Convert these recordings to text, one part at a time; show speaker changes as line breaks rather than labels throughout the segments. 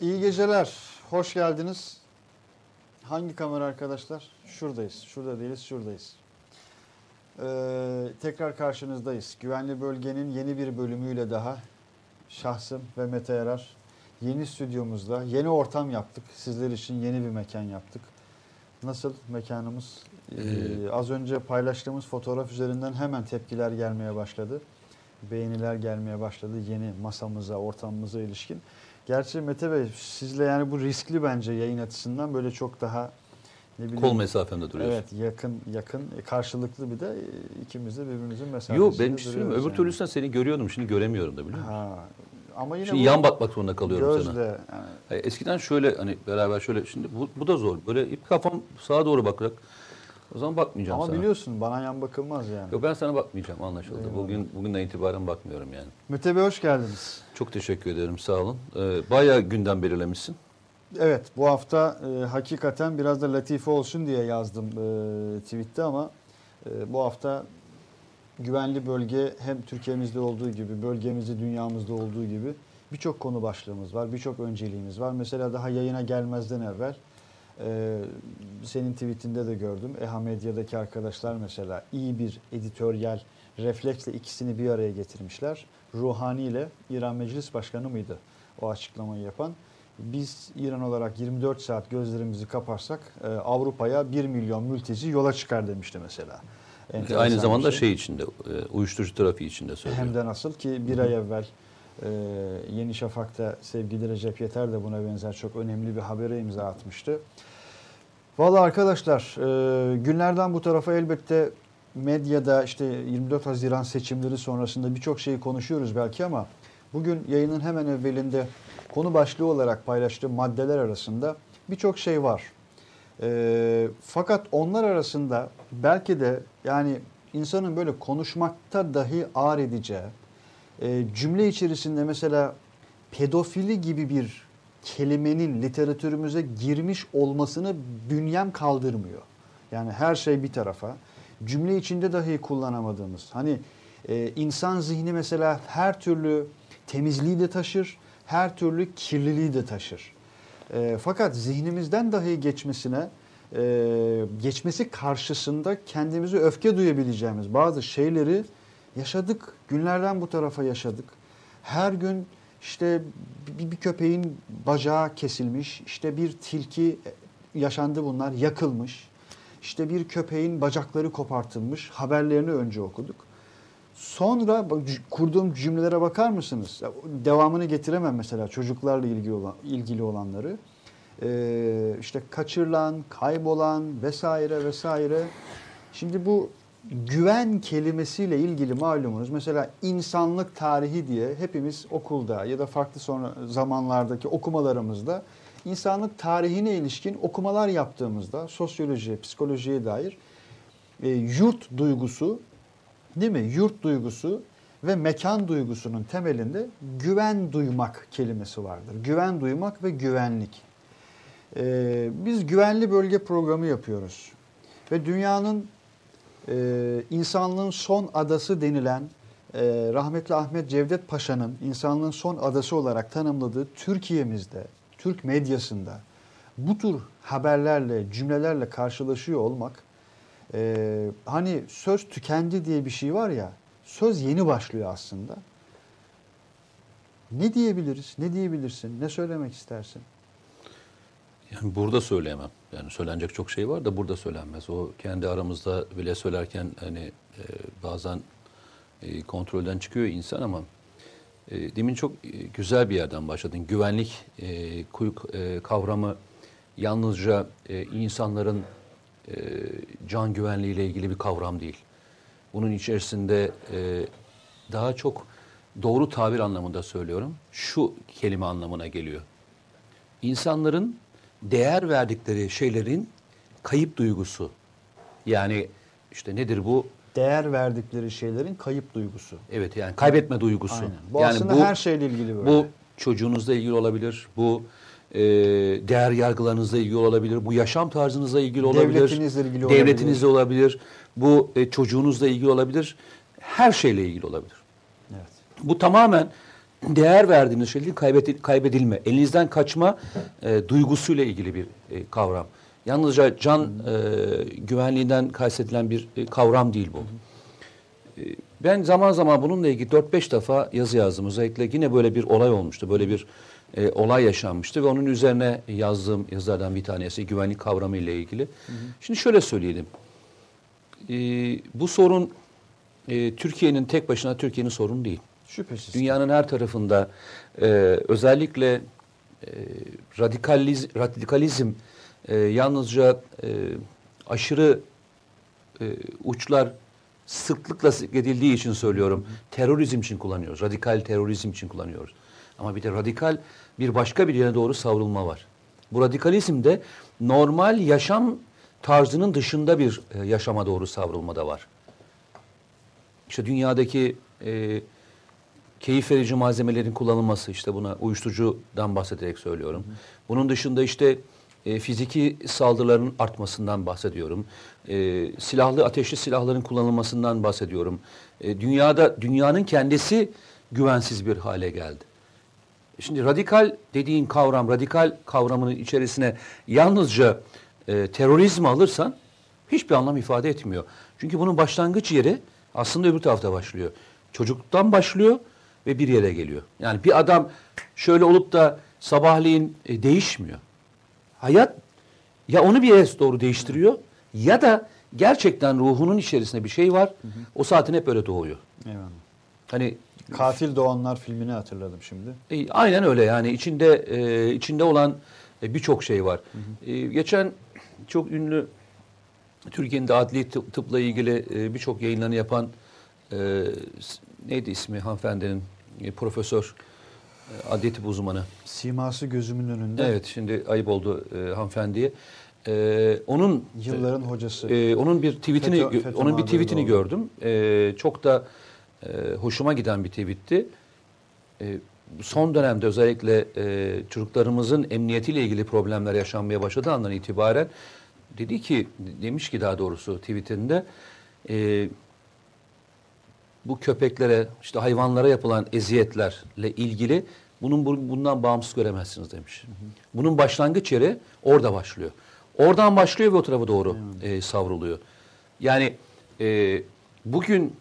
İyi geceler. Hoş geldiniz. Hangi kamera arkadaşlar? Şuradayız. Şurada değiliz, şuradayız. Ee, tekrar karşınızdayız. Güvenli Bölge'nin yeni bir bölümüyle daha şahsım ve Mete Yarar yeni stüdyomuzda yeni ortam yaptık. Sizler için yeni bir mekan yaptık. Nasıl mekanımız? Ee,
Ee,
az önce paylaştığımız fotoğraf üzerinden hemen tepkiler gelmeye başladı. Beğeniler gelmeye başladı yeni masamıza, ortamımıza ilişkin. Gerçi Mete Bey sizle yani bu riskli bence yayın açısından böyle çok daha ne bileyim.
Kol mesafemde duruyorsun.
Evet yakın yakın e, karşılıklı bir de e, ikimiz de birbirimizin mesafesinde
Yok ben bir şey söyleyeyim mi? Öbür
yani.
türlüsünden seni görüyordum. Şimdi göremiyorum da biliyor musun?
Ha. Ama yine
Şimdi yan bakmak zorunda kalıyorum sana.
gözle yani
E, Eskiden şöyle hani beraber şöyle şimdi bu, bu da zor. Böyle ip kafam sağa doğru bakarak o zaman bakmayacağım
ama
sana.
biliyorsun bana yan bakılmaz yani.
Yok ben sana bakmayacağım anlaşıldı.
Eyvallah.
Bugün bugünden itibaren bakmıyorum yani.
Mete Bey hoş geldiniz.
Çok teşekkür ederim sağ olun. Ee, bayağı gündem belirlemişsin.
Evet bu hafta e, hakikaten biraz da latife olsun diye yazdım e, tweette ama e, bu hafta güvenli bölge hem Türkiye'mizde olduğu gibi bölgemizde dünyamızda olduğu gibi birçok konu başlığımız var. Birçok önceliğimiz var. Mesela daha yayına gelmezden evvel e, senin tweetinde de gördüm. EHA Medya'daki arkadaşlar mesela iyi bir editoryal refleksle ikisini bir araya getirmişler. Ruhani ile İran Meclis Başkanı mıydı o açıklamayı yapan? Biz İran olarak 24 saat gözlerimizi kaparsak e, Avrupa'ya 1 milyon mülteci yola çıkar demişti mesela. Enteresan
Aynı zamanda şey, içinde, e, uyuşturucu trafiği içinde söylüyor.
hem de nasıl ki bir ay evvel e, Yeni Şafak'ta sevgili Recep Yeter de buna benzer çok önemli bir habere imza atmıştı. Valla arkadaşlar e, günlerden bu tarafa elbette medyada işte 24 Haziran seçimleri sonrasında birçok şeyi konuşuyoruz belki ama bugün yayının hemen evvelinde konu başlığı olarak paylaştığım maddeler arasında birçok şey var. E, fakat onlar arasında belki de yani insanın böyle konuşmakta dahi ağır edeceği e, cümle içerisinde mesela pedofili gibi bir kelimenin literatürümüze girmiş olmasını bünyem kaldırmıyor. Yani her şey bir tarafa. Cümle içinde dahi kullanamadığımız. Hani e, insan zihni mesela her türlü temizliği de taşır, her türlü kirliliği de taşır. E, fakat zihnimizden dahi geçmesine, e, geçmesi karşısında kendimizi öfke duyabileceğimiz bazı şeyleri yaşadık. Günlerden bu tarafa yaşadık. Her gün işte bir, bir köpeğin bacağı kesilmiş, işte bir tilki yaşandı bunlar, yakılmış. İşte bir köpeğin bacakları kopartılmış. Haberlerini önce okuduk. Sonra kurduğum cümlelere bakar mısınız? Devamını getiremem mesela çocuklarla ilgili olan ilgili olanları. Ee, işte kaçırılan, kaybolan vesaire vesaire. Şimdi bu güven kelimesiyle ilgili malumunuz mesela insanlık tarihi diye hepimiz okulda ya da farklı sonra zamanlardaki okumalarımızda insanlık tarihine ilişkin okumalar yaptığımızda sosyolojiye, psikolojiye dair e, yurt duygusu değil mi? Yurt duygusu ve mekan duygusunun temelinde güven duymak kelimesi vardır. Güven duymak ve güvenlik. Ee, biz güvenli bölge programı yapıyoruz. Ve dünyanın e, insanlığın son adası denilen e, rahmetli Ahmet Cevdet Paşa'nın insanlığın son adası olarak tanımladığı Türkiye'mizde, Türk medyasında bu tür haberlerle, cümlelerle karşılaşıyor olmak e, hani söz tükendi diye bir şey var ya söz yeni başlıyor aslında. Ne diyebiliriz? Ne diyebilirsin? Ne söylemek istersin?
Yani burada söyleyemem. Yani söylenecek çok şey var da burada söylenmez. O kendi aramızda bile söylerken hani e, bazen e, kontrolden çıkıyor insan ama e, demin çok e, güzel bir yerden başladın. Güvenlik e, e, kavramı yalnızca e, insanların e, can güvenliği ile ilgili bir kavram değil. Bunun içerisinde e, daha çok doğru tabir anlamında söylüyorum. Şu kelime anlamına geliyor. İnsanların değer verdikleri şeylerin kayıp duygusu. Yani işte nedir bu?
Değer verdikleri şeylerin kayıp duygusu.
Evet yani kaybetme duygusu.
Aynen. Bu
yani
aslında her şeyle ilgili böyle.
Bu çocuğunuzla ilgili olabilir. Bu e, değer yargılarınızla ilgili olabilir. Bu yaşam tarzınızla ilgili olabilir.
Devletinizle ilgili olabilir.
Devletinizle olabilir. Bu e, çocuğunuzla ilgili olabilir. Her şeyle ilgili olabilir.
Evet.
Bu tamamen değer verdiğiniz şeylerin kaybedil- kaybedilme, elinizden kaçma e, duygusuyla ilgili bir e, kavram. Yalnızca can e, güvenliğinden kastedilen bir e, kavram değil bu. E, Ben zaman zaman bununla ilgili 4-5 defa yazı yazdım. Özellikle yine böyle bir olay olmuştu. Böyle bir e, olay yaşanmıştı ve onun üzerine yazdığım yazılardan bir tanesi güvenlik kavramı ile ilgili. Şimdi şöyle söyleyelim. E, bu sorun e, Türkiye'nin tek başına Türkiye'nin sorunu değil.
Şüphesiz.
Dünyanın her tarafında e, özellikle e, radikaliz, radikalizm e, yalnızca e, aşırı e, uçlar sıklıkla edildiği için söylüyorum. Terörizm için kullanıyoruz. Radikal terörizm için kullanıyoruz. Ama bir de radikal bir başka bir yere doğru savrulma var. Bu radikalizm de normal yaşam tarzının dışında bir e, yaşama doğru savrulma da var. İşte dünyadaki e, keyif verici malzemelerin kullanılması işte buna uyuşturucudan bahsederek söylüyorum. Bunun dışında işte e, fiziki saldırıların artmasından bahsediyorum. E, silahlı ateşli silahların kullanılmasından bahsediyorum. E, dünyada dünyanın kendisi güvensiz bir hale geldi. Şimdi radikal dediğin kavram, radikal kavramının içerisine yalnızca e, terörizmi alırsan hiçbir anlam ifade etmiyor. Çünkü bunun başlangıç yeri aslında öbür tarafta başlıyor. Çocukluktan başlıyor ve bir yere geliyor. Yani bir adam şöyle olup da sabahleyin e, değişmiyor. Hayat ya onu bir yere doğru değiştiriyor ya da gerçekten ruhunun içerisinde bir şey var. O saatin hep öyle doğuyor.
Eyvallah.
Hani
Katil Doğanlar filmini hatırladım şimdi.
E, aynen öyle yani içinde e, içinde olan e, birçok şey var. E, geçen çok ünlü Türkiye'nin de adli tıp- tıpla ilgili e, birçok yayınlarını yapan e, neydi ismi hanımefendinin E, profesör e, adli tıp uzmanı.
Siması gözümün önünde.
Evet şimdi ayıp oldu e, hanımefendiye. E, onun
Yılların hocası.
ee, onun bir tweetini
FETÖ- FETÖ
onun bir tweetini
oldu.
gördüm. Ee, çok da e, hoşuma giden bir tweetti. Ee, son dönemde özellikle e, çocuklarımızın emniyetiyle ilgili problemler yaşanmaya başladığı andan itibaren dedi ki demiş ki daha doğrusu tweetinde e, bu köpeklere işte hayvanlara yapılan eziyetlerle ilgili bunun bu- bundan bağımsız göremezsiniz demiş. Bunun başlangıç yeri orada başlıyor. Oradan başlıyor ve o tarafa doğru e, savruluyor. Yani e, bugün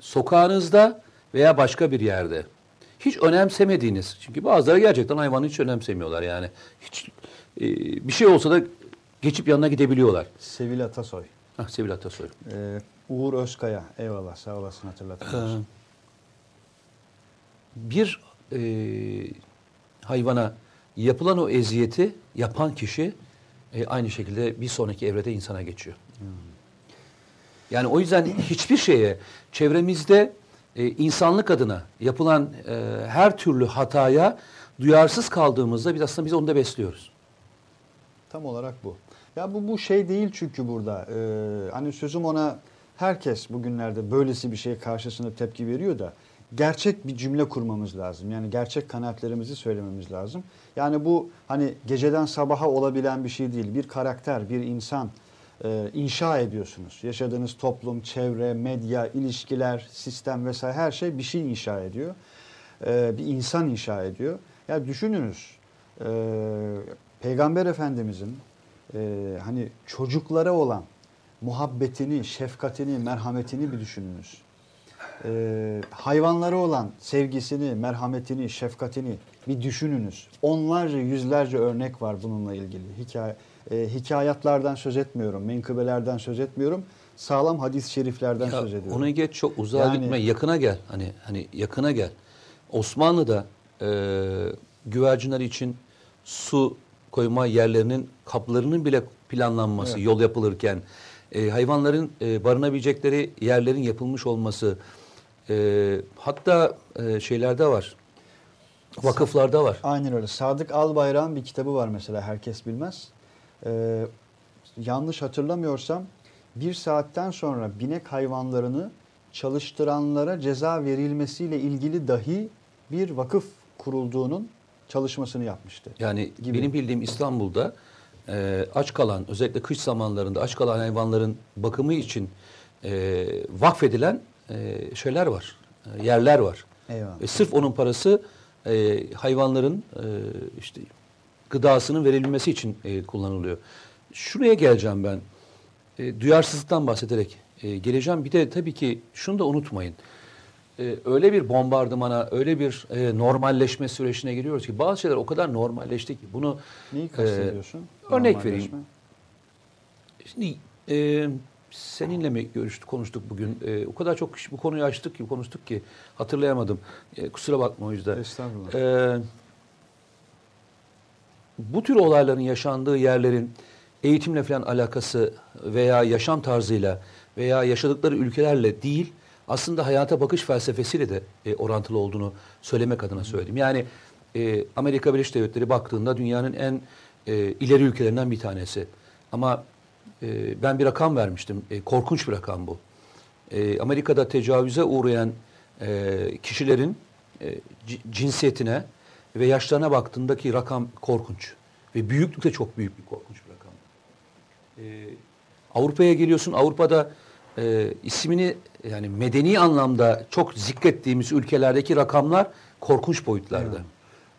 sokağınızda veya başka bir yerde hiç önemsemediğiniz çünkü bazıları gerçekten hayvanı hiç önemsemiyorlar yani hiç e, bir şey olsa da geçip yanına gidebiliyorlar.
Sevil Atasoy.
Hah, Sevil Atasoy.
Ee, Uğur Özkaya. Eyvallah sağ olasın hatırlatın.
Ee, bir e, hayvana yapılan o eziyeti yapan kişi e, aynı şekilde bir sonraki evrede insana geçiyor. Yani o yüzden hiçbir şeye çevremizde e, insanlık adına yapılan e, her türlü hataya duyarsız kaldığımızda biz aslında biz onu da besliyoruz.
Tam olarak bu. Ya bu bu şey değil çünkü burada. Ee, hani sözüm ona herkes bugünlerde böylesi bir şeye karşısında tepki veriyor da gerçek bir cümle kurmamız lazım. Yani gerçek kanaatlerimizi söylememiz lazım. Yani bu hani geceden sabaha olabilen bir şey değil. Bir karakter, bir insan e, inşa ediyorsunuz. Yaşadığınız toplum, çevre, medya, ilişkiler, sistem vesaire her şey bir şey inşa ediyor. Ee, bir insan inşa ediyor. Ya düşününüz. e, Peygamber Efendimizin e, hani çocuklara olan muhabbetini, şefkatini, merhametini bir düşününüz. E, hayvanlara olan sevgisini, merhametini, şefkatini bir düşününüz. Onlarca, yüzlerce örnek var bununla ilgili. Hikaye, e, hikayatlardan söz etmiyorum, menkıbelerden söz etmiyorum. Sağlam hadis-i şeriflerden
Ya
söz ediyorum.
Onu geç çok uzağa
Yani-
gitme, yakına gel. Hani hani yakına gel. Osmanlı'da e, güvercinler için su koyma yerlerinin kaplarının bile planlanması,
Evet.
yol yapılırken e, hayvanların e, barınabilecekleri yerlerin yapılmış olması e, hatta e, şeylerde var. Vakıflarda var.
Aynen öyle. Sadık Albayrak'ın bir kitabı var mesela herkes bilmez. Ee, yanlış hatırlamıyorsam bir saatten sonra binek hayvanlarını çalıştıranlara ceza verilmesiyle ilgili dahi bir vakıf kurulduğunun çalışmasını yapmıştı.
Yani
gibi.
benim bildiğim İstanbul'da e, aç kalan özellikle kış zamanlarında aç kalan hayvanların bakımı için e, vakfedilen e, şeyler var, e, yerler var.
Eyvallah.
E, sırf onun parası e, hayvanların e, işte gıdasının verilmesi için e, kullanılıyor. Şuraya geleceğim ben. E, duyarsızlıktan bahsederek e, geleceğim. Bir de tabii ki şunu da unutmayın. E, öyle bir bombardımana, öyle bir e, normalleşme sürecine giriyoruz ki bazı şeyler o kadar normalleşti ki bunu
Neyi kastediyorsun?
Ee, örnek vereyim. Şimdi e, seninle mi görüştük, konuştuk bugün? E, o kadar çok bu konuyu açtık ki, konuştuk ki hatırlayamadım. E, kusura bakma o yüzden.
Estağfurullah.
E, bu tür olayların yaşandığı yerlerin eğitimle falan alakası veya yaşam tarzıyla veya yaşadıkları ülkelerle değil, aslında hayata bakış felsefesiyle de e, orantılı olduğunu söylemek adına söyledim. Yani e, Amerika Birleşik Devletleri baktığında dünyanın en e, ileri ülkelerinden bir tanesi. Ama e, ben bir rakam vermiştim. E, korkunç bir rakam bu. E, Amerika'da tecavüze uğrayan e, kişilerin e, cinsiyetine ve yaşlarına baktığındaki rakam korkunç. Ve büyüklük de çok büyük bir korkunç bir rakam. E, Avrupa'ya geliyorsun. Avrupa'da e, ismini yani medeni anlamda çok zikrettiğimiz ülkelerdeki rakamlar korkunç boyutlarda.
Evet.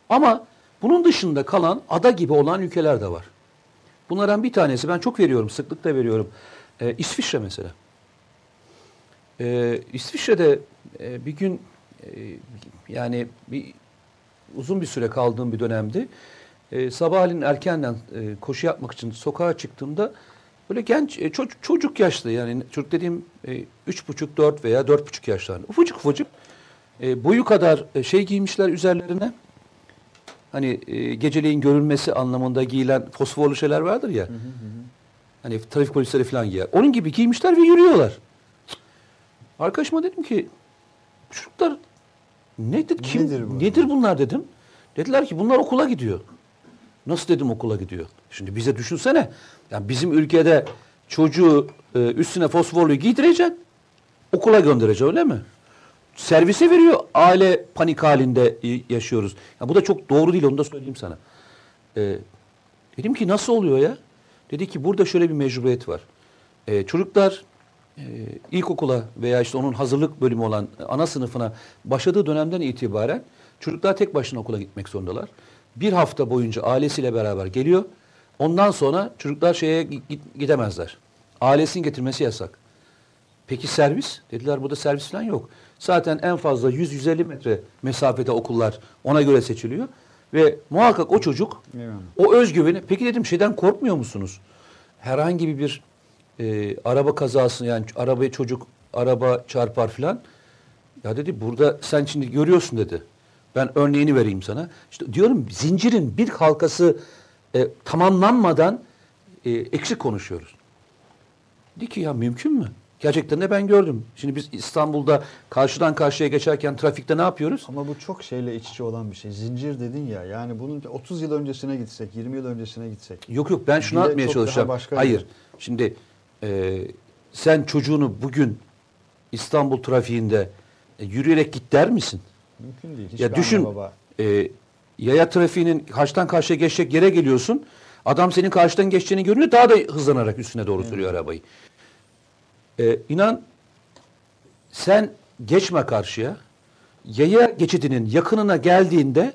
Ama bunun dışında kalan ada gibi olan ülkeler de var. Bunlardan bir tanesi ben çok veriyorum, sıklıkla veriyorum. E, İsviçre mesela. E, İsviçre'de e, bir gün e, yani bir uzun bir süre kaldığım bir dönemdi. E, sabahleyin erkenden e, koşu yapmak için sokağa çıktığımda böyle genç e, çocuk, çocuk yaşlı yani çocuk dediğim e, üç buçuk dört veya dört buçuk yaşlarında ufacık ufacık e, boyu kadar e, şey giymişler üzerlerine. Hani e, geceleyin görülmesi anlamında giyilen fosforlu şeyler vardır ya. Hani trafik polisleri falan giyer. Onun gibi giymişler ve yürüyorlar. Arkadaşıma dedim ki çocuklar ne dedi, kim,
Nedir bu?
nedir bunlar dedim. Dediler ki bunlar okula gidiyor. Nasıl dedim okula gidiyor? Şimdi bize düşünsene. Yani bizim ülkede çocuğu e, üstüne fosforluyu giydireceksin. Okula göndereceksin öyle mi? Servise veriyor. Aile panik halinde yaşıyoruz. Ya bu da çok doğru değil onu da söyleyeyim sana. E, dedim ki nasıl oluyor ya? Dedi ki burada şöyle bir mecburiyet var. E, çocuklar e, ilkokula veya işte onun hazırlık bölümü olan ana sınıfına başladığı dönemden itibaren çocuklar tek başına okula gitmek zorundalar. Bir hafta boyunca ailesiyle beraber geliyor. Ondan sonra çocuklar şeye gi- gi- gidemezler. Ailesini getirmesi yasak. Peki servis? Dediler burada servis falan yok. Zaten en fazla 100-150 metre mesafede okullar ona göre seçiliyor. Ve muhakkak o çocuk
Eyvallah.
o özgüveni. Peki dedim şeyden korkmuyor musunuz? Herhangi bir e, araba kazası yani arabaya çocuk araba çarpar filan. Ya dedi burada sen şimdi görüyorsun dedi. Ben örneğini vereyim sana. İşte diyorum zincirin bir halkası e, tamamlanmadan e, eksik konuşuyoruz. Dedi ki ya mümkün mü? Gerçekten de ben gördüm. Şimdi biz İstanbul'da karşıdan karşıya geçerken trafikte ne yapıyoruz?
Ama bu çok şeyle iç içe olan bir şey. Zincir dedin ya. Yani bunun 30 yıl öncesine gitsek, 20 yıl öncesine gitsek.
Yok yok ben şunu atmaya çalışacağım.
başka
Hayır.
bir-
Şimdi e, sen çocuğunu bugün İstanbul trafiğinde e, yürüyerek git der misin?
Mümkün değil.
ya
Hiçbir
düşün
baba.
e, yaya trafiğinin karşıdan karşıya geçecek yere geliyorsun. Adam senin karşıdan geçeceğini görünce daha da hızlanarak üstüne doğru sürüyor arabayı. E, inan sen geçme karşıya. Yaya geçidinin yakınına geldiğinde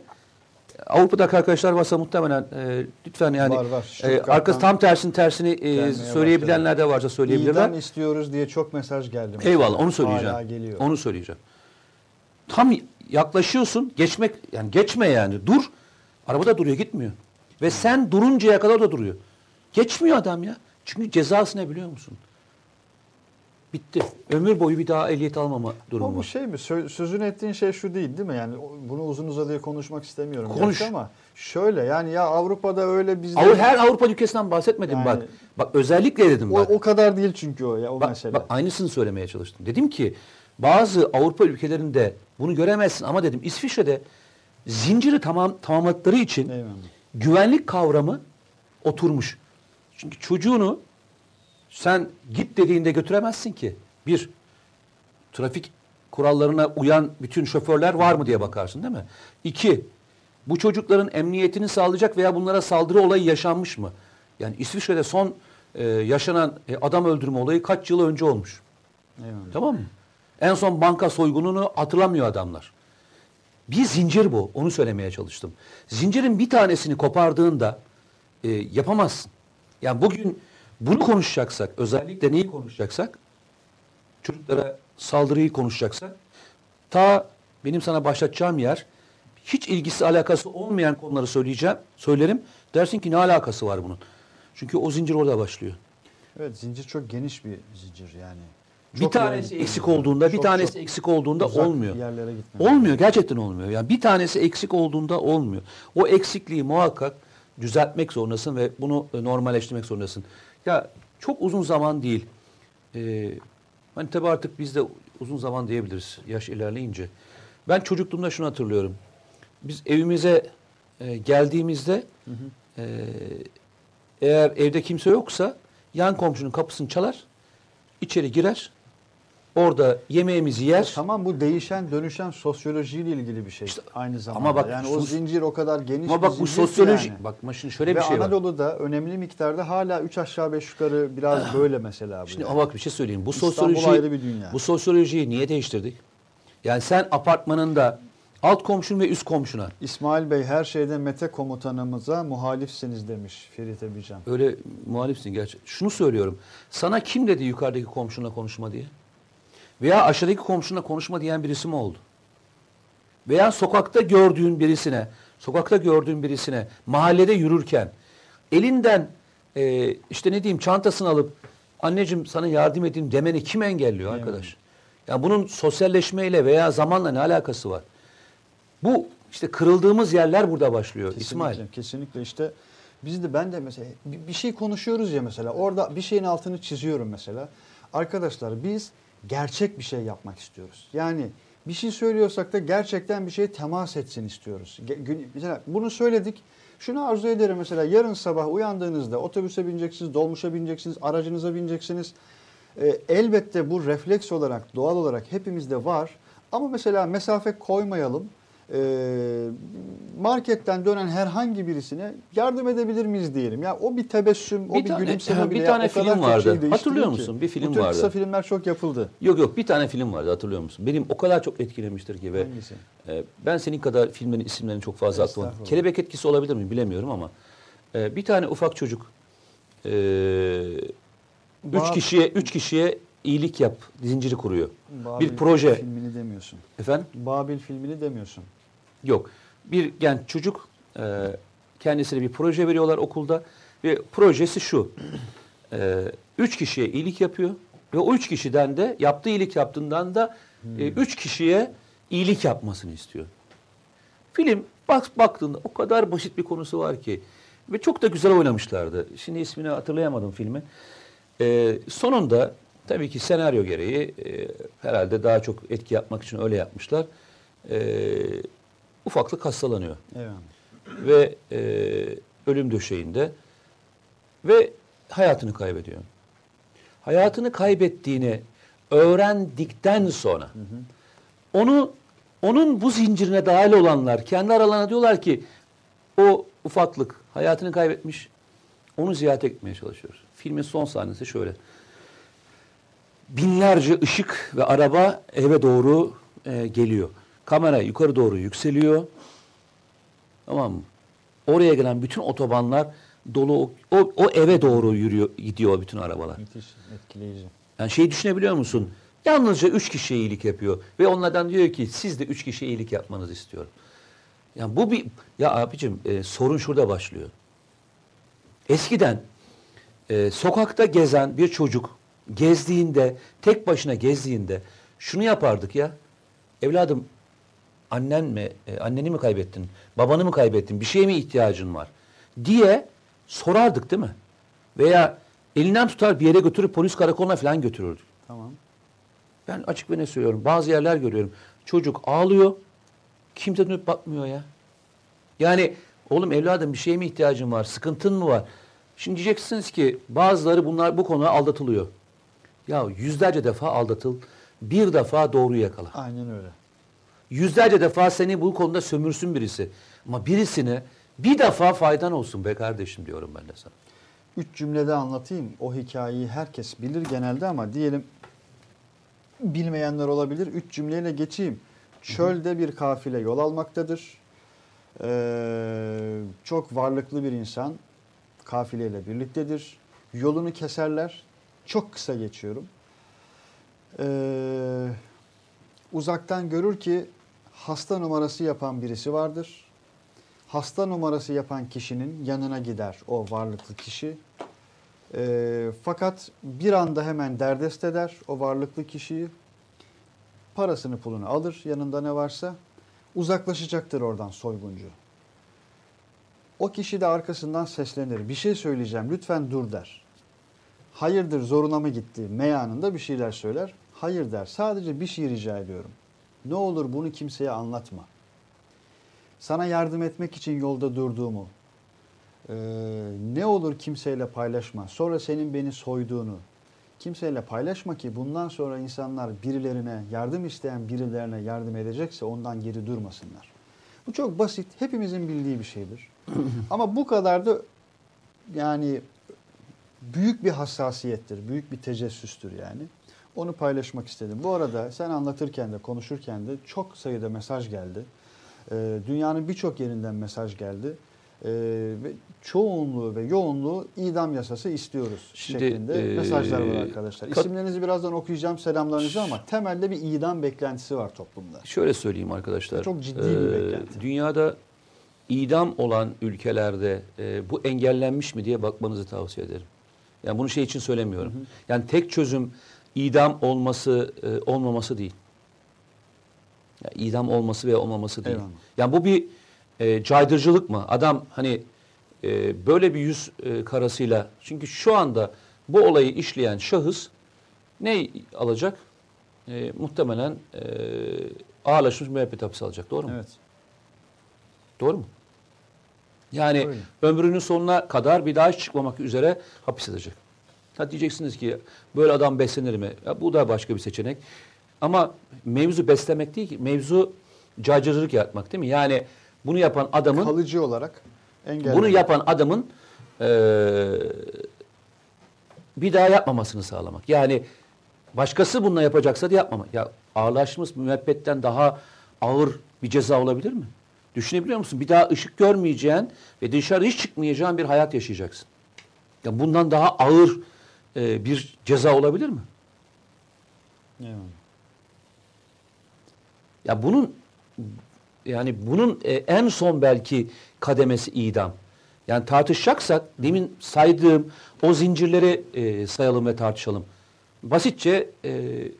Avrupa'daki arkadaşlar varsa muhtemelen e, lütfen yani
Var, var.
e, arkası tam tersini tersini e, söyleyebilenler de varsa söyleyebilirler.
İyiden istiyoruz diye çok mesaj geldi. mesela.
Eyvallah onu söyleyeceğim.
Hala geliyor.
Onu söyleyeceğim. Tam yaklaşıyorsun geçmek yani geçme yani dur. Araba da duruyor gitmiyor. Ve sen duruncaya kadar da duruyor. Geçmiyor adam ya. Çünkü cezası ne biliyor musun? Bitti. Ömür boyu bir daha ehliyet almama durumu
Ama bu şey mi? Sö- Sözünü ettiğin şey şu değil değil mi? Yani bunu uzun uzadıya konuşmak istemiyorum.
Konuş.
Ama şöyle yani ya Avrupa'da öyle bizde...
Avru- Her Avrupa ülkesinden bahsetmedim
Yani-
bak. Bak özellikle dedim
o,
bak.
o kadar değil çünkü o ya o
Bak,
mesele.
bak aynısını söylemeye çalıştım. Dedim ki bazı Avrupa ülkelerinde bunu göremezsin ama dedim İsviçre'de zinciri tamam tamamladıkları için
Eyvallah.
güvenlik kavramı oturmuş. Çünkü çocuğunu sen git dediğinde götüremezsin ki. Bir, trafik kurallarına uyan bütün şoförler var mı diye bakarsın değil mi? İki, bu çocukların emniyetini sağlayacak veya bunlara saldırı olayı yaşanmış mı? Yani İsviçre'de son e, yaşanan e, adam öldürme olayı kaç yıl önce olmuş.
Eyvallah.
Tamam mı? En son banka soygununu hatırlamıyor adamlar. Bir zincir bu. Onu söylemeye çalıştım. Zincirin bir tanesini kopardığında e, yapamazsın. Yani bugün bunu konuşacaksak, özellikle neyi konuşacaksak, çocuklara saldırıyı konuşacaksak, ta benim sana başlatacağım yer, hiç ilgisi alakası olmayan konuları söyleyeceğim, söylerim. Dersin ki ne alakası var bunun? Çünkü o zincir orada başlıyor.
Evet zincir çok geniş bir zincir yani.
bir
Çok
tanesi
ileri-
eksik olduğunda, bir
çok,
tanesi
çok
eksik olduğunda olmuyor.
yerlere gitmemiz
Olmuyor, gerçekten olmuyor. Yani bir tanesi eksik olduğunda olmuyor. O eksikliği muhakkak düzeltmek zorundasın ve bunu e, normalleştirmek zorundasın. Ya çok uzun zaman değil. Ee, hani tabii artık biz de uzun zaman diyebiliriz yaş ilerleyince. Ben çocukluğumda şunu hatırlıyorum. Biz evimize e, geldiğimizde e, eğer evde kimse yoksa yan komşunun kapısını çalar, içeri girer, orada yemeğimizi yer.
Tamam bu değişen dönüşen sosyolojiyle ilgili bir şey
İşte
aynı zamanda.
bak
yani o zincir o kadar geniş
Ama bak bu sosyoloji.
yani.
Bak ama şimdi şöyle
Ve
bir şey var.
Anadolu'da önemli miktarda hala 3 aşağı 5 yukarı biraz böyle mesela.
Şimdi
yani.
ama bak bir şey söyleyeyim. Bu
İstanbul
sosyoloji
ayrı bir dünya.
Bu sosyolojiyi niye değiştirdik? Yani sen apartmanında alt komşun ve üst komşuna
İsmail Bey her şeyde Mete komutanımıza muhalifsiniz demiş Ferit Ebican.
öyle muhalifsin gerçi. Şunu söylüyorum. Sana kim dedi yukarıdaki komşunla konuşma diye? Veya aşağıdaki komşunla konuşma diyen birisi mi oldu? Veya sokakta gördüğün birisine, sokakta gördüğün birisine mahallede yürürken elinden e, işte ne diyeyim çantasını alıp anneciğim sana yardım edeyim demeni kim engelliyor arkadaş? Ya bunun sosyalleşmeyle veya zamanla ne alakası var? Bu işte kırıldığımız yerler burada başlıyor
Kesinlikle,
İsmail.
Kesinlikle işte biz de ben de mesela bir şey konuşuyoruz ya mesela orada bir şeyin altını çiziyorum mesela. Arkadaşlar biz gerçek bir şey yapmak istiyoruz. Yani bir şey söylüyorsak da gerçekten bir şey temas etsin istiyoruz. Mesela bunu söyledik. Şunu arzu ederim mesela yarın sabah uyandığınızda otobüse bineceksiniz, dolmuşa bineceksiniz, aracınıza bineceksiniz. Ee, elbette bu refleks olarak, doğal olarak hepimizde var. Ama mesela mesafe koymayalım. Ee, marketten dönen herhangi birisine yardım edebilir miyiz diyelim. Ya o bir tebessüm, o
Bir
bir,
tane-
gülümseme
bir
bile
tane
o kadar
film vardı.
değiştiriyor
Hatırlıyor
ki.
musun? Bir film
Bu tür kısa
vardı.
filmler çok yapıldı.
Yok yok bir tane film vardı hatırlıyor musun? Benim o kadar çok etkilemiştir ki ve
Hangisi?
e, ben senin kadar filmlerin isimlerini çok fazla.
Estağfurullah.
Kelebek etkisi olabilir mi bilemiyorum ama e, bir tane ufak çocuk e, üç
Ba-
kişiye üç kişiye iyilik yap zinciri kuruyor.
Babil
bir proje
filmini demiyorsun.
efendim
Babil filmini demiyorsun.
Yok. Bir genç çocuk e, kendisine bir proje veriyorlar okulda ve projesi şu. E, üç kişiye iyilik yapıyor ve o üç kişiden de yaptığı iyilik yaptığından da e, üç kişiye iyilik yapmasını istiyor. Film bak baktığında o kadar basit bir konusu var ki ve çok da güzel oynamışlardı. Şimdi ismini hatırlayamadım filmin. E, sonunda tabii ki senaryo gereği e, herhalde daha çok etki yapmak için öyle yapmışlar. E, ufaklık hastalanıyor
Evet.
ve e, ölüm döşeğinde ve hayatını kaybediyor. Hayatını kaybettiğini öğrendikten sonra onu onun bu zincirine dahil olanlar kendi aralarına diyorlar ki o ufaklık hayatını kaybetmiş. Onu ziyaret etmeye çalışıyoruz. Filmin son sahnesi şöyle. Binlerce ışık ve araba eve doğru e, geliyor. Kamera yukarı doğru yükseliyor. Tamam mı? Oraya gelen bütün otobanlar dolu o, o, eve doğru yürüyor gidiyor bütün arabalar.
Müthiş, etkileyici.
Yani şeyi düşünebiliyor musun? Yalnızca üç kişiye iyilik yapıyor ve onlardan diyor ki siz de üç kişiye iyilik yapmanızı istiyorum. Yani bu bir ya abicim e, sorun şurada başlıyor. Eskiden e, sokakta gezen bir çocuk gezdiğinde tek başına gezdiğinde şunu yapardık ya. Evladım annen mi e, anneni mi kaybettin? Babanı mı kaybettin? Bir şeye mi ihtiyacın var? diye sorardık değil mi? Veya elinden tutar bir yere götürüp polis karakoluna falan götürürdük.
Tamam.
Ben açık ve ne söylüyorum. Bazı yerler görüyorum. Çocuk ağlıyor. Kimse dönüp bakmıyor ya. Yani oğlum evladım bir şeye mi ihtiyacın var? Sıkıntın mı var? Şimdi diyeceksiniz ki bazıları bunlar bu konuda aldatılıyor. Ya yüzlerce defa aldatıl. Bir defa doğruyu yakala.
Aynen öyle.
Yüzlerce defa seni bu konuda sömürsün birisi. Ama birisine bir defa faydan olsun be kardeşim diyorum ben de sana.
Üç cümlede anlatayım. O hikayeyi herkes bilir genelde ama diyelim bilmeyenler olabilir. Üç cümleyle geçeyim. Çölde bir kafile yol almaktadır. Ee, çok varlıklı bir insan kafileyle birliktedir. Yolunu keserler. Çok kısa geçiyorum. Ee, uzaktan görür ki hasta numarası yapan birisi vardır. Hasta numarası yapan kişinin yanına gider o varlıklı kişi. Ee, fakat bir anda hemen derdest eder o varlıklı kişiyi. Parasını pulunu alır yanında ne varsa. Uzaklaşacaktır oradan soyguncu. O kişi de arkasından seslenir. Bir şey söyleyeceğim lütfen dur der. Hayırdır zoruna mı gitti? Meyanında bir şeyler söyler. Hayır der. Sadece bir şey rica ediyorum. Ne olur bunu kimseye anlatma. Sana yardım etmek için yolda durduğumu, ee, ne olur kimseyle paylaşma. Sonra senin beni soyduğunu kimseyle paylaşma ki bundan sonra insanlar birilerine yardım isteyen birilerine yardım edecekse ondan geri durmasınlar. Bu çok basit. Hepimizin bildiği bir şeydir. Ama bu kadar da yani büyük bir hassasiyettir. Büyük bir tecessüstür yani. Onu paylaşmak istedim. Bu arada sen anlatırken de konuşurken de çok sayıda mesaj geldi. Ee, dünyanın birçok yerinden mesaj geldi. Ee, ve çoğunluğu ve yoğunluğu idam yasası istiyoruz
Şimdi,
şeklinde
e,
mesajlar var arkadaşlar. İsimlerinizi birazdan okuyacağım selamlarınızı ama temelde bir idam beklentisi var toplumda.
Şöyle söyleyeyim arkadaşlar.
Çok ciddi bir
Ee,
beklenti.
Dünyada idam olan ülkelerde e, bu engellenmiş mi diye bakmanızı tavsiye ederim. Yani bunu şey için söylemiyorum. Yani tek çözüm idam olması e, olmaması değil. Yani idam olması veya olmaması değil.
Eyvallah.
Yani bu bir e, caydırıcılık mı? Adam hani e, böyle bir yüz e, karasıyla çünkü şu anda bu olayı işleyen şahıs ne alacak? E, muhtemelen e, ağırlaşmış müebbet hapisi alacak. Doğru mu?
Evet.
Doğru mu? Yani
Öyle.
ömrünün sonuna kadar bir daha hiç çıkmamak üzere hapis edecek. Ha diyeceksiniz ki böyle adam beslenir mi? Ya bu da başka bir seçenek. Ama mevzu beslemek değil ki. Mevzu cacırılık yapmak değil mi? Yani bunu yapan adamın
Kalıcı olarak engellemek.
bunu yapan adamın eee, bir daha yapmamasını sağlamak. Yani başkası bununla yapacaksa da yapmamak. Ya ağırlaşmış müebbetten daha ağır bir ceza olabilir mi? Düşünebiliyor musun? Bir daha ışık görmeyeceğin ve dışarı hiç çıkmayacağın bir hayat yaşayacaksın. Ya bundan daha ağır eee, bir ceza olabilir mi?
Eyvallah.
Ya bunun yani bunun e, en son belki kademesi idam. Yani tartışacaksak demin saydığım o zincirleri e, sayalım ve tartışalım. Basitçe e,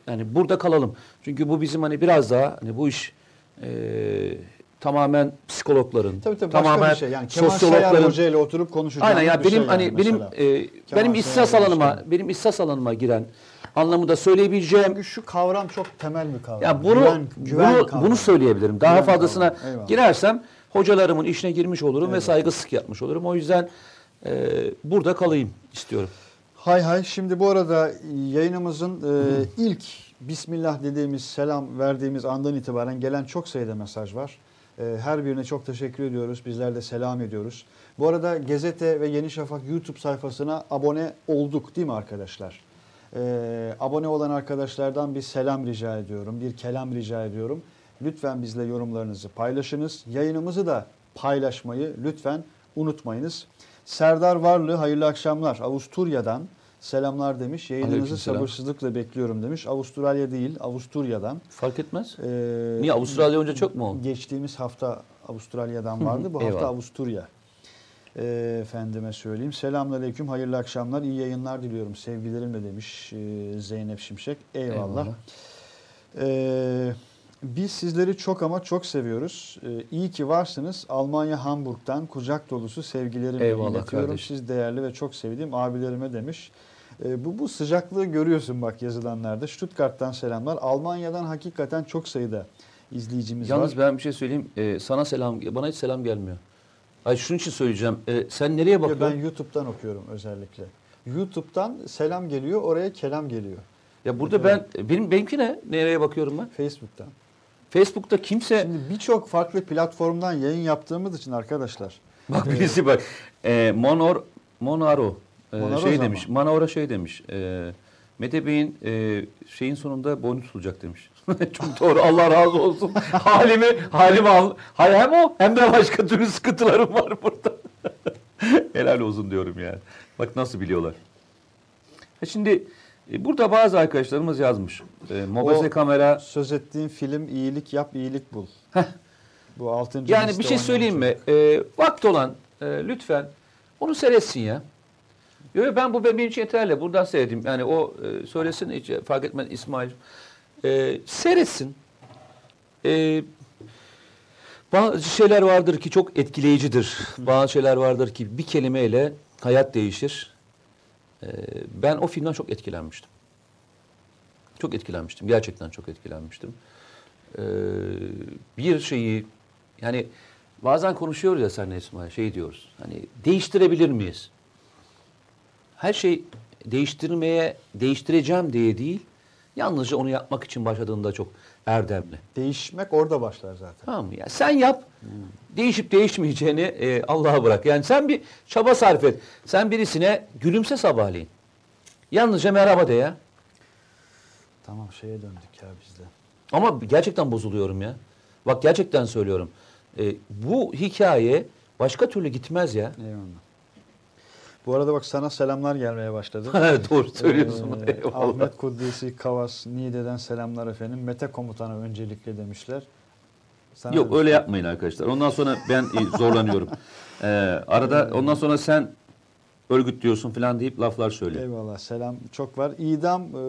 yani burada kalalım. Çünkü bu bizim hani biraz daha hani bu iş e, tamamen psikologların,
Tabii tabii
tamamen
şey. Yani Kemal Sayar
sosyologların
Hoca ile oturup konuşacağımız
Aynen ya
bir
benim
şey
hani
yani
benim e,
Kemal
benim
Sayar
ihsas alanıma
Başkan.
benim ihsas alanıma giren anlamında söyleyebileceğim
Çünkü şu kavram çok temel bir kavram.
ya bunu
güven, güven
bunu,
kavramı.
bunu söyleyebilirim. Daha
Güven
fazlasına girersem hocalarımın işine girmiş olurum ve
Evet.
saygısızlık yapmış olurum. O yüzden e, burada kalayım istiyorum.
Hay hay. Şimdi bu arada yayınımızın e, ilk Bismillah dediğimiz, selam verdiğimiz andan itibaren gelen çok sayıda mesaj var. E, her birine çok teşekkür ediyoruz. Bizler de selam ediyoruz. Bu arada Gazete ve Yeni Şafak YouTube sayfasına abone olduk değil mi arkadaşlar? E, abone olan arkadaşlardan bir selam rica ediyorum. Bir kelam rica ediyorum. Lütfen bizle yorumlarınızı paylaşınız. Yayınımızı da paylaşmayı lütfen unutmayınız. Serdar Varlı hayırlı akşamlar. Avusturya'dan selamlar demiş. Yayınınızı sabırsızlıkla bekliyorum demiş. Avustralya değil, Avusturya'dan.
Fark etmez.
Ee,
Niye Avustralya önce çok mu oldu?
Geçtiğimiz hafta Avustralya'dan vardı. Bu hafta. Avusturya. Ee, efendime söyleyeyim. Selamünaleyküm, hayırlı akşamlar, iyi yayınlar diliyorum. Sevgilerimle demiş e, Zeynep Şimşek. Eyvallah.
Eyvallah.
Ee, biz sizleri çok ama çok seviyoruz. Ee, iyi ki varsınız. Almanya Hamburg'dan kucak dolusu sevgilerimi
Eyvallah
iletiyorum.
kardeşim.
Siz değerli ve çok sevdiğim abilerime demiş. Ee, bu, bu sıcaklığı görüyorsun bak yazılanlarda. Stuttgart'tan selamlar. Almanya'dan hakikaten çok sayıda izleyicimiz
Yalnız
var.
ben bir şey söyleyeyim. E, sana selam bana hiç selam gelmiyor. Ay şunun için söyleyeceğim. E, sen nereye
Ya
bakıyorsun?
Ben YouTube'dan okuyorum özellikle. YouTube'dan selam geliyor, oraya kelam geliyor.
Ya burada ben benim benimki ne? Nereye bakıyorum ben?
Facebook'tan.
Facebook'ta kimse
Şimdi birçok farklı platformdan yayın yaptığımız için arkadaşlar.
Bak birisi bak. E, Monor Monaro e,
Monaro
şey
zaman.
demiş. Manora şey demiş. E, Mete Bey'in e, şeyin sonunda boynu tutulacak demiş. Çok doğru. Allah razı olsun. halimi, halimi al. Hay hem o hem de başka türlü sıkıntılarım var burada. Helal olsun diyorum yani. Bak nasıl biliyorlar. Ha Şimdi e, burada bazı arkadaşlarımız yazmış. E, Mobese
O-
kamera
Söz ettiğin film iyilik yap iyilik bul. Bu 6.
Yani bir şey söyleyeyim mi? Ee, vakti olan e, lütfen onu seyretsin ya. Yo, yo, ben bu benim için yeterli. Buradan seyredeyim. Yani o e, söylesin hiç fark etmez İsmail. E, seyretsin. E, bazı şeyler vardır ki çok etkileyicidir. Bazı şeyler vardır ki bir kelimeyle hayat değişir. E, ben o filmden çok etkilenmiştim. Çok etkilenmiştim. Gerçekten çok etkilenmiştim. Ee, bir şeyi yani bazen konuşuyoruz ya senle İsmail şey diyoruz. Hani değiştirebilir miyiz? Her şey değiştirmeye değiştireceğim diye değil. Yalnızca onu yapmak için başladığında çok erdemli.
Değişmek orada başlar zaten.
Tamam mı? Yani sen yap. Değişip değişmeyeceğini e, Allah'a bırak. Yani sen bir çaba sarf et. Sen birisine gülümse sabahleyin. Yalnızca merhaba de ya.
Tamam şeye döndük ya biz de.
Ama gerçekten bozuluyorum ya. Bak gerçekten söylüyorum. E, bu hikaye başka türlü gitmez ya.
Eyvallah. Bu arada bak sana selamlar gelmeye başladı.
Doğru söylüyorsun.
Ee,
Eyvallah.
Ahmet Kudüs'i Kavas Niğde'den selamlar efendim. Mete komutanı öncelikle demişler. Sana
Yok öyle yapmayın arkadaşlar. Ondan sonra ben e, zorlanıyorum. Ee, arada ondan sonra sen örgüt diyorsun falan deyip laflar söyle.
Eyvallah selam çok var. İdam e,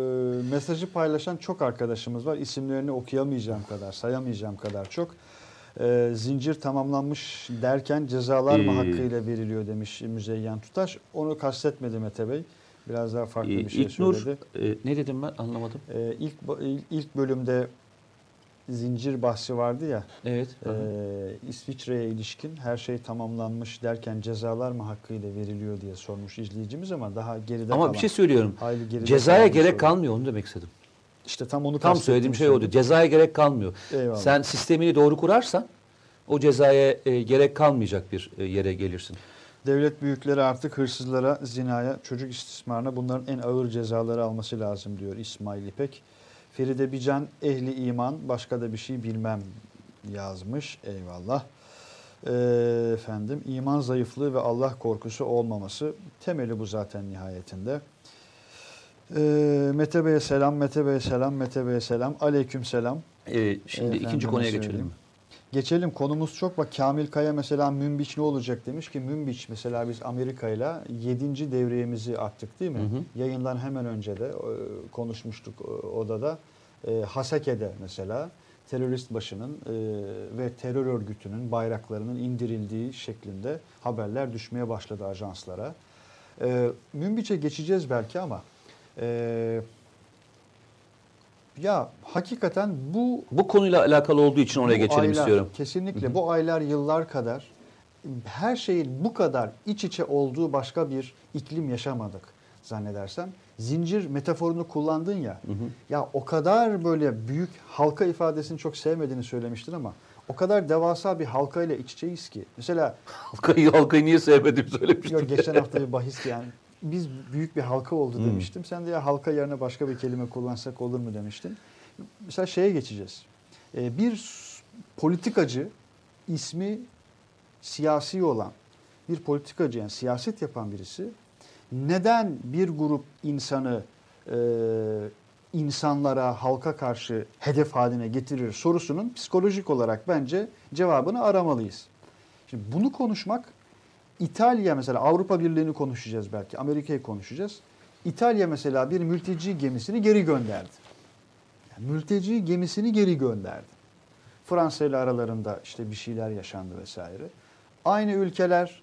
mesajı paylaşan çok arkadaşımız var. İsimlerini okuyamayacağım kadar, sayamayacağım kadar çok. E, zincir tamamlanmış derken cezalar mı
Ee,
hakkıyla veriliyor demiş Müzeyyen Tutaş. Onu kastetmedi Mete Bey. Biraz daha farklı bir şey
İlknur,
söyledi.
e, ne dedim ben anlamadım.
E, ilk ilk bölümde zincir bahsi vardı ya.
Evet.
e, İsviçre'ye ilişkin her şey tamamlanmış derken cezalar mı hakkıyla veriliyor diye sormuş izleyicimiz ama daha geride
Ama
kalan.
bir şey söylüyorum. Cezaya gerek
soru.
kalmıyor onu demek istedim.
İşte tam onu
Tam söylediğim şey
şimdi.
oydu. Cezaya gerek kalmıyor.
Eyvallah.
Sen sistemini doğru kurarsan o cezaya e, gerek kalmayacak bir e, yere gelirsin.
Devlet büyükleri artık hırsızlara, zinaya, çocuk istismarına bunların en ağır cezaları alması lazım diyor İsmail İpek. Feride Bican ehli iman başka da bir şey bilmem yazmış. Eyvallah. Ee, efendim iman zayıflığı ve Allah korkusu olmaması temeli bu zaten nihayetinde. Ee, Mete Bey'e selam, Mete Bey'e selam, Mete Bey'e selam, aleyküm selam.
E, şimdi
Efendime
ikinci konuya
söyleyeyim.
geçelim?
Geçelim konumuz çok. Bak Kamil Kaya mesela Münbiç ne olacak demiş ki Münbiç mesela biz Amerika ile 7. devriyemizi attık değil mi?
Hı hı.
Yayından hemen önce de e, konuşmuştuk e, odada. E, Haseke'de mesela terörist başının e, ve terör örgütünün bayraklarının indirildiği şeklinde haberler düşmeye başladı ajanslara. E, Münbiç'e geçeceğiz belki ama e, ya hakikaten bu
Bu konuyla alakalı olduğu için oraya geçelim
aylar,
istiyorum.
Kesinlikle bu aylar yıllar kadar her şeyin bu kadar iç içe olduğu başka bir iklim yaşamadık zannedersem. Zincir metaforunu kullandın ya. Ya o kadar böyle büyük halka ifadesini çok sevmediğini söylemiştin ama o kadar devasa bir halka ile iç içeyiz ki. Mesela
Halkayı, halkayı niye sevmedim söylemiştim.
yok, geçen hafta bir bahis yani biz büyük bir halka oldu
Hmm.
demiştim. Sen de ya halka yerine başka bir kelime kullansak olur mu demiştin. Mesela şeye geçeceğiz. Ee, bir politikacı ismi siyasi olan bir politikacı yani siyaset yapan birisi neden bir grup insanı e, insanlara, halka karşı hedef haline getirir sorusunun psikolojik olarak bence cevabını aramalıyız. Şimdi bunu konuşmak İtalya mesela Avrupa Birliği'ni konuşacağız belki, Amerika'yı konuşacağız. İtalya mesela bir mülteci gemisini geri gönderdi. Yani mülteci gemisini geri gönderdi. Fransa ile aralarında işte bir şeyler yaşandı vesaire. Aynı ülkeler,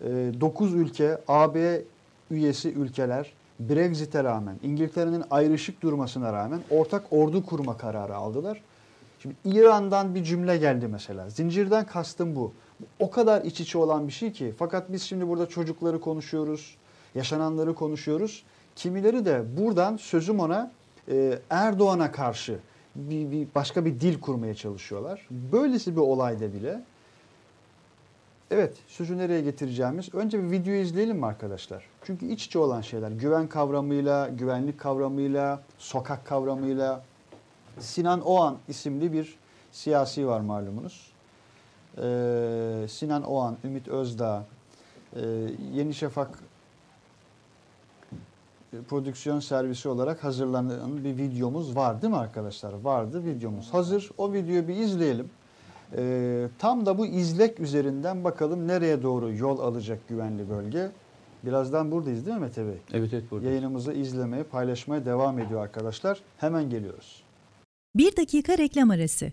9 ülke, AB üyesi ülkeler Brexit'e rağmen, İngiltere'nin ayrışık durmasına rağmen ortak ordu kurma kararı aldılar. Şimdi İran'dan bir cümle geldi mesela. Zincirden kastım bu. O kadar iç içe olan bir şey ki. Fakat biz şimdi burada çocukları konuşuyoruz, yaşananları konuşuyoruz. Kimileri de buradan sözüm ona e, Erdoğan'a karşı bir, bir başka bir dil kurmaya çalışıyorlar. Böylesi bir olayda bile Evet, sözü nereye getireceğimiz. Önce bir video izleyelim mi arkadaşlar? Çünkü iç içe olan şeyler. Güven kavramıyla, güvenlik kavramıyla, sokak kavramıyla Sinan Oğan isimli bir siyasi var malumunuz. Ee, Sinan Oğan, Ümit Özdağ, e, Yeni Şafak prodüksiyon servisi olarak hazırlanan bir videomuz var değil mi arkadaşlar? Vardı videomuz hazır. O videoyu bir izleyelim. Ee, tam da bu izlek üzerinden bakalım nereye doğru yol alacak güvenli bölge. Birazdan buradayız değil mi Mete Bey?
Evet evet burada.
Yayınımızı izlemeye, paylaşmaya devam ediyor arkadaşlar. Hemen geliyoruz.
Bir dakika reklam arası.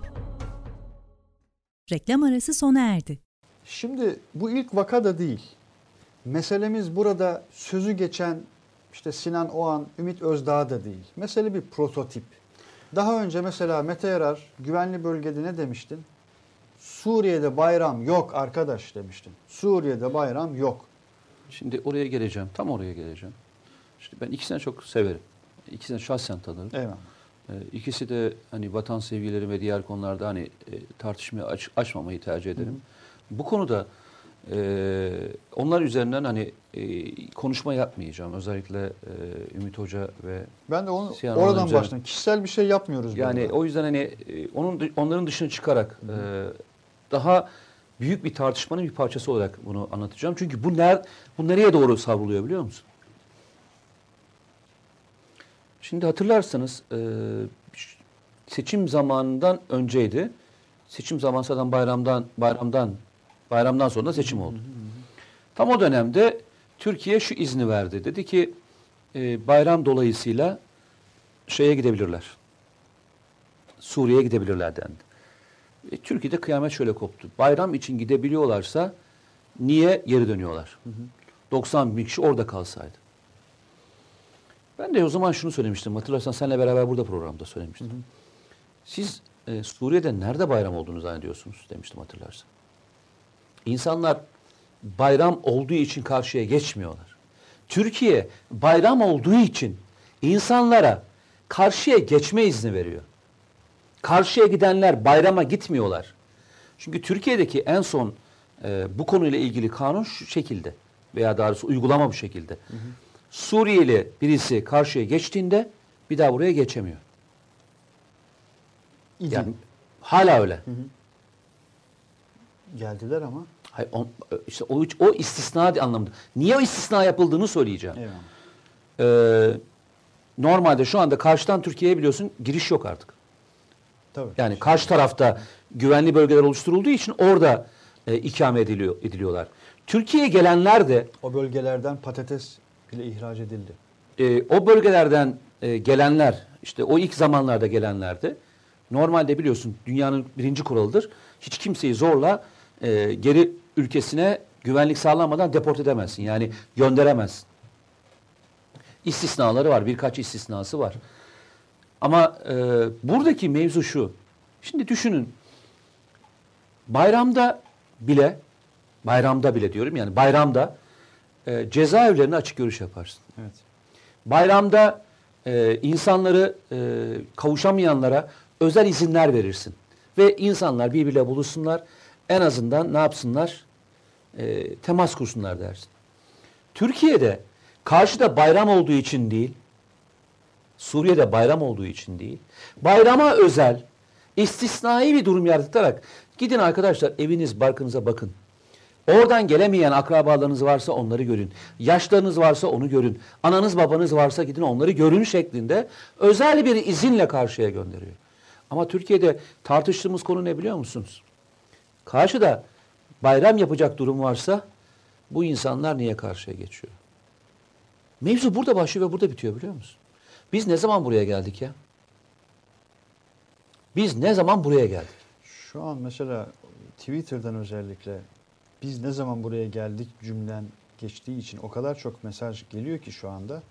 Reklam arası sona erdi.
Şimdi bu ilk vaka da değil. Meselemiz burada sözü geçen işte Sinan Oğan, Ümit Özdağ da değil. Mesele bir prototip. Daha önce mesela Mete Yarar güvenli bölgede ne demiştin? Suriye'de bayram yok arkadaş demiştin. Suriye'de bayram yok.
Şimdi oraya geleceğim. Tam oraya geleceğim. İşte ben ikisini çok severim. İkisini şahsen tanırım.
Eyvallah.
Ee, İkisi de hani vatan sevgileri ve diğer konularda hani e, tartışmayı aç, açmamayı tercih ederim. Bu konuda e, onlar üzerinden hani e, konuşma yapmayacağım. Özellikle e, Ümit Hoca ve
Ben de onu
Sinan
oradan başladım. Kişisel bir şey yapmıyoruz
yani
burada.
o yüzden hani e, onun onların dışına çıkarak e, daha büyük bir tartışmanın bir parçası olarak bunu anlatacağım. Çünkü bu ner bu nereye doğru savruluyor biliyor musun? Şimdi hatırlarsanız e, seçim zamanından önceydi. Seçim zamanı zaten bayramdan bayramdan bayramdan sonra da seçim oldu. Tam o dönemde Türkiye şu izni verdi. Dedi ki e, bayram dolayısıyla şeye gidebilirler. Suriye'ye gidebilirler dendi. E, Türkiye'de kıyamet şöyle koptu. Bayram için gidebiliyorlarsa niye geri dönüyorlar? 90 bin kişi orada kalsaydı. Ben de o zaman şunu söylemiştim. Hatırlarsan seninle beraber burada programda söylemiştim. Siz e, Suriye'de nerede bayram olduğunu zannediyorsunuz demiştim hatırlarsan. İnsanlar bayram olduğu için karşıya geçmiyorlar. Türkiye bayram olduğu için insanlara karşıya geçme izni veriyor. Karşıya gidenler bayrama gitmiyorlar. Çünkü Türkiye'deki en son e, bu konuyla ilgili kanun şu şekilde veya daha doğrusu uygulama bu şekilde. Suriyeli birisi karşıya geçtiğinde bir daha buraya geçemiyor.
İdi.
Yani hala öyle.
Geldiler ama.
Hayır, on- işte o, o istisna anlamında. Niye o istisna yapıldığını söyleyeceğim.
Eyvallah.
Ee, normalde şu anda karşıdan Türkiye'ye biliyorsun giriş yok artık.
Tabii.
Yani karşı tarafta güvenli bölgeler oluşturulduğu için orada e, ikame ediliyor ediliyorlar. Türkiye'ye gelenler de
O bölgelerden patates bile ihraç edildi.
e, o bölgelerden e, gelenler işte o ilk zamanlarda gelenler de normalde biliyorsun dünyanın birinci kuralıdır. Hiç kimseyi zorla e, geri ülkesine güvenlik sağlanmadan deport edemezsin. Yani gönderemezsin. İstisnaları var. Birkaç istisnası var. Ama e, buradaki mevzu şu. Şimdi düşünün. Bayramda bile bayramda bile diyorum yani bayramda e, cezaevlerine açık görüş yaparsın.
Evet.
Bayramda e, insanları e, kavuşamayanlara özel izinler verirsin. Ve insanlar birbiriyle buluşsunlar. En azından ne yapsınlar? E, temas kursunlar dersin. Türkiye'de karşıda bayram olduğu için değil, Suriye'de bayram olduğu için değil, bayrama özel istisnai bir durum yaratarak gidin arkadaşlar eviniz barkınıza bakın. Oradan gelemeyen akrabalarınız varsa onları görün. Yaşlarınız varsa onu görün. Ananız babanız varsa gidin onları görün şeklinde özel bir izinle karşıya gönderiyor. Ama Türkiye'de tartıştığımız konu ne biliyor musunuz? Karşıda bayram yapacak durum varsa bu insanlar niye karşıya geçiyor? Mevzu burada başlıyor ve burada bitiyor biliyor musun? Biz ne zaman buraya geldik ya? Biz ne zaman buraya geldik?
Şu an mesela Twitter'dan özellikle biz ne zaman buraya geldik cümlen geçtiği için o kadar çok mesaj geliyor ki şu anda.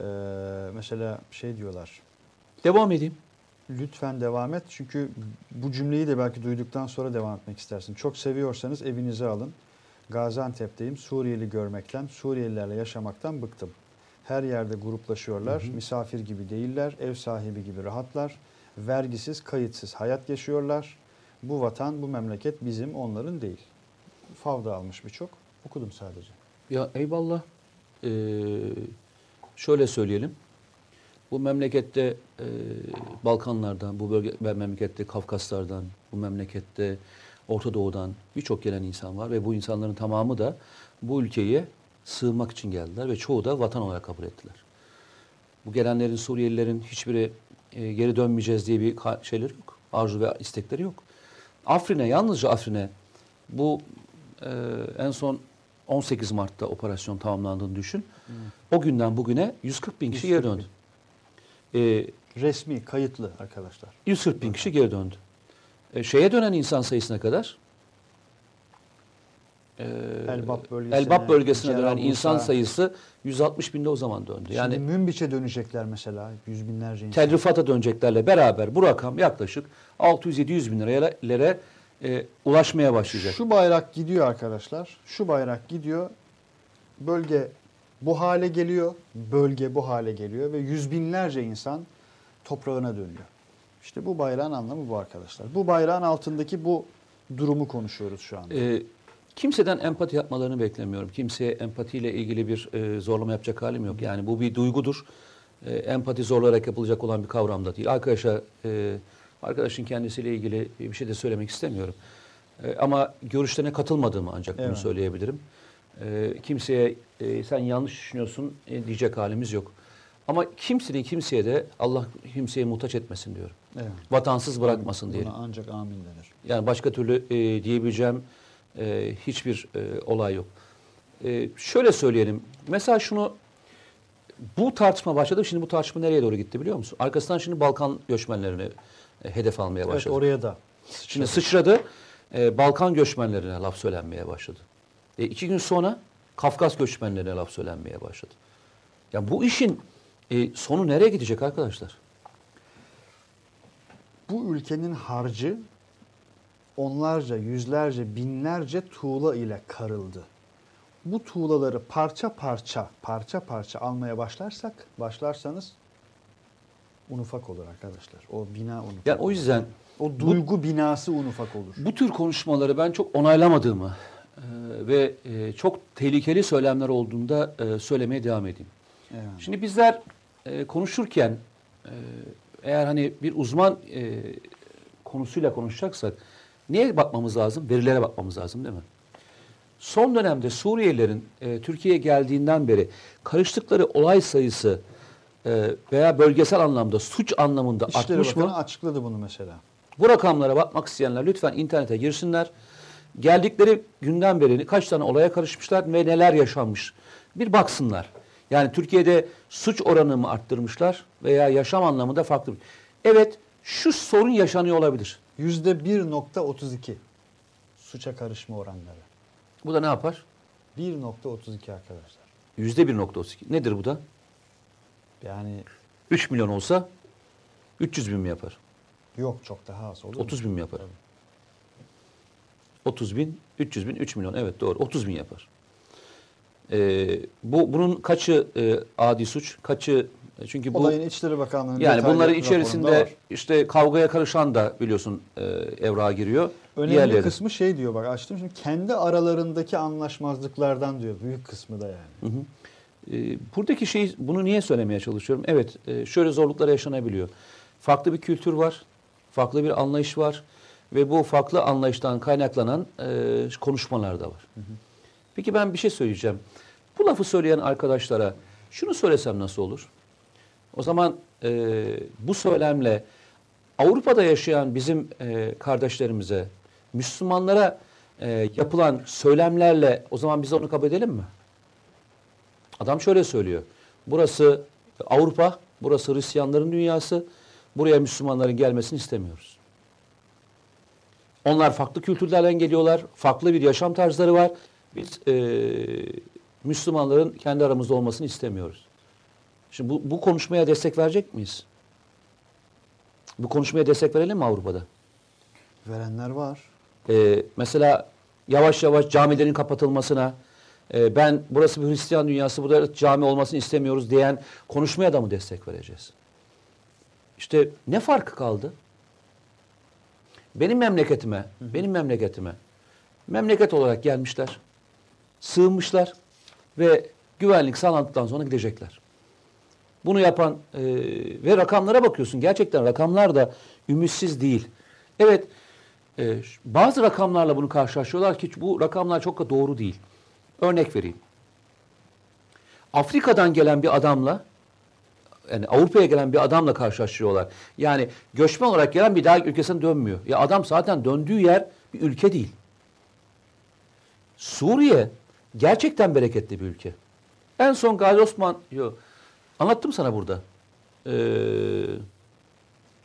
Ee, mesela şey diyorlar.
Devam edeyim.
Lütfen devam et çünkü bu cümleyi de belki duyduktan sonra devam etmek istersin. Çok seviyorsanız evinize alın. Gaziantep'teyim. Suriyeli görmekten, Suriyelilerle yaşamaktan bıktım. Her yerde gruplaşıyorlar. Misafir gibi değiller. Ev sahibi gibi rahatlar. Vergisiz, kayıtsız hayat yaşıyorlar. Bu vatan, bu memleket bizim, onların değil. Favda almış birçok. Okudum sadece.
Ya eyvallah. Ee, şöyle söyleyelim. Bu memlekette e, Balkanlardan, bu bölge ve memlekette Kafkaslardan, bu memlekette Orta Doğu'dan birçok gelen insan var ve bu insanların tamamı da bu ülkeye sığınmak için geldiler ve çoğu da vatan olarak kabul ettiler. Bu gelenlerin Suriyelilerin hiçbiri e, geri dönmeyeceğiz diye bir şeyleri yok. Arzu ve istekleri yok. Afrin'e, yalnızca Afrin'e bu e, en son 18 Mart'ta operasyon tamamlandığını düşün. O günden bugüne 140 bin kişi
140
geri
bin.
döndü. E,
Resmi, kayıtlı arkadaşlar.
140 bin kişi geri döndü. E, şeye dönen insan sayısına kadar e,
Elbap bölgesine,
Elbap bölgesine dönen insan sayısı 160 binde o zaman döndü. Yani
Şimdi Münbiç'e dönecekler mesela. Yüz binlerce insan.
Tel Rifat'a döneceklerle beraber bu rakam yaklaşık 600-700 bin liraya e, ulaşmaya başlayacak.
Şu bayrak gidiyor arkadaşlar. Şu bayrak gidiyor. Bölge bu hale geliyor. Bölge bu hale geliyor ve yüz binlerce insan toprağına dönüyor. İşte bu bayrağın anlamı bu arkadaşlar. Bu bayrağın altındaki bu durumu konuşuyoruz şu anda.
E, kimseden empati yapmalarını beklemiyorum. Kimseye empatiyle ilgili bir e, zorlama yapacak halim yok. Yani bu bir duygudur. E, empati zorlayarak yapılacak olan bir kavram da değil. Arkadaşa, e, arkadaşın kendisiyle ilgili bir şey de söylemek istemiyorum. E, ama görüşlerine katılmadığımı ancak bunu
Evet.
söyleyebilirim. E, kimseye e, sen yanlış düşünüyorsun e, diyecek halimiz yok. Ama kimsenin kimseye de Allah kimseye muhtaç etmesin diyorum.
Evet.
Vatansız bırakmasın diyelim.
Buna ancak amin denir.
Yani başka türlü e, diyebileceğim e, hiçbir e, olay yok. E, şöyle söyleyelim. Mesela şunu bu tartışma başladı. Şimdi bu tartışma nereye doğru gitti biliyor musun? Arkasından şimdi Balkan göçmenlerini e, hedef almaya
Evet
başladı.
oraya da.
Şimdi sıçradı. e, Balkan göçmenlerine laf söylenmeye başladı. E, iki gün sonra Kafkas göçmenlerine laf söylenmeye başladı. Ya bu işin e, sonu nereye gidecek arkadaşlar?
Bu ülkenin harcı onlarca, yüzlerce, binlerce tuğla ile karıldı. Bu tuğlaları parça parça, parça parça almaya başlarsak, başlarsanız un ufak olur arkadaşlar. O bina un ufak
Yani o
olur.
yüzden
o duygu binası un ufak olur.
Bu tür konuşmaları ben çok onaylamadığımı e, ve e, çok tehlikeli söylemler olduğunda e, söylemeye devam edeyim.
Evet.
Şimdi bizler e, konuşurken e, eğer hani bir uzman e, konusuyla konuşacaksak neye bakmamız lazım? Verilere bakmamız lazım değil mi? Son dönemde Suriyelilerin e, Türkiye'ye geldiğinden beri karıştıkları olay sayısı veya bölgesel anlamda suç anlamında
İçişleri
artmış
Bakanı
mı?
açıkladı bunu mesela.
Bu rakamlara bakmak isteyenler lütfen internete girsinler. Geldikleri günden beri kaç tane olaya karışmışlar ve neler yaşanmış. Bir baksınlar. Yani Türkiye'de suç oranı mı arttırmışlar veya yaşam anlamında farklı bir. Evet şu sorun yaşanıyor olabilir.
Yüzde 1.32 suça karışma oranları.
Bu da ne yapar?
1.32 arkadaşlar.
Yüzde 1.32. Nedir bu da?
Yani
3 milyon olsa 300 bin mi yapar?
yok çok daha az olur. mu?
30 bin mi yapar?
Tabii.
30 bin, 300 bin, 3 milyon. Evet doğru. 30 bin yapar. Ee, bu bunun kaçı e, adi suç, kaçı çünkü bu
Olayın İçişleri Bakanlığı'nın
yani bunların içerisinde işte kavgaya karışan da biliyorsun e, evrağa giriyor.
Önemli
Diğerleri.
kısmı şey diyor bak açtım şimdi kendi aralarındaki anlaşmazlıklardan diyor büyük kısmı da yani.
Hı hı. Ee, buradaki şey bunu niye söylemeye çalışıyorum? Evet, e, şöyle zorluklar yaşanabiliyor. Farklı bir kültür var, farklı bir anlayış var ve bu farklı anlayıştan kaynaklanan e, konuşmalar da var. Peki ben bir şey söyleyeceğim. Bu lafı söyleyen arkadaşlara şunu söylesem nasıl olur? O zaman e, bu söylemle Avrupa'da yaşayan bizim e, kardeşlerimize Müslümanlara e, yapılan söylemlerle o zaman biz onu kabul edelim mi? Adam şöyle söylüyor. Burası Avrupa, burası Hristiyanların dünyası. Buraya Müslümanların gelmesini istemiyoruz. Onlar farklı kültürlerden geliyorlar. Farklı bir yaşam tarzları var. Biz e, Müslümanların kendi aramızda olmasını istemiyoruz. Şimdi bu, bu konuşmaya destek verecek miyiz? Bu konuşmaya destek verelim mi Avrupa'da?
Verenler var.
Ee, mesela yavaş yavaş camilerin kapatılmasına, e, ben burası bir Hristiyan dünyası, burada cami olmasını istemiyoruz diyen konuşmaya da mı destek vereceğiz? İşte ne farkı kaldı? Benim memleketime, benim memleketime memleket olarak gelmişler, sığınmışlar ve güvenlik sağlandıktan sonra gidecekler. Bunu yapan e, ve rakamlara bakıyorsun. Gerçekten rakamlar da ümitsiz değil. Evet, e, bazı rakamlarla bunu karşılaşıyorlar ki bu rakamlar çok da doğru değil. Örnek vereyim. Afrika'dan gelen bir adamla yani Avrupa'ya gelen bir adamla karşılaştırıyorlar. Yani göçmen olarak gelen bir daha ülkesine dönmüyor. Ya adam zaten döndüğü yer bir ülke değil. Suriye gerçekten bereketli bir ülke. En son Gazi Osman, yo, anlattım sana burada. Ee,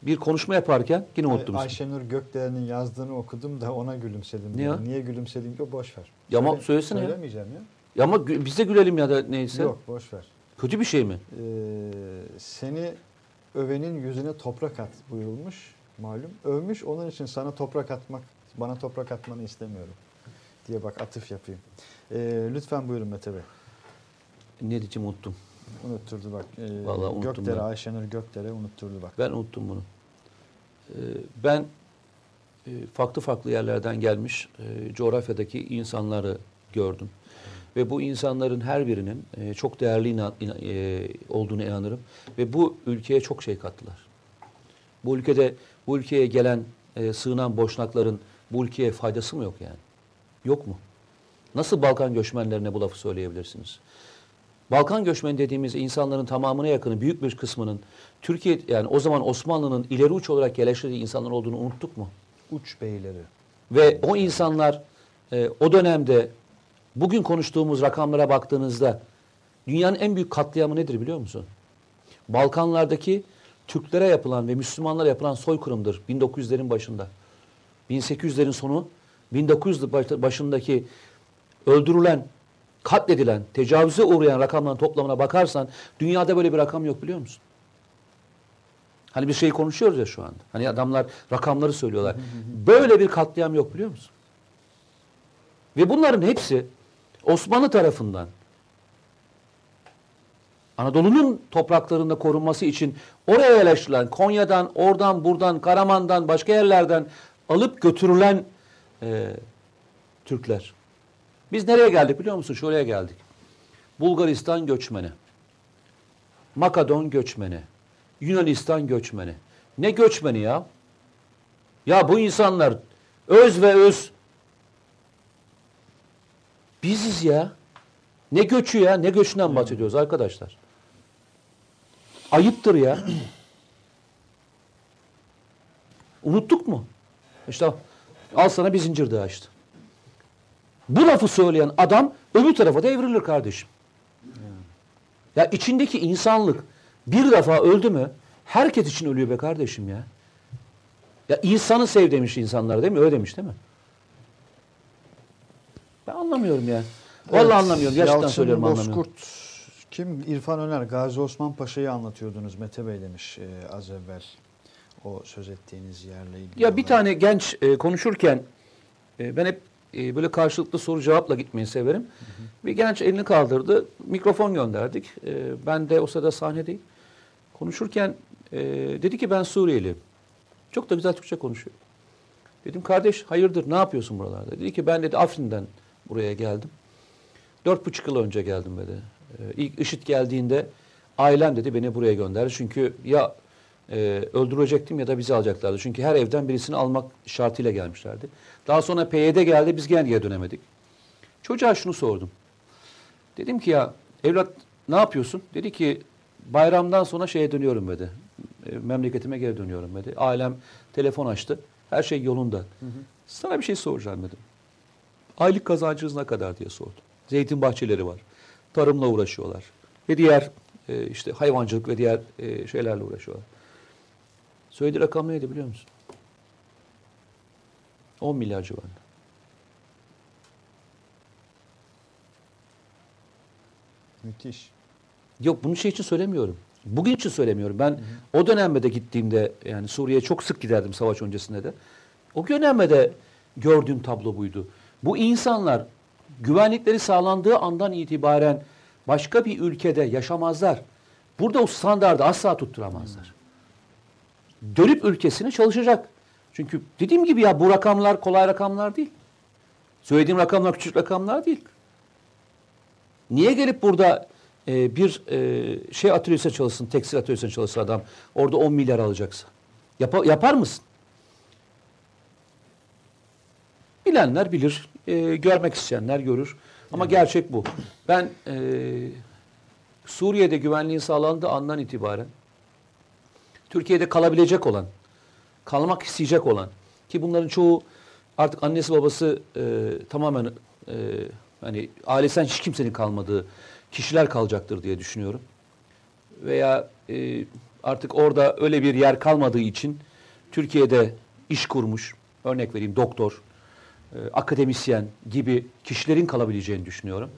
bir konuşma yaparken yine unuttum.
Ay-. Ayşenur Gökdelen'in yazdığını okudum da ona gülümsedim.
Ne ya?
Niye gülümsedim ki boş ver.
Ya ama söylesene ya.
Söylemeyeceğim ya.
Ya ama biz de gülelim ya da neyse.
Yok boş ver.
Kötü bir şey mi?
Ee, seni övenin yüzüne toprak at buyurulmuş malum. Övmüş onun için sana toprak atmak, bana toprak atmanı istemiyorum diye bak atıf yapayım. Ee, lütfen buyurun Mete Bey.
Ne diyeceğim unuttum.
Unutturdu bak. Ee,
Vallahi unuttum
Gökdere,
ben.
Ayşenur Gökdere unutturdu bak.
Ben unuttum bunu. Ee, ben e, farklı farklı yerlerden gelmiş e, coğrafyadaki insanları gördüm. Ve bu insanların her birinin e, çok değerli inan, ina- e, olduğunu inanırım. Ve bu ülkeye çok şey kattılar. Bu ülkede bu ülkeye gelen e, sığınan boşnakların bu ülkeye faydası mı yok yani? Yok mu? Nasıl Balkan göçmenlerine bu lafı söyleyebilirsiniz? Balkan göçmeni dediğimiz insanların tamamına yakını, büyük bir kısmının Türkiye yani o zaman Osmanlı'nın ileri uç olarak yerleştirdiği insanlar olduğunu unuttuk mu?
Uç beyleri.
Ve o insanlar e, o dönemde bugün konuştuğumuz rakamlara baktığınızda dünyanın en büyük katliamı nedir biliyor musun? Balkanlardaki Türklere yapılan ve Müslümanlara yapılan soykırımdır 1900'lerin başında. 1800'lerin sonu 1900 baş- başındaki öldürülen, katledilen, tecavüze uğrayan rakamların toplamına bakarsan dünyada böyle bir rakam yok biliyor musun? Hani bir şey konuşuyoruz ya şu anda. Hani adamlar rakamları söylüyorlar. Böyle bir katliam yok biliyor musun? Ve bunların hepsi Osmanlı tarafından Anadolu'nun topraklarında korunması için oraya yerleştirilen Konya'dan, oradan, buradan, Karaman'dan, başka yerlerden alıp götürülen e, Türkler. Biz nereye geldik biliyor musun? Şuraya geldik. Bulgaristan göçmeni. Makedon göçmeni. Yunanistan göçmeni. Ne göçmeni ya? Ya bu insanlar öz ve öz biziz ya. Ne göçü ya? Ne göçünden bahsediyoruz arkadaşlar? Ayıptır ya. Unuttuk mu? İşte al sana bir zincir daha işte. Bu lafı söyleyen adam öbür tarafa da evrilir kardeşim. Ya içindeki insanlık bir defa öldü mü herkes için ölüyor be kardeşim ya. Ya insanı sev demiş insanlar değil mi? Öyle demiş değil mi? Ben anlamıyorum ya. Vallahi
Evet,
anlamıyorum. Gerçekten
Yalçın
söylüyorum anlamıyorum.
Bozkurt, kim? İrfan Öner, Gazi Osman Paşa'yı anlatıyordunuz Mete Bey demiş e, az evvel. O söz ettiğiniz yerle ilgili.
Ya bir tane genç e, konuşurken e, ben hep e, böyle karşılıklı soru cevapla gitmeyi severim. Bir genç elini kaldırdı. Mikrofon gönderdik. E, ben de o sırada sahnedeyim. Konuşurken e, dedi ki ben Suriyeliyim. Çok da güzel Türkçe konuşuyor. Dedim kardeş hayırdır ne yapıyorsun buralarda? Dedi ki ben dedi Afrin'den buraya geldim. Dört buçuk yıl önce geldim dedi. Ee, ilk IŞİD geldiğinde ailem dedi beni buraya gönderdi. Çünkü ya e, öldürecektim ya da bizi alacaklardı. Çünkü her evden birisini almak şartıyla gelmişlerdi. Daha sonra PYD geldi biz gene geri dönemedik. Çocuğa şunu sordum. Dedim ki ya evlat ne yapıyorsun? Dedi ki bayramdan sonra şeye dönüyorum dedi. E, memleketime geri dönüyorum dedi. Ailem telefon açtı. Her şey yolunda. Sana bir şey soracağım dedim. Aylık kazancınız ne kadar diye sordum. Zeytin bahçeleri var. Tarımla uğraşıyorlar. Ve diğer e, işte hayvancılık ve diğer e, şeylerle uğraşıyorlar. Söylediği rakam neydi biliyor musun? 10 milyar civarında.
Müthiş.
Yok bunu şey için söylemiyorum. Bugün için söylemiyorum. Ben o dönemde de gittiğimde yani Suriye'ye çok sık giderdim savaş öncesinde de. O dönemde de gördüğüm tablo buydu. Bu insanlar güvenlikleri sağlandığı andan itibaren başka bir ülkede yaşamazlar. Burada o standardı asla tutturamazlar. Dönüp ülkesine çalışacak. Çünkü dediğim gibi ya bu rakamlar kolay rakamlar değil. Söylediğim rakamlar küçük rakamlar değil. Niye gelip burada e, bir e, şey atölyesine çalışsın, tekstil atölyesine çalışsın adam, orada 10 milyar alacaksa? Yapa- yapar mısın? Bilenler bilir, e, görmek isteyenler görür. Ama gerçek bu. Ben e, Suriye'de güvenliğin sağlandığı andan itibaren Türkiye'de kalabilecek olan, kalmak isteyecek olan ki bunların çoğu artık annesi babası e, tamamen e, hani ailesinden hiç kimsenin kalmadığı kişiler kalacaktır diye düşünüyorum. Veya e, artık orada öyle bir yer kalmadığı için Türkiye'de iş kurmuş, örnek vereyim doktor, e, akademisyen gibi kişilerin kalabileceğini düşünüyorum.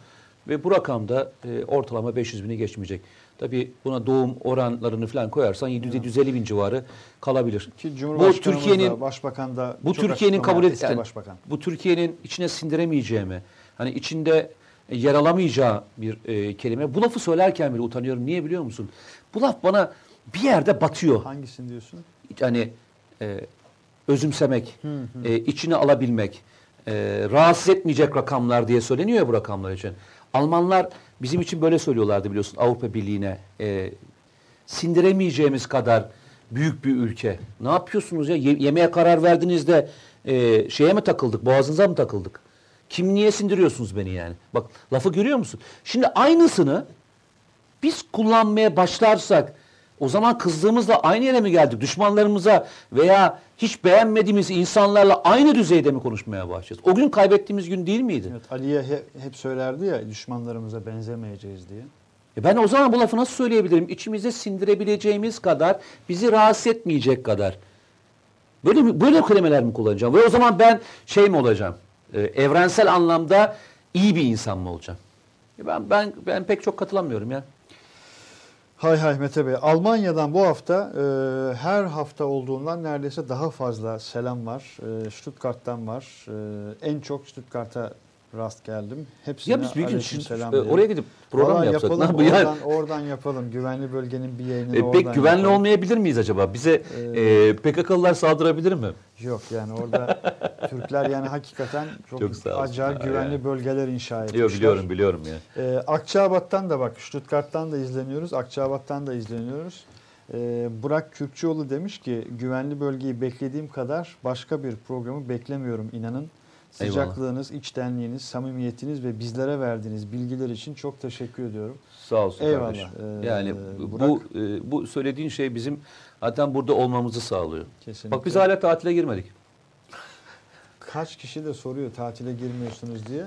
Ve bu rakamda e, ortalama 500 bini geçmeyecek. Tabii buna doğum oranlarını falan koyarsan 700-750 bin civarı kalabilir.
Ki
Bu Türkiye'nin
Başbakan da
bu Türkiye'nin kabul edilen
Başbakan.
bu Türkiye'nin içine sindiremeyeceğimi hani içinde yer alamayacağı bir e, kelime. Bu lafı söylerken bile utanıyorum. Niye biliyor musun? Bu laf bana bir yerde batıyor.
Hangisini diyorsun?
Yani e, özümsemek, e, içine alabilmek, e, rahatsız etmeyecek rakamlar diye söyleniyor bu rakamlar için. Almanlar bizim için böyle söylüyorlardı biliyorsun Avrupa Birliği'ne. E, sindiremeyeceğimiz kadar büyük bir ülke. Ne yapıyorsunuz ya? Ye- yemeğe karar verdiniz de e, şeye mi takıldık? Boğazınıza mı takıldık? Kim niye sindiriyorsunuz beni yani? Bak lafı görüyor musun? Şimdi aynısını biz kullanmaya başlarsak o zaman kızdığımızla aynı yere mi geldik? Düşmanlarımıza veya hiç beğenmediğimiz insanlarla aynı düzeyde mi konuşmaya başlayacağız? O gün kaybettiğimiz gün değil miydi?
Evet, Aliye he- hep söylerdi ya düşmanlarımıza benzemeyeceğiz diye.
E ben o zaman bu lafı nasıl söyleyebilirim? İçimize sindirebileceğimiz kadar, bizi rahatsız etmeyecek kadar. Böyle mi, böyle kelimeler mi kullanacağım? Ve o zaman ben şey mi olacağım? E, evrensel anlamda iyi bir insan mı olacağım? E ben ben ben pek çok katılamıyorum ya.
Hay hay Mete Bey. Almanya'dan bu hafta e, her hafta olduğundan neredeyse daha fazla selam var. E, Stuttgart'tan var. E, en çok Stuttgart'a rast geldim. Hepsine
Ya biz bir gün
selam
e, oraya gidip program
Vallahi
yapsak?
Yapalım,
Ne
oradan, oradan yapalım. Güvenli bölgenin bir yayınını
E, pek güvenli
yapalım.
olmayabilir miyiz acaba? Bize e, PKK'lılar saldırabilir mi?
Yok yani orada Türkler yani hakikaten çok,
Çok
acayip güvenli
yani.
bölgeler inşa etmişler.
Yok biliyorum biliyorum ya.
Ee, Akçabat'tan da bak Stuttgart'tan da izleniyoruz. Akçabat'tan da izleniyoruz. Ee, Burak Kürkçüoğlu demiş ki güvenli bölgeyi beklediğim kadar başka bir programı beklemiyorum inanın.
Eyvallah.
Sıcaklığınız, içtenliğiniz, samimiyetiniz ve bizlere verdiğiniz bilgiler için çok teşekkür ediyorum.
Sağ olsun
Eyvallah.
kardeşim.
Ee,
Yani
Burak-
bu e, bu söylediğin şey bizim zaten burada olmamızı sağlıyor.
Kesinlikle.
Bak biz hala tatile girmedik.
Kaç kişi de soruyor tatile girmiyorsunuz diye.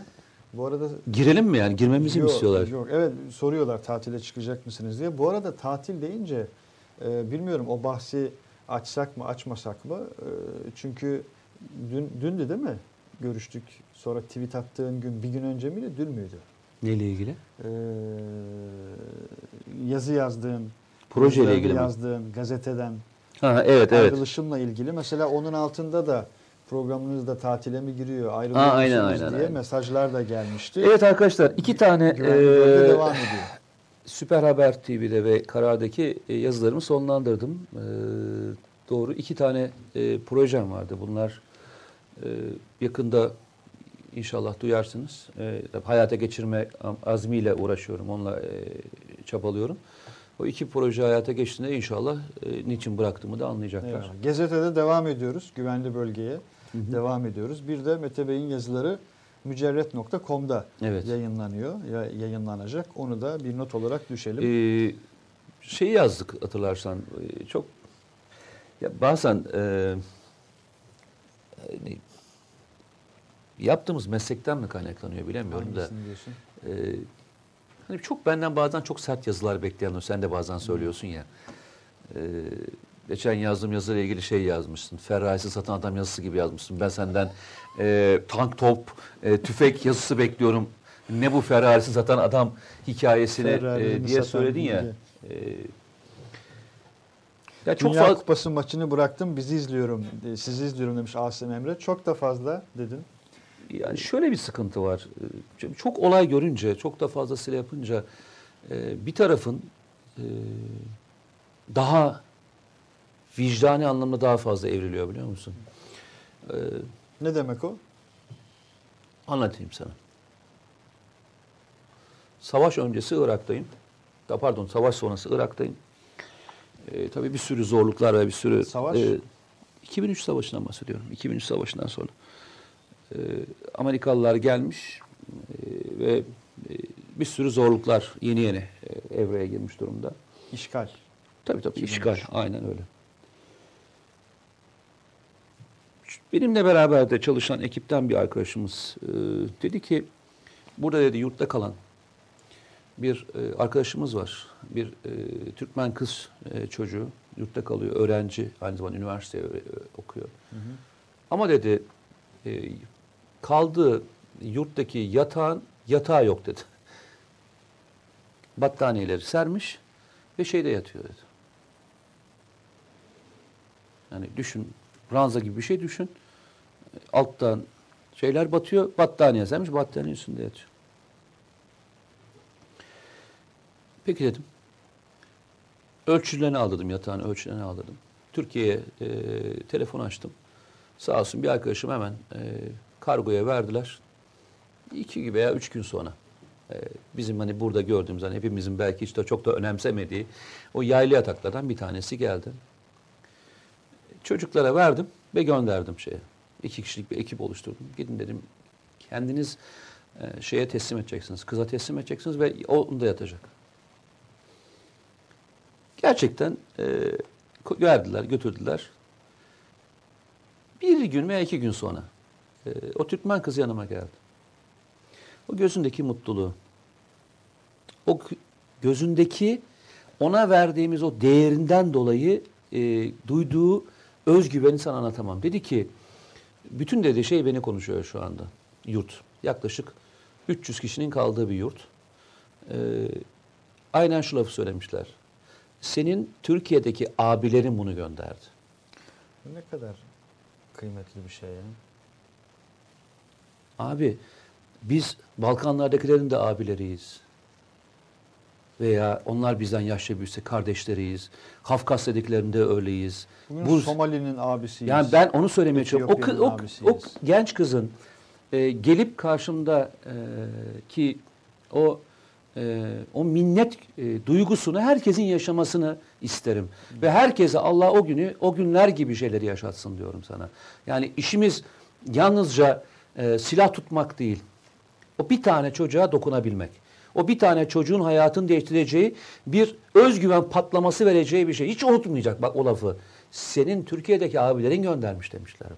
Bu arada
Girelim mi yani? Girmemizi mi
Yok,
istiyorlar?
Yok, evet soruyorlar tatile çıkacak mısınız diye. Bu arada tatil deyince e, bilmiyorum o bahsi açsak mı açmasak mı? E, çünkü dün dündü değil mi? Görüştük. Sonra tweet attığın gün bir gün önce miydi? Dün müydü?
Neyle ilgili?
E, yazı yazdığın,
Projeyle ilgili mi?
yazdığın gazeteden
Ha, evet evet.
ayrılışımla ilgili. Mesela onun altında da programınızda tatile mi giriyor, ayrılıyor
Aa, aynen, aynen,
diye
aynen.
mesajlar da gelmişti.
Evet arkadaşlar iki tane e,
devam ediyor.
Süper Haber TV'de ve Karar'daki e, yazılarımı sonlandırdım. E, doğru iki tane e, projem vardı. Bunlar e, yakında inşallah duyarsınız. E, hayata geçirme azmiyle uğraşıyorum. Onunla e, çabalıyorum. O iki proje hayata geçtiğinde inşallah e, niçin bıraktığımı da anlayacaklar.
Eyvallah. Gazetede devam ediyoruz. Güvenli bölgeye devam ediyoruz. Bir de Mete Bey'in yazıları mücerret.com'da
Evet.
yayınlanıyor. Ya, yayınlanacak. Onu da bir not olarak düşelim.
Ee, şeyi yazdık hatırlarsan. Ee, çok ya bazen e, hani, yaptığımız meslekten mi kaynaklanıyor bilemiyorum da.
Hangisini diyorsun?
Ee, hani çok benden bazen çok sert yazılar bekleyen sen de bazen söylüyorsun ya. Ee, geçen yazdığım yazıyla ilgili şey yazmışsın. Ferrari'si satan adam yazısı gibi yazmışsın. Ben senden e, tank top, e, tüfek yazısı bekliyorum. Ne bu Ferrari'si satan adam hikayesini e, diye söyledin ya. Ee, ya çok
Dünya
fazla
Kupası maçını bıraktım bizi izliyorum. e, Sizi izliyorum demiş Asım Emre. Çok da fazla dedin.
Yani şöyle bir sıkıntı var. Ee, Çok olay görünce, çok da fazlasıyla yapınca e, bir tarafın e, daha vicdani anlamda daha fazla evriliyor biliyor musun? Ee,
Ne demek o?
Anlatayım sana. Savaş öncesi Irak'tayım. Da pardon, savaş sonrası Irak'tayım. Ee, tabii bir sürü zorluklar ve bir sürü...
Savaş?
e, 2003 savaşından bahsediyorum. 2003 savaşından sonra. Ee, Amerikalılar gelmiş e, ve e, bir sürü zorluklar yeni yeni e, evreye girmiş durumda.
İşgal.
Tabii tabii
2003.
işgal. Aynen öyle. Benimle beraber de çalışan ekipten bir arkadaşımız e, dedi ki burada dedi yurtta kalan bir e, arkadaşımız var. Bir e, Türkmen kız e, çocuğu yurtta kalıyor. Öğrenci aynı zamanda üniversite öğre- ö- okuyor. Ama dedi e, kaldığı yurttaki yatağın yatağı yok dedi. Battaniyeleri sermiş ve şeyde yatıyor dedi. Yani düşün, ranza gibi bir şey düşün. Alttan şeyler batıyor, battaniye sermiş, battaniye üstünde yatıyor. Peki dedim. Ölçülerini aldırdım, yatağın ölçülerini aldırdım. Türkiye'ye e, telefon açtım. Sağ olsun bir arkadaşım hemen e, kargoya verdiler. İki veya üç gün sonra e, bizim hani burada gördüğümüz hani hepimizin belki de çok da önemsemediği o yaylı yataklardan bir tanesi geldi. Çocuklara verdim ve gönderdim şeye. İki kişilik bir ekip oluşturdum. Gidin dedim kendiniz e, şeye teslim edeceksiniz. Kıza teslim edeceksiniz ve onda yatacak. Gerçekten e, verdiler, götürdüler. Bir gün veya iki gün sonra e, o Türkmen kız yanıma geldi. O gözündeki mutluluğu, o gö- gözündeki ona verdiğimiz o değerinden dolayı e, duyduğu özgüveni sana anlatamam. Dedi ki, bütün dedi şey beni konuşuyor şu anda. Yurt. Yaklaşık 300 kişinin kaldığı bir yurt. E, aynen şu lafı söylemişler. Senin Türkiye'deki abilerin bunu gönderdi.
Ne kadar kıymetli bir şey ya.
Abi biz Balkanlardakilerin de abileriyiz. Veya onlar bizden yaşça büyükse kardeşleriyiz. Kafkasya'dakilerin de öyleyiz.
Bugün
Bu-
Somali'nin abisiyiz.
Yani ben onu söylemeye çalışıyorum. O, o, o genç kızın e, gelip karşımda e, ki o e, o minnet e, duygusunu herkesin yaşamasını isterim. Ve herkese Allah o günü o günler gibi şeyleri yaşatsın diyorum sana. Yani işimiz yalnızca e, silah tutmak değil. O bir tane çocuğa dokunabilmek. O bir tane çocuğun hayatını değiştireceği bir özgüven patlaması vereceği bir şey. Hiç unutmayacak bak o lafı. Senin Türkiye'deki abilerin göndermiş demişler.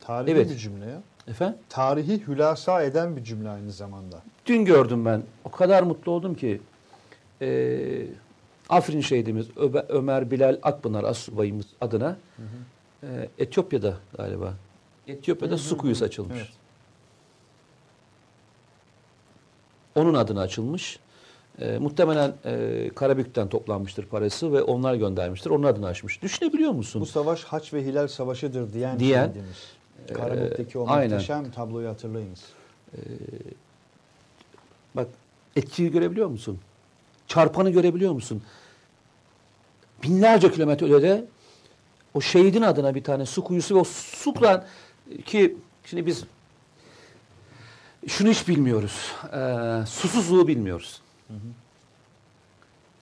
Tarihi
Evet.
bir cümle ya.
Efendim?
Tarihi hülasa eden bir cümle aynı zamanda.
Dün gördüm ben. O kadar mutlu oldum ki. Ee, Afrin şehidimiz Ömer Bilal Akpınar Asubayımız adına e, Etiyopya'da galiba. Etiyopya'da su kuyusu açılmış.
Evet.
Onun adına açılmış. E, muhtemelen e, Karabük'ten toplanmıştır parası ve onlar göndermiştir. Onun adını açmış. Düşünebiliyor musun?
Bu savaş Haç ve Hilal Savaşı'dır diyen,
Diyen,
şehidimiz. Karabük'teki o
e, aynen.
muhteşem tabloyu hatırlayınız.
Bak etkiyi görebiliyor musun? Çarpanı görebiliyor musun? Binlerce kilometre ötede o şehidin adına bir tane su kuyusu ve o sudan ki şimdi biz şunu hiç bilmiyoruz. Ee, susuzluğu bilmiyoruz.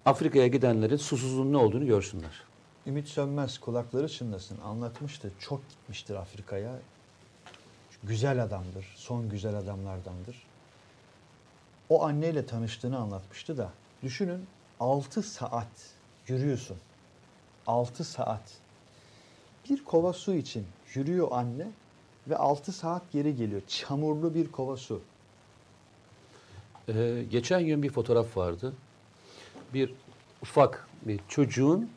Afrika'ya gidenlerin susuzluğun ne olduğunu görsünler.
Ümit Sönmez kulakları çınlasın anlatmıştı. Çok gitmiştir Afrika'ya. Güzel adamdır. Son güzel adamlardandır. O anneyle tanıştığını anlatmıştı da. Düşünün 6 saat yürüyorsun. 6 saat. Bir kova su için yürüyor anne ve 6 saat geri geliyor. Çamurlu bir kova su.
Ee, geçen gün bir fotoğraf vardı. Bir ufak bir çocuğun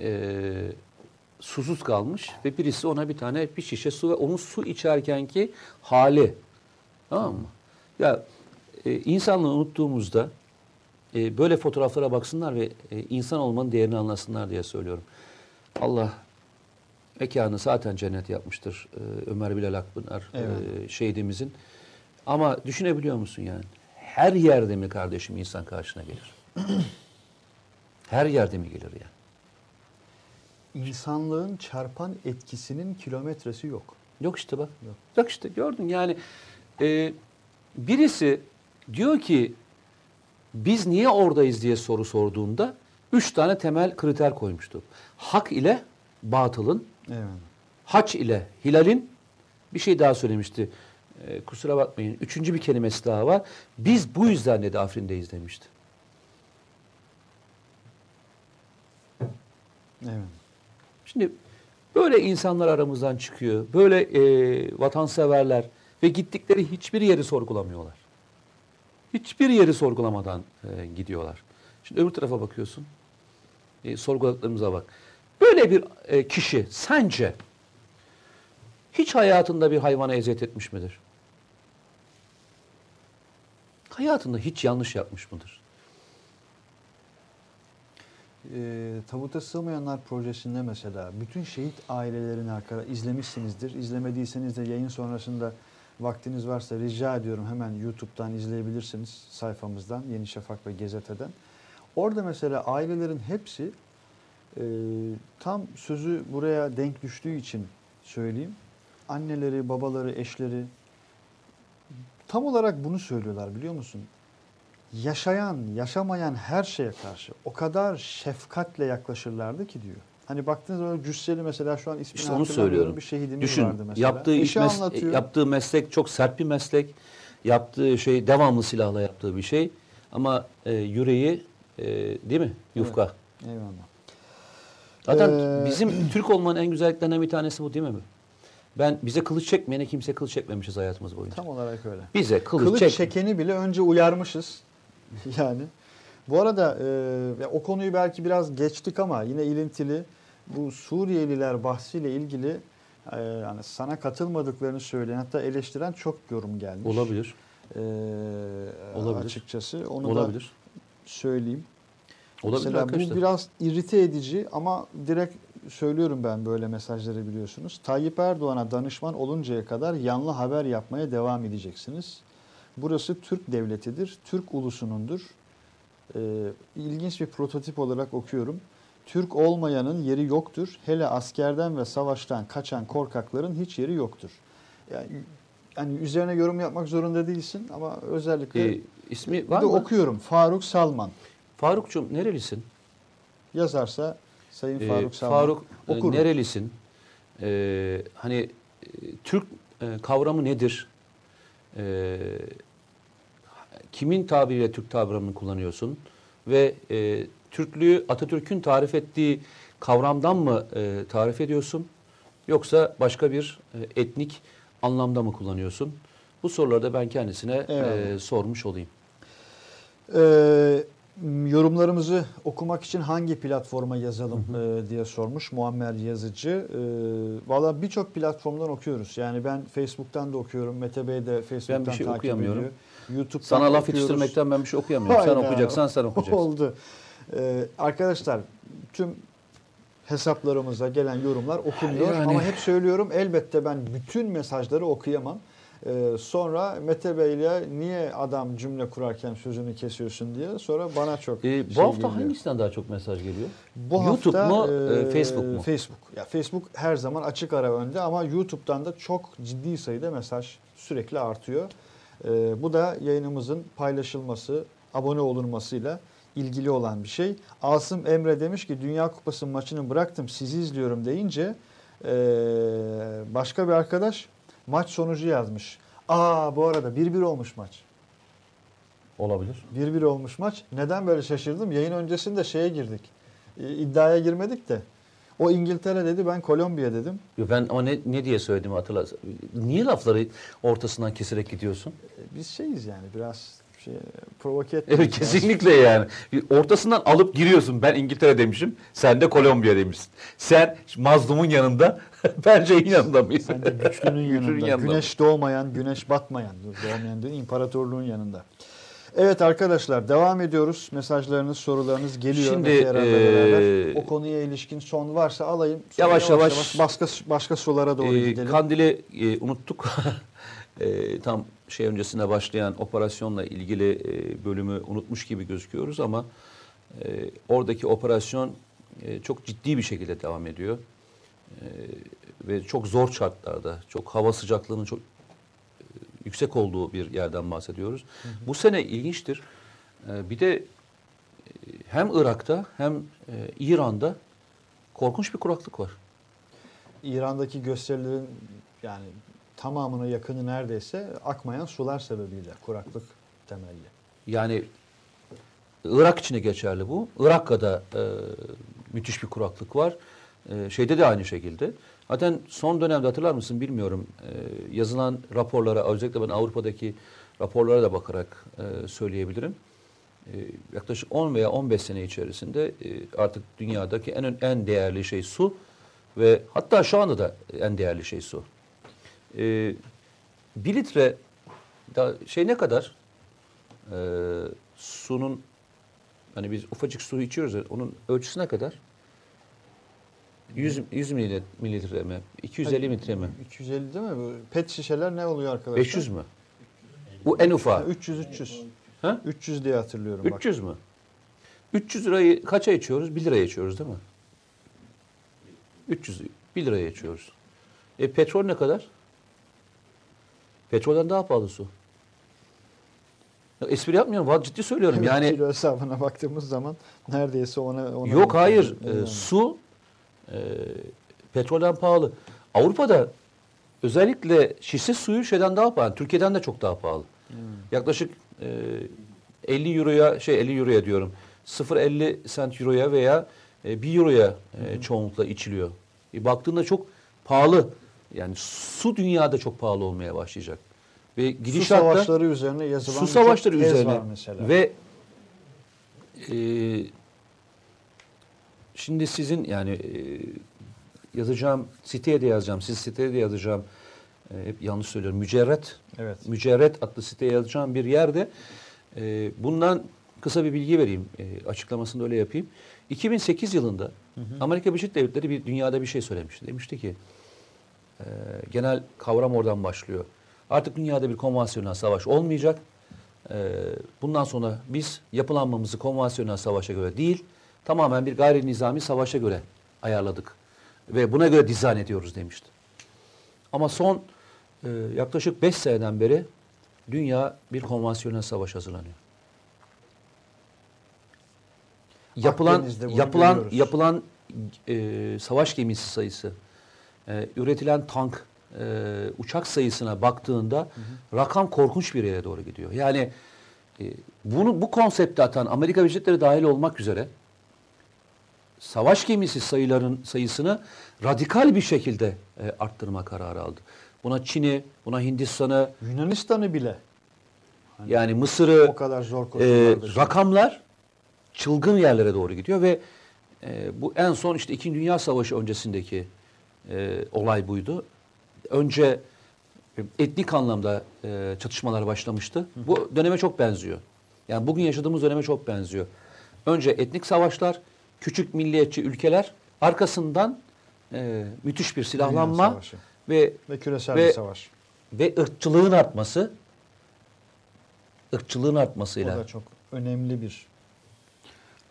e, susuz kalmış ve birisi ona bir tane bir şişe su ve onun su içerkenki hali. Tamam mı? Ya e, insanlığı unuttuğumuzda e, böyle fotoğraflara baksınlar ve e, insan olmanın değerini anlasınlar diye söylüyorum. Allah mekanı zaten cennet yapmıştır e, Ömer Bilal Akpınar e,
Evet.
şehidimizin. Ama düşünebiliyor musun yani? Her yerde mi kardeşim insan karşına gelir? Her yerde mi gelir yani?
İnsanlığın çarpan etkisinin kilometresi yok.
Yok işte bak.
Yok.
Bak işte gördün yani e, birisi diyor ki biz niye oradayız diye soru sorduğunda üç tane temel kriter koymuştu. Hak ile batılın,
Evet.
haç ile hilalin bir şey daha söylemişti. E, kusura bakmayın. Üçüncü bir kelimesi daha var. Biz bu yüzden dedi Afrin'deyiz demişti.
Evet.
Şimdi böyle insanlar aramızdan çıkıyor. Böyle e, vatanseverler ve gittikleri hiçbir yeri sorgulamıyorlar. Hiçbir yeri sorgulamadan e, gidiyorlar. Şimdi öbür tarafa bakıyorsun. E, sorguladıklarımıza bak. Böyle bir e, kişi sence hiç hayatında bir hayvana eziyet etmiş midir? Hayatında hiç yanlış yapmış mıdır?
E, Tabuta Sığmayanlar projesinde mesela bütün şehit ailelerini arkadaşlar izlemişsinizdir. İzlemediyseniz de yayın sonrasında vaktiniz varsa rica ediyorum hemen YouTube'dan izleyebilirsiniz sayfamızdan Yeni Şafak ve Gezete'den. Orada mesela ailelerin hepsi e, tam sözü buraya denk düştüğü için söyleyeyim. Anneleri, babaları, eşleri tam olarak bunu söylüyorlar biliyor musun? yaşayan, yaşamayan her şeye karşı o kadar şefkatle yaklaşırlardı ki diyor. Hani baktığınız zaman Cüsseli mesela şu an ismini
İşte onu söylüyorum.
Bir şehidimiz
Düşün,
vardı mesela.
yaptığı
Eşi
mes-
anlatıyor.
yaptığı meslek çok sert bir meslek. Yaptığı şey devamlı silahla yaptığı bir şey. Ama e, yüreği e, değil mi? Yufka.
Eyvallah.
Zaten
Ee,
bizim Türk olmanın en güzelliklerinden bir tanesi bu değil mi? Ben bize kılıç çekmeyene kimse kılıç çekmemişiz hayatımız boyunca.
Tam olarak öyle.
Bize kılıç,
Kılıç
çek.
çekeni bile önce uyarmışız. yani. Bu arada e, o konuyu belki biraz geçtik ama yine ilintili bu Suriyeliler bahsiyle ilgili e, yani sana katılmadıklarını söyleyen hatta eleştiren çok yorum gelmiş.
Olabilir.
E,
Olabilir.
Açıkçası onu da
Olabilir.
söyleyeyim.
Olabilir
Mesela
arkadaşlar.
bu biraz irite edici ama direkt söylüyorum ben böyle mesajları biliyorsunuz. Tayyip Erdoğan'a danışman oluncaya kadar yanlı haber yapmaya devam edeceksiniz. Burası Türk devletidir, Türk ulusunundur. Ee, ilginç bir prototip olarak okuyorum. Türk olmayanın yeri yoktur. Hele askerden ve savaştan kaçan korkakların hiç yeri yoktur. Yani, yani üzerine yorum yapmak zorunda değilsin ama özellikle
Ee, ismi var mı?
okuyorum. Faruk Salman
Farukçum nerelisin?
yazarsa Sayın
Ee,
Faruk Salman.
Faruk e,
Okurum.
nerelisin? Ee, hani e, Türk e, kavramı nedir? Ee, kimin tabiriyle Türk kavramını kullanıyorsun? Ve e, Türklüğü Atatürk'ün tarif ettiği kavramdan mı e, tarif ediyorsun? Yoksa başka bir e, etnik anlamda mı kullanıyorsun? Bu soruları da ben kendisine e, sormuş olayım.
Ee, yorumlarımızı okumak için hangi platforma yazalım e, diye sormuş Muammer Yazıcı. Ee, Valla birçok platformdan okuyoruz. Yani ben Facebook'tan da okuyorum. Mete Bey de Facebook'tan
Ben bir şey
takip
okuyamıyorum.
ediyor. YouTube'dan
Sana laf
okuyoruz.
yetiştirmekten ben bir şey okuyamıyorum. Sen
Hayda.
okuyacaksan sen okuyacaksın.
Oldu. Ee, arkadaşlar tüm hesaplarımıza gelen yorumlar okunuyor.
Yani-
Ama hep söylüyorum elbette ben bütün mesajları okuyamam. Ee, sonra Mete Bey'le niye adam cümle kurarken sözünü kesiyorsun diye sonra bana çok
Ee, bu
şey
hafta
geliyor.
hangisinden daha çok mesaj geliyor?
Bu
YouTube
hafta,
mu, e, Facebook mu?
Facebook. Ya Facebook her zaman açık ara önde ama YouTube'dan da çok ciddi sayıda mesaj sürekli artıyor. Ee, bu da yayınımızın paylaşılması, abone olunmasıyla ilgili olan bir şey. Asım Emre demiş ki Dünya Kupası maçını bıraktım sizi izliyorum deyince ee, başka bir arkadaş maç sonucu yazmış. Aa bu arada 1-1 olmuş maç.
Olabilir.
1-1 olmuş maç. Neden böyle şaşırdım? Yayın öncesinde şeye girdik. E, iddiaya girmedik de. O İngiltere dedi ben Kolombiya dedim.
Yo, Ben ama ne, ne diye söyledim hatırla. Niye lafları ortasından keserek gidiyorsun?
E, Biz şeyiz yani biraz şey, provoke etmiyoruz.
Evet kesinlikle yani. Ortasından alıp giriyorsun. Ben İngiltere demişim. Sen de Kolombiya demişsin. Sen mazlumun yanında ben şeyin yanında mıyım?
Sen de güçlünün yanında.
yanında.
Güneş doğmayan, güneş batmayan, doğmayan değil, imparatorluğun yanında. Evet arkadaşlar devam ediyoruz. Mesajlarınız, sorularınız geliyor.
Şimdi, eee,
beraber. O konuya ilişkin son varsa alayım. Sonra
Yavaş yavaş-
başka başka sorulara doğru
Ee,
gidelim.
Kandil'i e, unuttuk. Ee, tam şey öncesinde başlayan operasyonla ilgili e, bölümü unutmuş gibi gözüküyoruz ama e, oradaki operasyon e, çok ciddi bir şekilde devam ediyor. E, ve çok zor şartlarda, çok hava sıcaklığının çok e, yüksek olduğu bir yerden bahsediyoruz. Bu sene ilginçtir. E, bir de e, hem Irak'ta hem e, İran'da korkunç bir kuraklık var.
İran'daki gösterilerin yani tamamına yakını neredeyse akmayan sular sebebiyle kuraklık temelli.
Yani Irak için de geçerli bu. Irak'ta da e, müthiş bir kuraklık var. E, şeyde de aynı şekilde. Zaten son dönemde hatırlar mısın bilmiyorum. E, yazılan raporlara, özellikle ben Avrupa'daki raporlara da bakarak e, söyleyebilirim. E, yaklaşık 10 veya 15 sene içerisinde e, artık dünyadaki en en değerli şey su ve hatta şu anda da en değerli şey su. E, bir litre da şey ne kadar? Ee, sunun hani biz ufacık su içiyoruz ya, onun ölçüsü ne kadar? 100, 100 mililitre, mililitre mi? 250 litre mi?
250 değil mi? Bu pet şişeler ne oluyor arkadaşlar?
500 mü? Bu en ufağı.
300 300.
Ha?
300 diye hatırlıyorum bak.
300 mü? 300 lirayı kaça içiyoruz? 1 liraya içiyoruz değil mi? 300 1 liraya içiyoruz. E petrol ne kadar? Petrolden daha pahalı su. Ya, espri yapmıyorum. Vallahi ciddi söylüyorum.
Evet,
yani
kilo hesabına baktığımız zaman neredeyse ona ona
Yok hayır.
Yani.
Ee, su e, petrolden pahalı. Avrupa'da özellikle şişe suyu şeyden daha pahalı. Türkiye'den de çok daha pahalı.
Hmm.
Yaklaşık e, 50 euroya şey 50 euroya diyorum. 0.50 sent euroya veya e, 1 euroya e, çoğunlukla içiliyor. E, baktığında çok pahalı. Yani su dünyada çok pahalı olmaya başlayacak. Ve
Su
gidişatta
savaşları üzerine yazılan
su savaşları üzerine
mesela.
ve e, şimdi sizin yani e, yazacağım siteye de yazacağım siz siteye de yazacağım e, hep yanlış söylüyorum mücerret
evet.
mücerret adlı siteye yazacağım bir yerde e, bundan kısa bir bilgi vereyim e, açıklamasını da öyle yapayım 2008 yılında Amerika Birleşik Devletleri bir dünyada bir şey söylemişti demişti ki e, genel kavram oradan başlıyor. Artık dünyada bir konvansiyonel savaş olmayacak. E, bundan sonra biz yapılanmamızı konvansiyonel savaşa göre değil, tamamen bir gayri nizami savaşa göre ayarladık. Ve buna göre dizayn ediyoruz demişti. Ama son e, yaklaşık 5 seneden beri dünya bir konvansiyonel savaş hazırlanıyor. Yapılan yapılan
görüyoruz.
yapılan e, savaş gemisi sayısı, e, üretilen tank, e, uçak sayısına baktığında rakam korkunç bir yere doğru gidiyor. Yani e, bunu bu konsepte atan Amerika Birleşik Devletleri dahil olmak üzere savaş gemisi sayıların sayısını radikal bir şekilde e, arttırma kararı aldı. Buna Çin'i, buna Hindistan'ı,
Yunanistan'ı bile
yani Mısır'ı,
o kadar zor
e, rakamlar çılgın yerlere doğru gidiyor ve e, bu en son işte İkinci Dünya Savaşı öncesindeki e, olay buydu. Önce e, etnik anlamda e, çatışmalar başlamıştı. Bu döneme çok benziyor. Yani bugün yaşadığımız döneme çok benziyor. Önce etnik savaşlar, küçük milliyetçi ülkeler, arkasından e, müthiş bir silahlanma ve
ve küresel
ve-
bir savaş.
ve ırkçılığın artması, ırkçılığın
O
artmasıyla
da çok önemli bir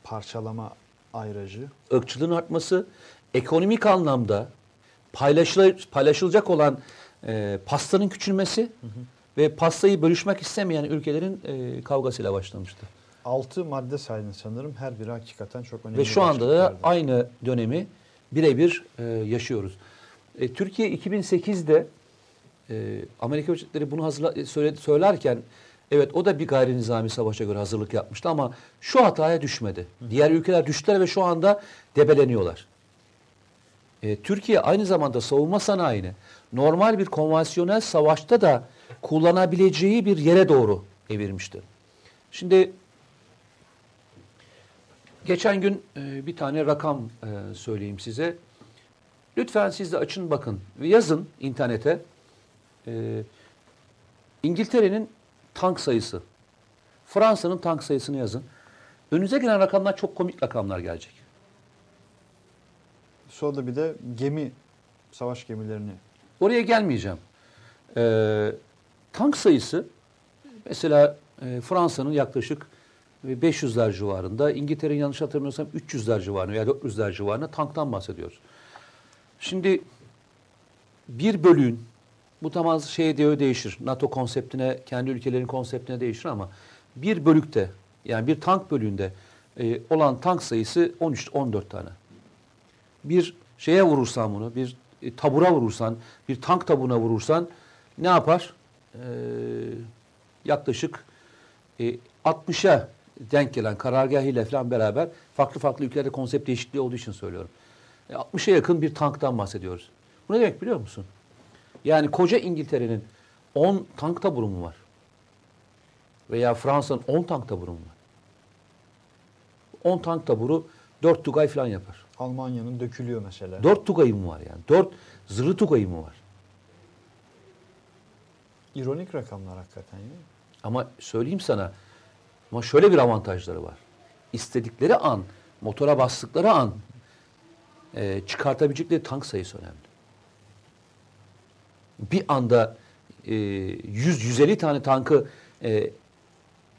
parçalama ayracı.
ırkçılığın artması, ekonomik anlamda paylaşıla- paylaşılacak olan e, pastanın küçülmesi ve pastayı bölüşmek istemeyen ülkelerin e, kavgasıyla başlamıştı.
Altı madde saydın sanırım. Her biri hakikaten çok önemli.
Ve şu anda da aynı dönemi birebir e, yaşıyoruz. E, Türkiye 2008'de e, Amerika Devletleri bunu hazırla, e, söyle- söylerken evet o da bir gayri nizami savaşa göre hazırlık yapmıştı ama şu hataya düşmedi. Diğer ülkeler düştüler ve şu anda debeleniyorlar. E, Türkiye aynı zamanda savunma sanayini normal bir konvansiyonel savaşta da kullanabileceği bir yere doğru evirmişti. Şimdi geçen gün e, bir tane rakam e, söyleyeyim size. Lütfen siz de açın bakın ve yazın internete. E, İngiltere'nin tank sayısı, Fransa'nın tank sayısını yazın. Önünüze gelen rakamlar çok komik rakamlar gelecek.
Sonra bir de gemi, savaş gemilerini
Oraya gelmeyeceğim. Ee, tank sayısı mesela e, Fransa'nın yaklaşık 500'ler civarında, İngiltere'nin yanlış hatırlamıyorsam 300'ler civarında veya 400'ler civarında tanktan bahsediyoruz. Şimdi bir bölüğün bu tamam şeye diye değişir. NATO konseptine, kendi ülkelerin konseptine değişir ama bir bölükte yani bir tank bölüğünde e, olan tank sayısı 13-14 tane. Bir şeye vurursan bunu, bir e, tabura vurursan, bir tank taburuna vurursan ne yapar? Ee, yaklaşık e, 60'a denk gelen karargah ile falan beraber farklı farklı ülkelerde konsept değişikliği olduğu için söylüyorum. E, 60'a yakın bir tanktan bahsediyoruz. Bu ne demek biliyor musun? Yani koca İngiltere'nin 10 tank taburu mu var? Veya Fransa'nın 10 tank taburu mu var? 10 tank taburu 4 Tugay falan yapar.
Almanya'nın dökülüyor mesela.
4 Tugay'ı mı var yani? 4 zırhlı Tugay'ı mı var?
İronik rakamlar hakikaten ya.
Ama söyleyeyim sana ama şöyle bir avantajları var. İstedikleri an, motora bastıkları an e, çıkartabilecekleri tank sayısı önemli. Bir anda e, 100-150 tane tankı e,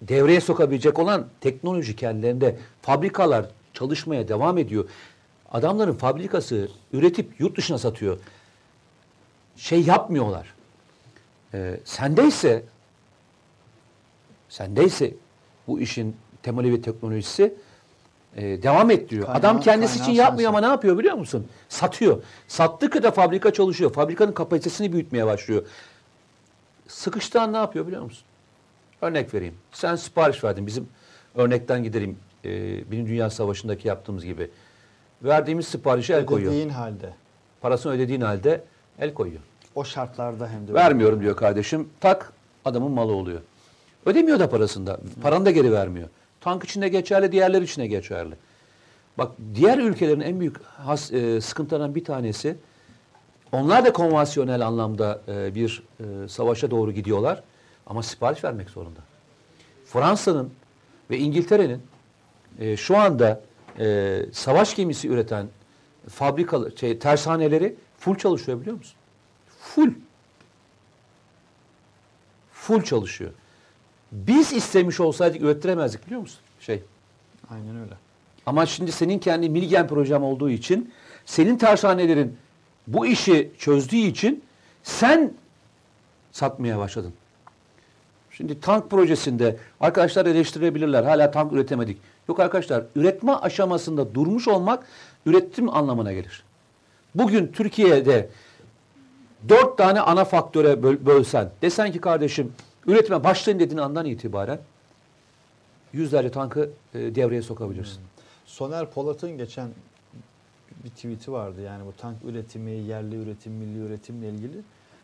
devreye sokabilecek olan teknoloji kendilerinde fabrikalar çalışmaya devam ediyor. Adamların fabrikası üretip yurt dışına satıyor. Şey yapmıyorlar. E, sendeyse sendeyse bu işin temeli ve teknolojisi e, devam ettiriyor.
Kaynağı-
Adam kendisi için yapmıyor
sensin.
ama ne yapıyor biliyor musun? Satıyor. Sattıkça da fabrika çalışıyor. Fabrikanın kapasitesini büyütmeye başlıyor. Sıkıştığı an ne yapıyor biliyor musun? Örnek vereyim. Sen sipariş verdin. Bizim örnekten gidelim. E, Birinci Dünya Savaşı'ndaki yaptığımız gibi. Verdiğimiz siparişe el koyuyor.
Ödediğin halde.
Parasını ödediğin halde el koyuyor.
O şartlarda hem de.
Vermiyorum diyor kardeşim. Tak adamın malı oluyor. Ödemiyor da parasında. Paranı da geri vermiyor. Tank içinde geçerli, diğerleri içine geçerli. Bak diğer ülkelerin en büyük has, e, sıkıntılarından bir tanesi onlar da konvansiyonel anlamda e, bir e, savaşa doğru gidiyorlar ama sipariş vermek zorunda. Fransa'nın ve İngiltere'nin e, şu anda e, savaş gemisi üreten fabrikalar, şey, tersaneleri full çalışıyor biliyor musun? Full. Full çalışıyor. Biz istemiş olsaydık ürettiremezdik biliyor musun? Şey.
Aynen öyle.
Ama şimdi senin kendi Milgen projem olduğu için senin tersanelerin bu işi çözdüğü için sen satmaya başladın. Şimdi tank projesinde arkadaşlar eleştirebilirler. Hala tank üretemedik. Yok arkadaşlar üretme aşamasında durmuş olmak üretim anlamına gelir. Bugün Türkiye'de dört tane ana faktöre böl- bölsen desen ki kardeşim üretime başlayın dediğin andan itibaren yüzlerce tankı e, devreye sokabilirsin.
Soner Polat'ın geçen bir tweet'i vardı. Yani bu tank üretimi, yerli üretim, milli üretimle ilgili.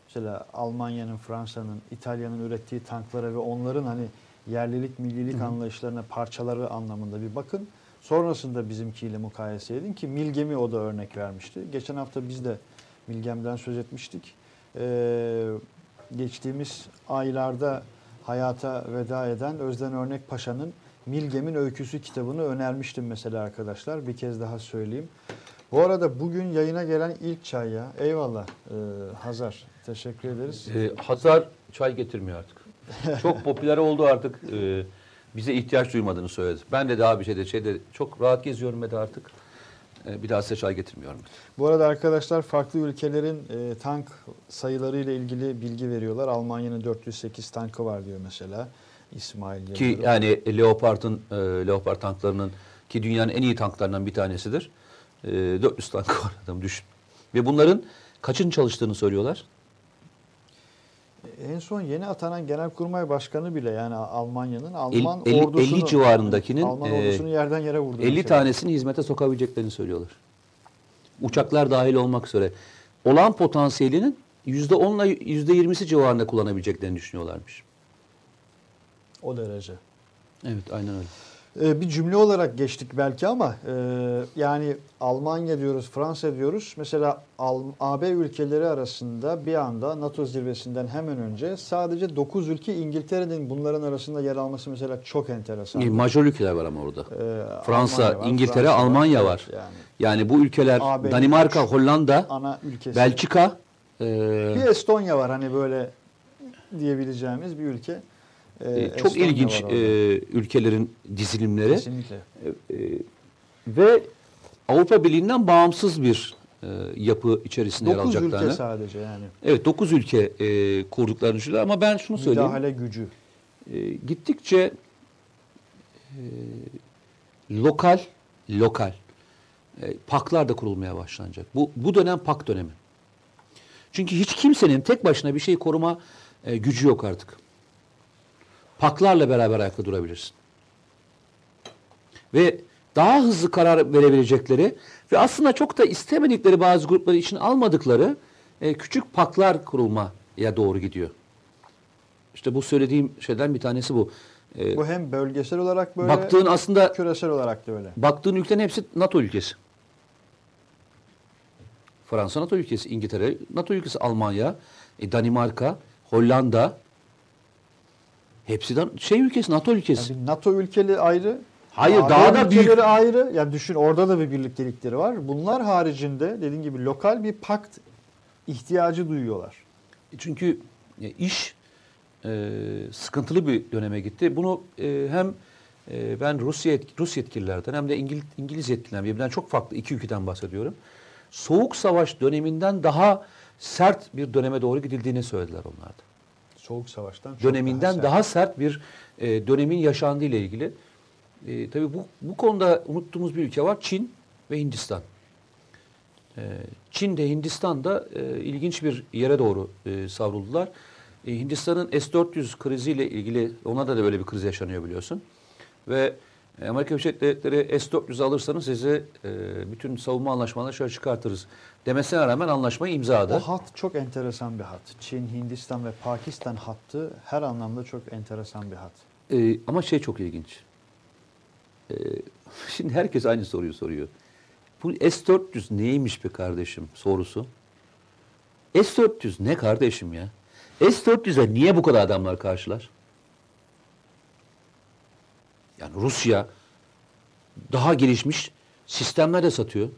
Mesela Almanya'nın, Fransa'nın, İtalya'nın ürettiği tanklara ve onların hani yerlilik, millilik anlayışlarına, parçaları anlamında bir bakın. Sonrasında bizimkiyle mukayese edin ki Milgem'i o da örnek vermişti. Geçen hafta biz de Milgem'den söz etmiştik. Ee, geçtiğimiz aylarda hayata veda eden Özden Örnek Paşa'nın Milgem'in Öyküsü kitabını önermiştim mesela arkadaşlar. Bir kez daha söyleyeyim. Bu arada bugün yayına gelen ilk çay ya. Eyvallah ee, Hazar. Teşekkür ederiz.
Ee, Hazar çay getirmiyor artık. Çok popüler oldu artık. Ee, bize ihtiyaç duymadığını söyledi. Ben de daha bir şeyde şeyde çok rahat geziyorum ve de artık e, bir daha size çay getirmiyorum.
Bu arada arkadaşlar farklı ülkelerin e, tank sayıları ile ilgili bilgi veriyorlar. Almanya'nın 408 tankı var diyor mesela. İsmail
Ki
Yıldırım.
yani Leopard'ın e, Leopard tanklarının ki dünyanın en iyi tanklarından bir tanesidir. E, 400 tankı var adam düşün. Ve bunların kaçın çalıştığını söylüyorlar.
En son yeni atanan Genelkurmay Başkanı bile yani Almanya'nın Alman
El- elli-
ordusunu
50 civarındakinin,
Alman
e,
ordusunu yerden yere vurdu.
50
mesela.
tanesini hizmete sokabileceklerini söylüyorlar. Uçaklar dahil olmak üzere. Olan potansiyelinin %10'la %20'si civarında kullanabileceklerini düşünüyorlarmış.
O derece.
Evet aynen öyle.
Ee, bir cümle olarak geçtik belki ama e, yani Almanya diyoruz, Fransa diyoruz. Mesela AB ülkeleri arasında bir anda NATO zirvesinden hemen önce sadece 9 ülke İngiltere'nin bunların arasında yer alması mesela çok enteresan.
E, Major ülkeler var ama orada.
Ee,
Fransa,
Almanya var,
İngiltere,
Fransa
Almanya
Evet,
var.
Yani
Yani bu ülkeler
AB'nin
Danimarka, Hollanda,
ana ülkesi.
Belçika, e,
Bir Estonya var hani böyle diyebileceğimiz bir ülke.
E, çok
Estonya
ilginç e, ülkelerin dizilimleri.
Kesinlikle.
E, ve Avrupa Birliği'nden bağımsız bir e, yapı içerisinde yer
9 ülke
alacaklarını.
sadece yani.
Evet 9 ülke e, kurduklarını düşünüyorlar ama ben şunu söyleyeyim.
Müdahale gücü.
E, gittikçe e, lokal lokal e, paklar da kurulmaya başlanacak. Bu bu dönem pak dönemi. Çünkü hiç kimsenin tek başına bir şeyi koruma e, gücü yok artık. Paklarla beraber ayakta durabilirsin. Ve daha hızlı karar verebilecekleri ve aslında çok da istemedikleri bazı grupları için almadıkları e, küçük paklar kurulmaya doğru gidiyor. İşte bu söylediğim şeyden bir tanesi bu. E,
Bu hem bölgesel olarak böyle
baktığın aslında
küresel olarak da öyle.
baktığın ülkelerin hepsi NATO ülkesi. Fransa NATO ülkesi, İngiltere NATO ülkesi, Almanya, e, Danimarka, Hollanda hepsi de şey ülkesi, NATO ülkesi.
Yani NATO ülkeli ayrı.
Hayır,
AB
daha da büyük.
ayrı. Yani düşün orada da bir birliktelikleri var. Bunlar haricinde dediğin gibi lokal bir pakt ihtiyacı duyuyorlar.
Çünkü iş e, sıkıntılı bir döneme gitti. Bunu e, hem e, ben Rusya yet- Rus yetkililerden hem de İngiliz, İngiliz yetkililerden birbirinden çok farklı iki ülkeden bahsediyorum. Soğuk savaş döneminden daha sert bir döneme doğru gidildiğini söylediler onlar da.
Soğuk savaştan
Döneminden
sert.
daha sert bir e, dönemin yaşandığı ile ilgili. E, tabii bu, bu konuda unuttuğumuz bir ülke var. Çin ve Hindistan. E, Çin de Hindistan da e, ilginç bir yere doğru e, savruldular. E, Hindistan'ın S-400 kriziyle ilgili, ona da, da böyle bir kriz yaşanıyor biliyorsun. Ve e, Amerika Birleşik Devletleri S-400 alırsanız size e, bütün savunma anlaşmalarını şöyle çıkartırız demesine rağmen anlaşmayı imzaladı.
O hat çok enteresan bir hat. Çin, Hindistan ve Pakistan hattı her anlamda çok enteresan bir hat.
Ee, ama şey çok ilginç. Ee, şimdi herkes aynı soruyu soruyor. Bu S-400 neymiş be kardeşim sorusu. S-400 ne kardeşim ya? S-400'e niye bu kadar adamlar karşılar? Yani Rusya daha gelişmiş sistemler de satıyor.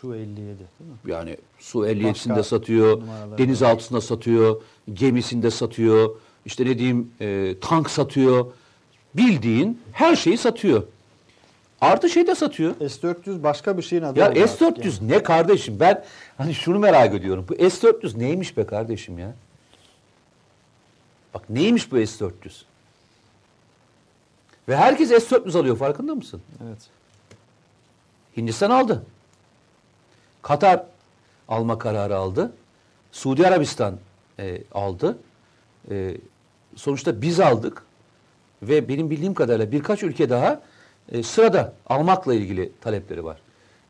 Su 57 değil mi?
Yani su 57'sinde
Başka
satıyor, denizaltısında satıyor, gemisinde satıyor, işte ne diyeyim e, tank satıyor. Bildiğin her şeyi satıyor. Artı şey de satıyor.
S-400 başka bir şeyin adı
Ya
oldu artık
S-400
yani.
ne kardeşim? Ben hani şunu merak ediyorum. Bu S-400 neymiş be kardeşim ya? Bak neymiş bu S-400? Ve herkes S-400 alıyor farkında mısın?
Evet.
Hindistan aldı. Katar alma kararı aldı. Suudi Arabistan e, aldı. E, sonuçta biz aldık. Ve benim bildiğim kadarıyla birkaç ülke daha e, sırada almakla ilgili talepleri var.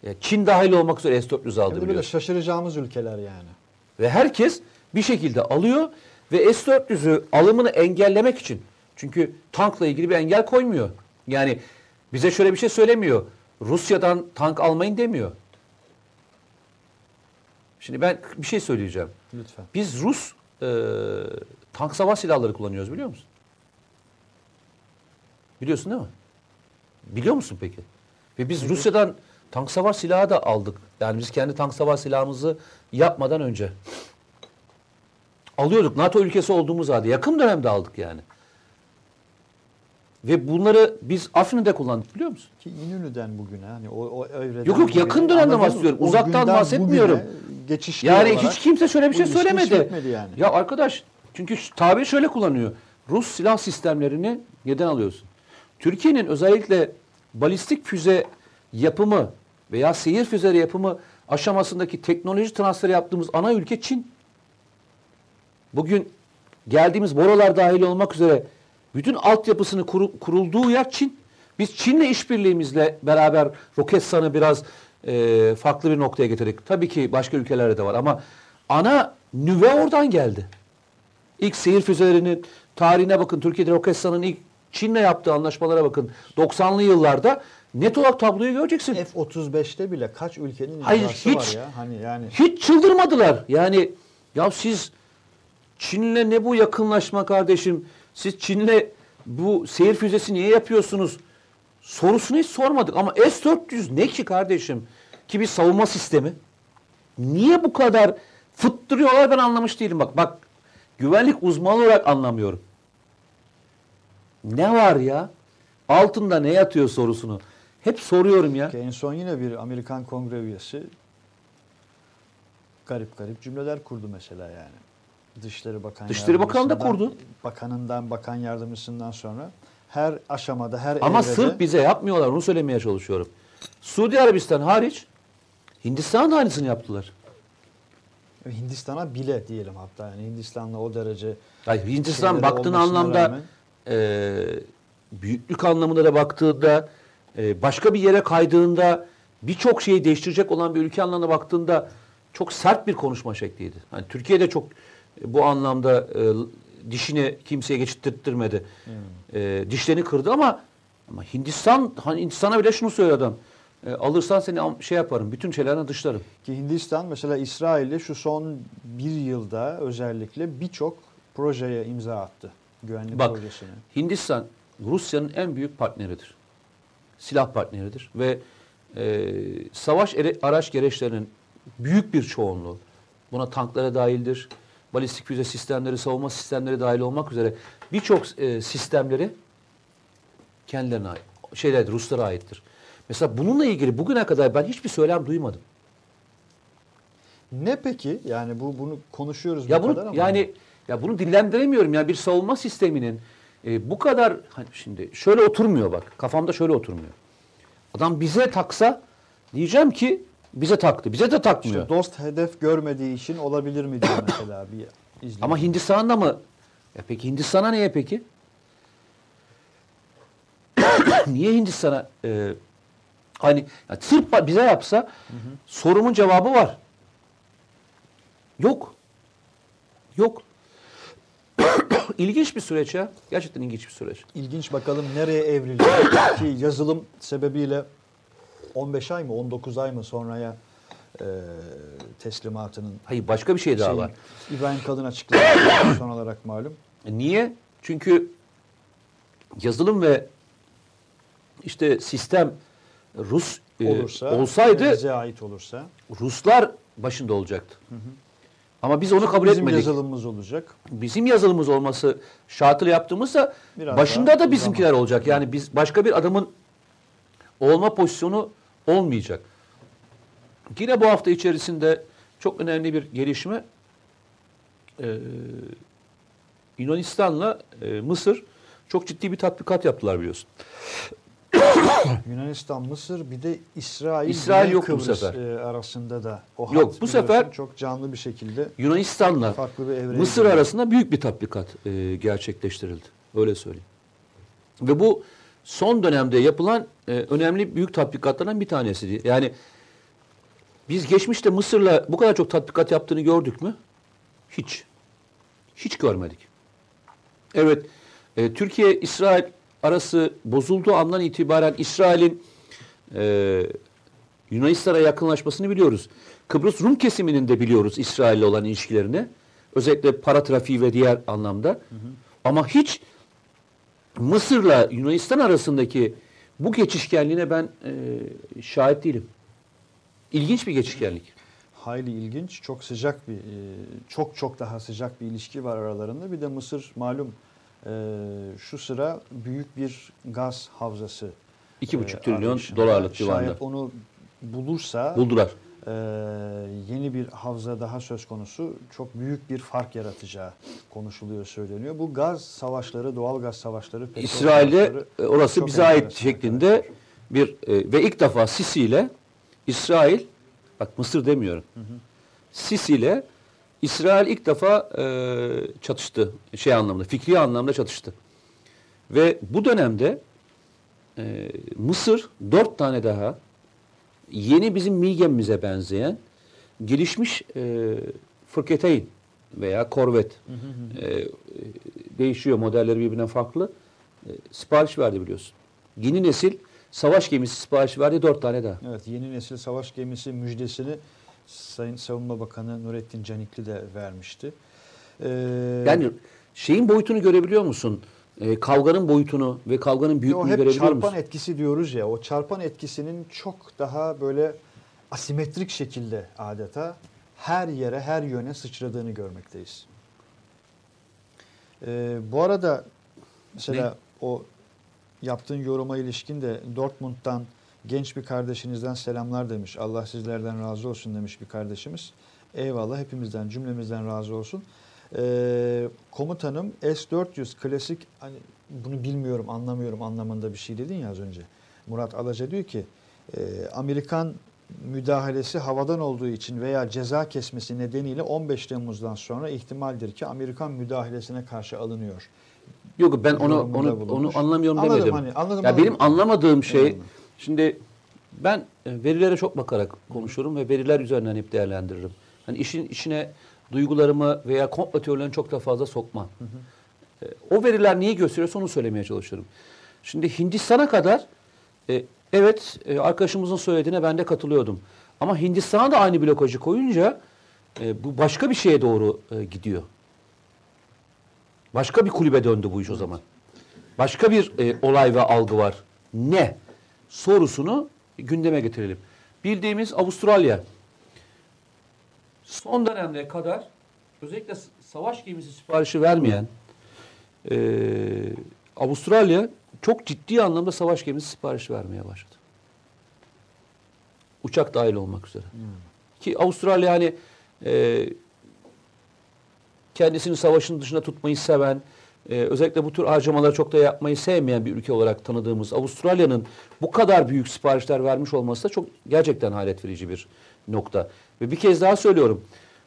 E, Çin dahil olmak üzere S-400 aldı
Hem de böyle şaşıracağımız ülkeler yani.
Ve herkes bir şekilde alıyor ve S-400'ü alımını engellemek için. Çünkü tankla ilgili bir engel koymuyor. Yani bize şöyle bir şey söylemiyor. Rusya'dan tank almayın demiyor. Şimdi ben bir şey söyleyeceğim.
Lütfen.
Biz Rus e, tank savaş silahları kullanıyoruz biliyor musun? Biliyorsun değil mi? Biliyor musun peki? Ve biz Rusya'dan tank savaş silahı da aldık. Yani biz kendi tank savaş silahımızı yapmadan önce. Alıyorduk. NATO ülkesi olduğumuz halde. Yakın dönemde aldık yani. Ve bunları biz Afrin'de kullandık biliyor musun?
Ki İnönü'den bugüne hani o, o evreden
Yok, yok, yakın
mı?
bahsediyorum. Uzaktan bahsetmiyorum.
Geçişli
Yani
olarak
hiç kimse şöyle bir şey söylemedi.
yani.
Ya arkadaş çünkü tabir şöyle kullanıyor. Rus silah sistemlerini neden alıyorsun? Türkiye'nin özellikle balistik füze yapımı veya seyir füzeleri yapımı aşamasındaki teknoloji transferi yaptığımız ana ülke Çin. Bugün geldiğimiz borular dahil olmak üzere bütün altyapısını kuru- kurulduğu yer Çin. Biz Çin'le işbirliğimizle beraber Roketsan'ı biraz e, farklı bir noktaya getirdik. Tabii ki başka ülkelerde de var ama ana nüve oradan geldi. İlk seyir füzelerinin tarihine bakın. Türkiye'de Roketsan'ın ilk Çin'le yaptığı anlaşmalara bakın. 90'lı yıllarda net olarak tabloyu göreceksin.
F-35'te bile kaç ülkenin
Hayır, hiç-
var ya. Hani yani
Hiç çıldırmadılar. Yani ya siz Çin'le ne bu yakınlaşma kardeşim? Siz Çin'le bu seyir füzesi niye yapıyorsunuz? Sorusunu hiç sormadık. Ama S-400 ne ki kardeşim? Ki bir savunma sistemi. Niye bu kadar fıttırıyorlar ben anlamış değilim. Bak bak güvenlik uzmanı olarak anlamıyorum. Ne var ya? Altında ne yatıyor sorusunu. Hep soruyorum ya.
En son yine bir Amerikan kongre üyesi garip garip cümleler kurdu mesela yani. Dışişleri Bakan
Dışişleri Bakanı da kurdu.
Bakanından, bakan yardımcısından sonra her aşamada, her
Ama
evrede
sırf bize yapmıyorlar onu söylemeye çalışıyorum. Suudi Arabistan hariç Hindistan da aynısını yaptılar.
Hindistan'a bile diyelim hatta yani Hindistan'la o derece
Hayır, Hindistan baktığın anlamda
rağmen-
e, büyüklük anlamında da baktığında e, başka bir yere kaydığında birçok şeyi değiştirecek olan bir ülke anlamına baktığında çok sert bir konuşma şekliydi. Hani Türkiye de çok bu anlamda e, dişini kimseye geçirttirmedi. E, dişlerini kırdı ama ama Hindistan hani Hindistan'a bile şunu söylüyor adam. E, alırsan seni şey yaparım. Bütün şeylerden dışlarım.
Ki Hindistan mesela İsrail'le şu son bir yılda özellikle birçok projeye imza attı. Güvenlik
Bak
projesine.
Hindistan Rusya'nın en büyük partneridir. Silah partneridir ve e, savaş araç gereçlerinin büyük bir çoğunluğu buna tanklara dahildir. Balistik füze sistemleri, savunma sistemleri dahil olmak üzere birçok e, sistemleri kendilerine ait. Şeyler Ruslara aittir. Mesela bununla ilgili bugüne kadar ben hiçbir söylem duymadım.
Ne peki? Yani bu bunu konuşuyoruz
Ya
bu
bunu
kadar ama
yani ya bunu dillendiremiyorum. Yani bir savunma sisteminin e, bu kadar hani şimdi şöyle oturmuyor bak. Kafamda şöyle oturmuyor. Adam bize taksa diyeceğim ki bize taktı. Bize de takmıyor.
işte dost hedef görmediği için olabilir mi diyor mesela bir izleyici.
Ama Hindistan'da mı? Ya peki Hindistan'a niye peki? niye Hindistan'a e, hani ya sırf ba- bize yapsa sorumun cevabı var. Yok. Yok. ilginç bir süreç ya. Gerçekten ilginç bir süreç.
İlginç bakalım nereye evrilecek ki yazılım sebebiyle 15 ay mı 19 ay mı sonraya e, teslimatının
Hayır başka bir şey daha
şeyin,
var.
İbrahim Kalın açıkladı son olarak malum.
E, Niye? Çünkü yazılım ve işte sistem Rus e,
Olursa
olsaydı
bize ait olursa
Ruslar başında olacaktı. Ama biz onu kabul
bizim
etmedik.
yazılımımız olacak.
Bizim yazılımımız olması şartıyla yaptığımızda
Biraz
başında da bizimkiler
zaman.
olacak. Yani biz başka bir adamın olma pozisyonu olmayacak. Yine bu hafta içerisinde çok önemli bir gelişme ee, Yunanistan'la e, Mısır çok ciddi bir tatbikat yaptılar biliyorsun.
Yunanistan, Mısır bir de İsrail,
İsrail yok bu
Kıbrıs,
sefer.
e, arasında da o hat
Yok, bu sefer-
çok canlı bir şekilde
Yunanistan'la
farklı bir
Mısır
giriyor.
arasında büyük bir tatbikat e, gerçekleştirildi. Öyle söyleyeyim. Ve bu son dönemde yapılan e, önemli büyük tatbikatlardan bir tanesiydi. Yani biz geçmişte Mısır'la bu kadar çok tatbikat yaptığını gördük mü? Hiç. Hiç görmedik. Evet, e, Türkiye-İsrail arası bozulduğu andan itibaren İsrail'in e, Yunanistan'a yakınlaşmasını biliyoruz. Kıbrıs Rum kesiminin de biliyoruz İsrail'le olan ilişkilerini. Özellikle para trafiği ve diğer anlamda. Ama hiç Mısır'la Yunanistan arasındaki bu geçişkenliğine ben e, şahit değilim. İlginç bir geçişkenlik.
hayli ilginç, çok sıcak bir, e, çok çok daha sıcak bir ilişki var aralarında. Bir de Mısır malum e, şu sıra büyük bir gaz havzası.
2,5
e,
trilyon dolarlık civarında.
Şayet onu bulursa
Buldular.
E, yeni bir havza daha söz konusu çok büyük bir fark yaratacağı konuşuluyor, söyleniyor. Bu gaz savaşları, doğal gaz savaşları,
İsrail'de orası bize ait şeklinde
arkadaşlar.
bir e, ve ilk defa Sisi ile İsrail bak Mısır demiyorum. Sisi ile İsrail ilk defa e, çatıştı. Şey anlamda, fikri anlamda çatıştı. Ve bu dönemde e, Mısır dört tane daha yeni bizim Mi gemimize benzeyen gelişmiş e, fırketeyn veya korvet e, değişiyor modelleri birbirinden farklı. E, sipariş verdi biliyorsun. Yeni nesil savaş gemisi sipariş verdi dört tane daha.
Evet yeni nesil savaş gemisi müjdesini Sayın Savunma Bakanı Nurettin Canikli de vermişti. Ee,
Yani şeyin boyutunu görebiliyor musun? E, kavganın boyutunu ve kavganın büyüklüğünü
hep
görebiliyor
çarpan
musun?
etkisi diyoruz ya. O çarpan etkisinin çok daha böyle asimetrik şekilde adeta her yere her yöne sıçradığını görmekteyiz. Ee, bu arada mesela o yaptığın yoruma ilişkin de Dortmund'dan genç bir kardeşinizden selamlar demiş. Allah sizlerden razı olsun demiş bir kardeşimiz. Eyvallah hepimizden cümlemizden razı olsun. Ee, komutanım S-400 klasik hani bunu bilmiyorum anlamıyorum anlamında bir şey dedin ya az önce. Murat Alaca diyor ki e, Amerikan müdahalesi havadan olduğu için veya ceza kesmesi nedeniyle 15 Temmuz'dan sonra ihtimaldir ki Amerikan müdahalesine karşı alınıyor.
Yok ben onu onu
bulunmuş.
onu anlamıyorum
Anladım
demedim.
hani, anladım,
ya
anladım.
benim anlamadığım şey
Eyvallah.
şimdi ben e, verilere çok bakarak konuşurum ve veriler üzerinden hep değerlendiririm. Hani işin içine duygularımı veya komplo teorilerini çok da fazla sokmam. E, O veriler neyi gösteriyorsa onu söylemeye çalışırım. Şimdi Hindistan'a kadar e, evet e, arkadaşımızın söylediğine ben de katılıyordum. Ama Hindistan'a da aynı blokajı koyunca e, bu başka bir şeye doğru e, gidiyor. Başka bir kulübe döndü bu iş o zaman. Başka bir e, olay ve algı var. Ne? Sorusunu gündeme getirelim. Bildiğimiz Avustralya. Son dönemde kadar özellikle savaş gemisi siparişi vermeyen e, Avustralya çok ciddi anlamda savaş gemisi siparişi vermeye başladı. Uçak dahil olmak üzere. Ki Avustralya hani e, kendisini savaşın dışında tutmayı seven, e, özellikle bu tür harcamaları çok da yapmayı sevmeyen bir ülke olarak tanıdığımız Avustralya'nın bu kadar büyük siparişler vermiş olması da çok gerçekten hayret verici bir nokta. Ve bir kez daha söylüyorum.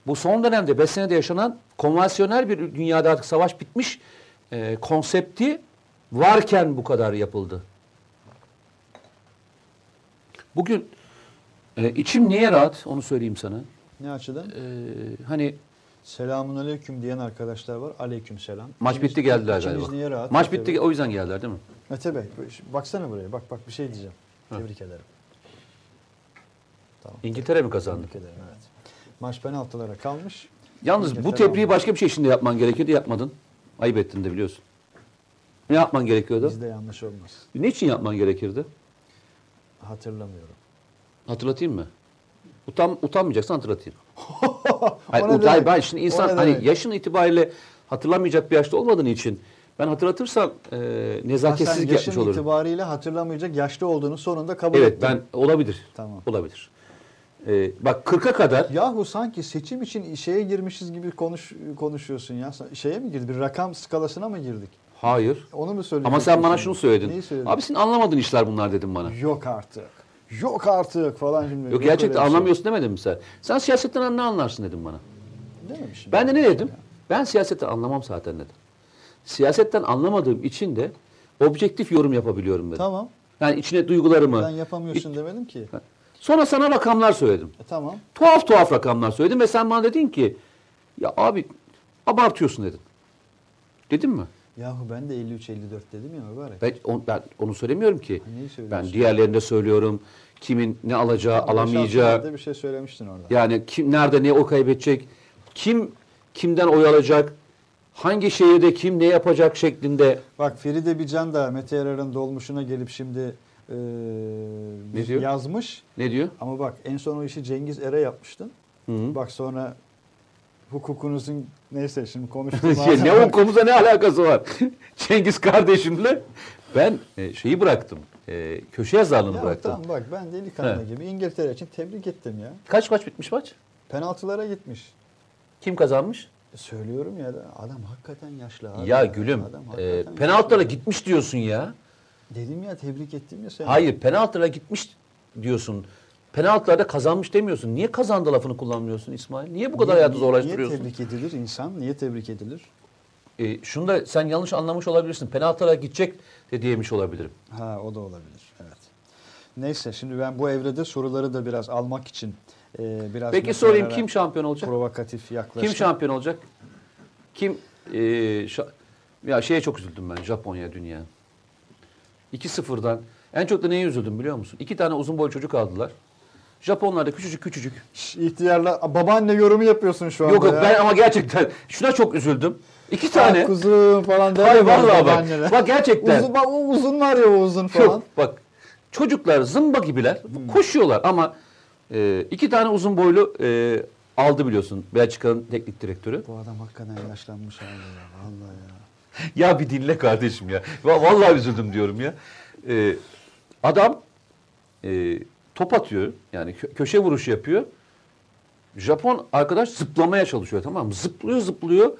Bu son dönemde 5 senede yaşanan konvansiyonel bir dünyada artık savaş bitmiş e, konsepti varken bu kadar yapıldı. Bugün e, içim niye rahat onu söyleyeyim sana.
Ne açıdan?
E, hani
Selamun aleyküm diyen arkadaşlar var. Aleyküm selam.
Maç
İçimiz-
bitti geldiler
içimiz
galiba.
niye rahat?
Maç bitti o yüzden geldiler değil mi?
Mete Bey baksana buraya. Bak bak bir şey diyeceğim. Tebrik ederim. Tamam.
İngiltere mi kazandı?
Ederim evet. Maç penaltılara kalmış.
Yalnız bu
İngiltere
tebriği
aldı.
başka bir şey şimdi yapman gerekiyordu yapmadın. Ayıp ettin de biliyorsun. Ne yapman gerekiyordu?
Bizde yanlış olmaz.
Ne için yapman gerekirdi?
Hatırlamıyorum.
Hatırlatayım mı? Utan, utanmayacaksan hatırlatayım. Hayır,
O ne
ut- hayır,
demek?
ben şimdi insan hani
demek?
yaşın itibariyle hatırlamayacak bir yaşta olmadığın için ben hatırlatırsam e, nezaketsizlik
yaşın
yapmış olurum.
itibariyle hatırlamayacak yaşlı olduğunu sonunda kabul
Evet
ettin.
ben olabilir.
Tamam.
Olabilir. E, bak 40'a kadar
Yahu sanki seçim için şeye girmişiz gibi konuş konuşuyorsun ya. Şeye mi girdik? Bir rakam skalasına mı girdik?
hayır.
Onu mu söylüyorsun?
Ama sen bana şunu söyledin.
Neyi söyledin?
Abi senin anlamadığın işler bunlar dedim bana.
Yok artık. Yok artık falan şimdi.
Yok
öyle
gerçekten
şey.
anlamıyorsun demedim mi sen? Sen siyasetten ne anlarsın dedim bana.
Dememişim.
Ben de ne dedim? Ben siyasetten anlamam zaten dedim. Siyasetten anlamadığım için de objektif yorum yapabiliyorum dedim.
Tamam.
Yani içine duygularımı.
Ben yapamıyorsun demedim ki.
Sonra sana rakamlar söyledim.
E, tamam.
Tuhaf tuhaf rakamlar söyledim ve sen bana dedin ki ya abi abartıyorsun dedin. Dedim mi?
Yahu ben de 53-54 dedim ya mübarek.
Ben, on- ben onu söylemiyorum ki.
Söylüyorsun?
Ben diğerlerinde söylüyorum. Kimin ne alacağı,
altı
alamayacağı.
bir şey söylemiştin orada.
Yani kim nerede ne o kaybedecek, kim kimden oy alacak, hangi şehirde kim ne yapacak şeklinde.
Bak Feride Bican da Mete Yarar'ın dolmuşuna gelip şimdi e,
Ne diyor?
yazmış.
Ne diyor?
Ama bak en son o işi Cengiz Er'e yapmıştın.
Hı -hı.
Bak sonra hukukunuzun neyse şimdi konuştuğum
Şey, ne okulumuza ne alakası var? Cengiz kardeşimle ben e, şeyi bıraktım. E, köşe yazarlığını
Ya
bıraktım.
tamam bak ben delikanlı
He.
gibi İngiltere için tebrik ettim ya.
Kaç kaç bitmiş maç?
Penaltılara gitmiş.
Kim kazanmış?
E, Söylüyorum ya da adam hakikaten yaşlı abi.
ya gülüm,
Adam
e, penaltılara
yaşlı.
gitmiş diyorsun ya.
Dedim ya tebrik ettim ya sen.
Hayır, penaltılara gitmiş diyorsun. Penaltılarda kazanmış demiyorsun. Niye kazandı lafını kullanmıyorsun İsmail? Niye bu kadar
Niye-
hayatı zorlaştırıyorsun?
Niye tebrik edilir insan? Niye tebrik edilir?
E, şunu da sen yanlış anlamış olabilirsin. Penaltılara gidecek de diyemiş olabilirim.
Ha o da olabilir. Evet. Neyse şimdi ben bu evrede soruları da biraz almak için e, biraz
Peki sorayım kim şampiyon olacak?
provokatif yaklaştım.
Kim şampiyon olacak? Kim e, şa- ya şeye çok üzüldüm ben Japonya dünya. 2-0'dan en çok da neye üzüldüm biliyor musun? İki tane uzun boy çocuk aldılar. Japonlar da küçücük küçücük.
Şş, İhtiyarla babaanne yorumu yapıyorsun şu anda
Yok yok
ya.
ben ama gerçekten şuna çok üzüldüm. İki tane.
kuzum falan der
Hayır vallahi bak.
babaanneler.
Bak gerçekten.
Uzun, bak, o uzun var ya o uzun falan.
Yok bak çocuklar zımba gibiler koşuyorlar ama e, iki tane uzun boylu e, aldı biliyorsun Belçika'nın teknik direktörü.
Bu adam hakikaten yaşlanmış abi ya. Vallahi ya.
Ya bir dinle kardeşim ya. Va- Vallahi üzüldüm diyorum ya. E, adam e, top atıyor yani kö- köşe vuruşu yapıyor. Japon arkadaş zıplamaya çalışıyor tamam mı? Zıplıyor zıplıyor.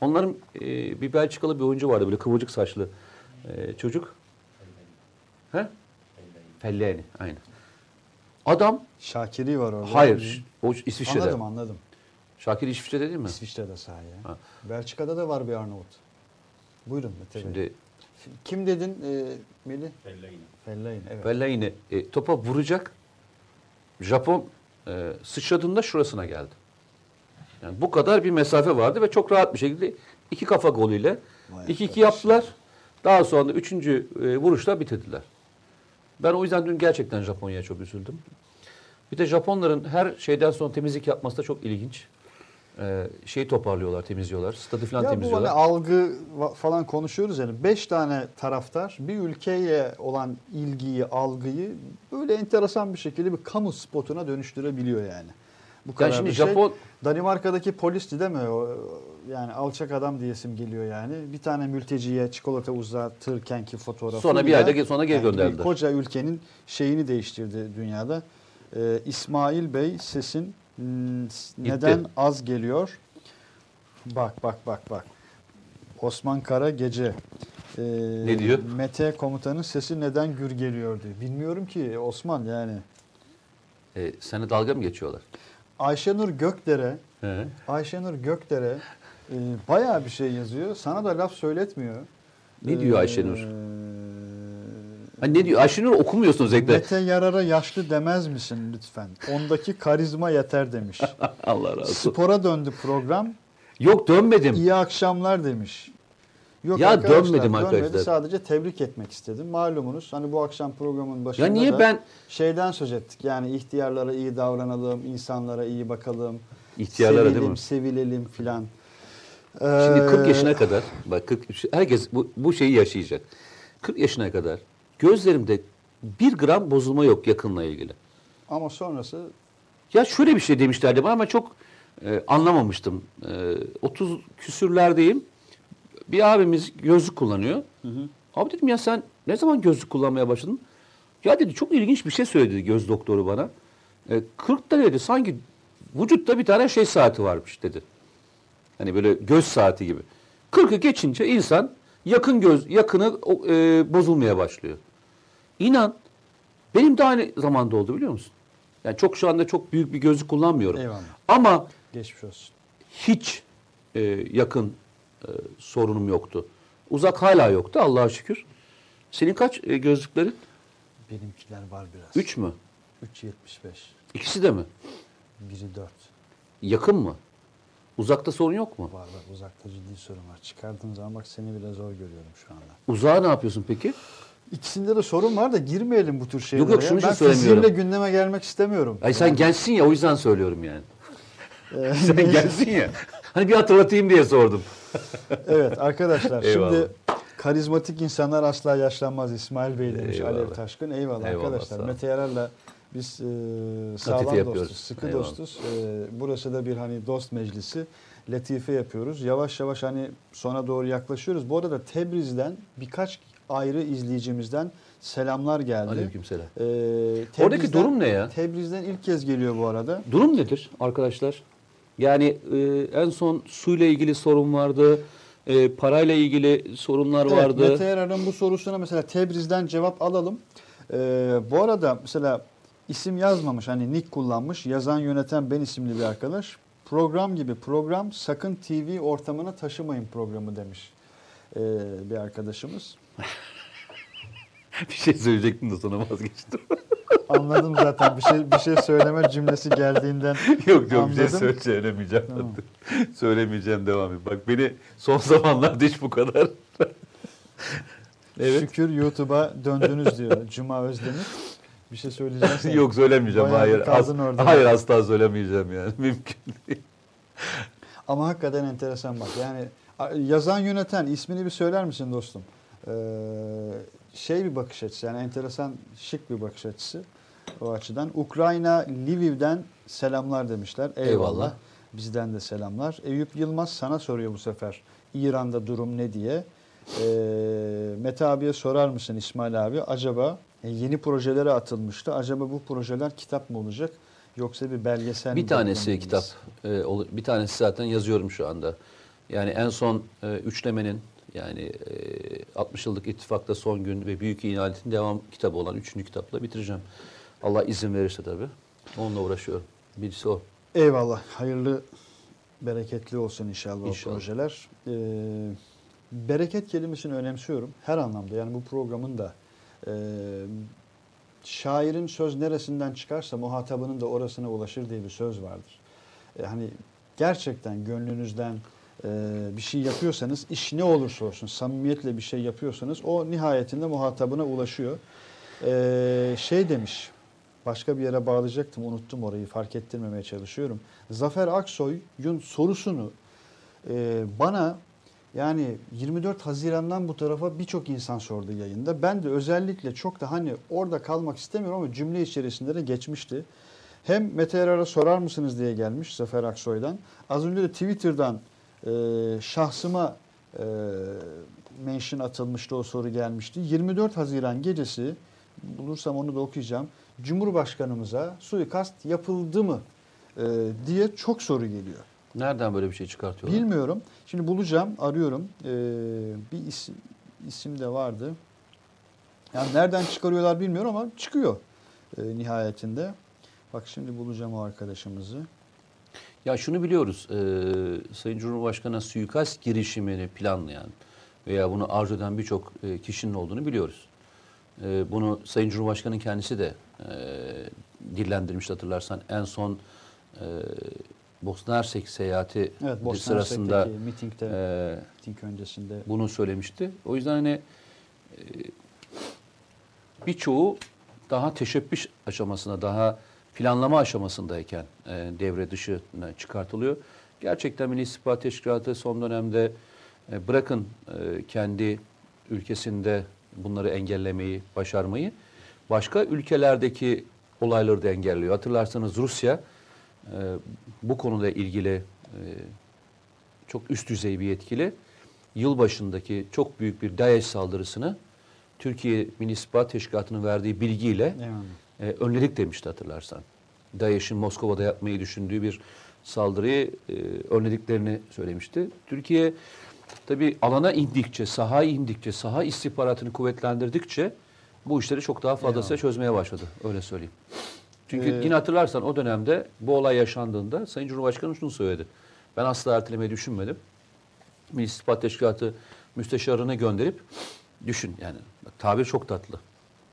Onların e, bir Belçikalı bir oyuncu vardı böyle kıvırcık saçlı e, çocuk. He? Felleni aynen. Adam
Şakiri var orada.
hayır o İsviçre'de.
Anladım anladım.
Şakir İsviçre'de değil mi?
İsviçre'de sahaya.
Ha.
Belçika'da da var bir Arnavut. Buyurun Mete Bey.
Şimdi
Kim dedin e, Melih? Fellaini. evet.
Fellaini e, topa vuracak. Japon e, sıçradığında şurasına geldi. Yani bu kadar bir mesafe vardı ve çok rahat bir şekilde iki kafa golüyle
Vay
2-2
arkadaş.
yaptılar. Daha sonra da üçüncü e, vuruşla bitirdiler. Ben o yüzden dün gerçekten Japonya'ya çok üzüldüm. Bir de Japonların her şeyden sonra temizlik yapması da çok ilginç. Şeyi toparlıyorlar, temizliyorlar. Stadı falan
Ya bu hani
temizliyorlar.
algı falan konuşuyoruz yani. Beş tane taraftar bir ülkeye olan ilgiyi, algıyı böyle enteresan bir şekilde bir kamu spotuna dönüştürebiliyor yani. Bu kadar
yani şimdi
şey.
Japon
Danimarka'daki polisti değil mi? O, yani alçak adam diyesim geliyor yani. Bir tane mülteciye çikolata uzatırken ki fotoğrafı.
Sonra bir ayda sonra geri gönderdiler.
Koca ülkenin şeyini değiştirdi dünyada. Ee, İsmail Bey sesin hmm, neden az geliyor? Bak bak bak bak. Osman Kara gece. Ee,
Ne diyor?
Mete komutanın sesi neden gür geliyor diyor. Bilmiyorum ki Osman yani.
e, sana dalga mı geçiyorlar?
Ayşenur Gökdere
He.
Ayşenur Gökdere e, bayağı bir şey yazıyor. Sana da laf söyletmiyor.
Ne diyor Ayşenur?
Ee,
Ha, ne diyor? Ayşenur okumuyorsun özellikle.
Mete Yarar'a yaşlı demez misin lütfen? Ondaki karizma yeter demiş.
Allah razı olsun.
Spora döndü program.
Yok dönmedim.
İyi akşamlar demiş. Yok
Ya
arkadaşlar,
dönmedim
dönmedi.
arkadaşlar.
Sadece tebrik etmek istedim. Malumunuz hani bu akşam programın başında
Ya niye
da
ben
şeyden söz ettik. Yani ihtiyarlara iyi davranalım, insanlara iyi bakalım.
ihtiyarlara değil
sevilelim,
mi?
sevilelim filan.
Şimdi 40
Ee,
yaşına kadar bak 40 herkes bu, bu şeyi yaşayacak. 40 yaşına kadar gözlerimde bir gram bozulma yok yakınla ilgili.
Ama sonrası
Ya şöyle bir şey demişlerdi bana ama çok e, anlamamıştım. E, 30 küsürlerdeyim. Bir abimiz gözlük kullanıyor. Abi dedim ya sen ne zaman gözlük kullanmaya başladın? Ya dedi çok ilginç bir şey söyledi göz doktoru bana. E, 40'ta dedi sanki vücutta bir tane şey saati varmış dedi. Hani böyle göz saati gibi. 40'ı geçince insan yakın göz yakını e, bozulmaya başlıyor. İnan benim de aynı zamanda oldu biliyor musun? Yani çok şu anda çok büyük bir gözlük kullanmıyorum.
Eyvallah.
Ama
geçmiş olsun.
hiç e, yakın e, sorunum yoktu. Uzak hala yoktu Allah'a şükür. Senin kaç e, gözlüklerin?
Benimkiler var biraz.
3 mü?
3.75.
İkisi de mi?
Biri 4.
Yakın mı? Uzakta sorun yok mu?
Var var uzakta ciddi sorun var. Çıkardığın zaman bak seni bile zor görüyorum şu anda.
Uzağa ne yapıyorsun peki?
İkisinde de sorun var da girmeyelim bu tür şeylere.
yok,
ya.
şunun için
ben
söylemiyorum.
fiziğimle gündeme gelmek istemiyorum.
Ay sen
Yani,
gençsin ya o yüzden söylüyorum yani.
e,
Sen gençsin ya. Hani bir hatırlatayım diye sordum.
evet arkadaşlar
Eyvallah.
şimdi karizmatik insanlar asla yaşlanmaz İsmail Bey demiş
Eyvallah.
Alev Taşkın. Eyvallah,
Eyvallah,
arkadaşlar. Mete Yarar'la biz e, sağlam
yapıyoruz.
dostuz, sıkı
Eyvallah.
dostuz. E, burası da bir hani dost meclisi. Latife yapıyoruz. Yavaş yavaş hani sona doğru yaklaşıyoruz. Bu arada Tebriz'den birkaç ayrı izleyicimizden selamlar geldi.
Aleykümselam.
Ee,
Oradaki
Tebriz'den-
durum ne ya?
Tebriz'den ilk kez geliyor bu arada.
Durum nedir arkadaşlar? Yani e, en son suyla ilgili sorun vardı. E, parayla ilgili sorunlar
Evet,
vardı.
Mete Yarar'ın bu sorusuna mesela Tebriz'den cevap alalım. Ee, bu arada mesela isim yazmamış hani nick kullanmış. Yazan yöneten ben isimli bir arkadaş. Program gibi program sakın TV ortamına taşımayın programı demiş ee, bir arkadaşımız.
Bir şey söyleyecektim de sonra vazgeçtim.
Anladım zaten bir şey bir şey söyleme cümlesi geldiğinden.
yok yok bir şey
Anladım.
söyle- söylemeyeceğim.
Tamam.
Söylemeyeceğim devam et. Bak beni son zamanlarda hiç bu kadar. evet.
Şükür YouTube'a döndünüz diyor Cuma Özdemir. Bir şey söyleyeceksin.
Yok söylemeyeceğim.
Bayağı
hayır. As-
orada.
hayır asla söylemeyeceğim yani. Mümkün değil.
Ama hakikaten enteresan bak. Yani yazan yöneten ismini bir söyler misin dostum? Ee, şey bir bakış açısı yani enteresan şık bir bakış açısı o açıdan. Ukrayna Lviv'den selamlar demişler. Eyvallah.
Eyvallah.
Bizden de selamlar. Eyüp Yılmaz sana soruyor bu sefer. İran'da durum ne diye. Ee, Mete abiye sorar mısın İsmail abi? Acaba e, yeni projelere atılmıştı. Acaba bu projeler kitap mı olacak? Yoksa bir belgesel mi
Bir tanesi kitap. e, bir tanesi zaten yazıyorum şu anda. Yani en son e, üçlemenin yani e, 60 yıllık ittifakta son gün ve büyük ihanetin devam kitabı olan üçüncü kitapla bitireceğim. Allah izin verirse tabii. Onunla uğraşıyorum. Birisi o.
Eyvallah. Hayırlı, bereketli olsun inşallah,
İnşallah.
o projeler. Ee, bereket kelimesini önemsiyorum her anlamda. Yani bu programın da e, şairin söz neresinden çıkarsa muhatabının da orasına ulaşır diye bir söz vardır. E, hani gerçekten gönlünüzden e, bir şey yapıyorsanız, iş ne olursa olsun, samimiyetle bir şey yapıyorsanız o nihayetinde muhatabına ulaşıyor. E, şey demiş, başka bir yere bağlayacaktım, unuttum orayı, fark ettirmemeye çalışıyorum. Zafer Aksoy'un sorusunu e, bana yani 24 Haziran'dan bu tarafa birçok insan sordu yayında. Ben de özellikle çok da hani orada kalmak istemiyorum ama cümle içerisinde de geçmişti. Hem Mete Yarar'a sorar mısınız diye gelmiş Zafer Aksoy'dan. Az önce de Twitter'dan e, şahsıma e, mention atılmıştı o soru gelmişti. 24 Haziran gecesi bulursam onu da okuyacağım. Cumhurbaşkanımıza suikast yapıldı mı e, diye çok soru geliyor.
Nereden böyle bir şey çıkartıyorlar?
Bilmiyorum. Şimdi bulacağım, arıyorum. Ee, bir isim, isim de vardı. Yani nereden çıkarıyorlar bilmiyorum ama çıkıyor e, nihayetinde. Bak şimdi bulacağım o arkadaşımızı.
Ya şunu biliyoruz. E, Sayın Cumhurbaşkanı'na suikast girişimini planlayan veya bunu arzu eden birçok e, kişinin olduğunu biliyoruz. E, bunu Sayın Cumhurbaşkanı kendisi de e, dillendirmişti hatırlarsan. En son e, Bosna Hersek seyahati
Evet, Bosna
sırasında
mitingde,
e,
miting öncesinde.
bunu söylemişti. O yüzden hani e, birçoğu daha teşebbüs aşamasına, daha planlama aşamasındayken e, devre dışına çıkartılıyor. Gerçekten Milli İstihbarat Teşkilatı son dönemde e, bırakın e, kendi ülkesinde bunları engellemeyi, başarmayı, başka ülkelerdeki olayları da engelliyor. Hatırlarsanız Rusya e, bu konuda ilgili e, çok üst düzey bir yetkili yılbaşındaki çok büyük bir DAEŞ saldırısını Türkiye Milli İstihbarat Teşkilatı'nın verdiği bilgiyle
Eyvallah.
e, önledik demişti hatırlarsan. DAEŞ'in Moskova'da yapmayı düşündüğü bir saldırıyı e, önlediklerini söylemişti. Türkiye tabi alana indikçe, sahaya indikçe, saha istihbaratını kuvvetlendirdikçe bu işleri çok daha fazlasıyla çözmeye başladı. Öyle söyleyeyim. Çünkü
Ee,
yine hatırlarsan o dönemde bu olay yaşandığında Sayın Cumhurbaşkanı şunu söyledi. Ben asla ertelemeyi düşünmedim. Milli İstihbarat Teşkilatı müsteşarını gönderip düşün yani bak, tabir çok tatlı.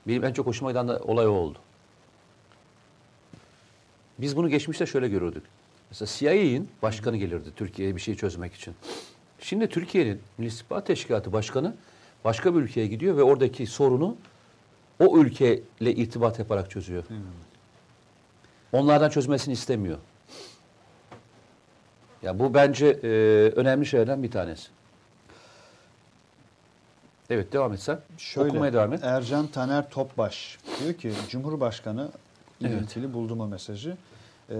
Benim en çok hoşuma giden de olay o oldu. Biz bunu geçmişte şöyle görürdük. Mesela CIA'in başkanı gelirdi Türkiye'ye bir şey çözmek için. Şimdi Türkiye'nin Milli İstihbarat Teşkilatı başkanı başka bir ülkeye gidiyor ve oradaki sorunu o ülkeyle irtibat yaparak çözüyor. Onlardan çözmesini istemiyor. Ya bu bence e, önemli şeylerden bir tanesi. Evet devam et sen.
Şöyle,
Okumaya devam et.
Ercan Taner Topbaş diyor ki Cumhurbaşkanı. İlintili buldum o mesajı. Ee,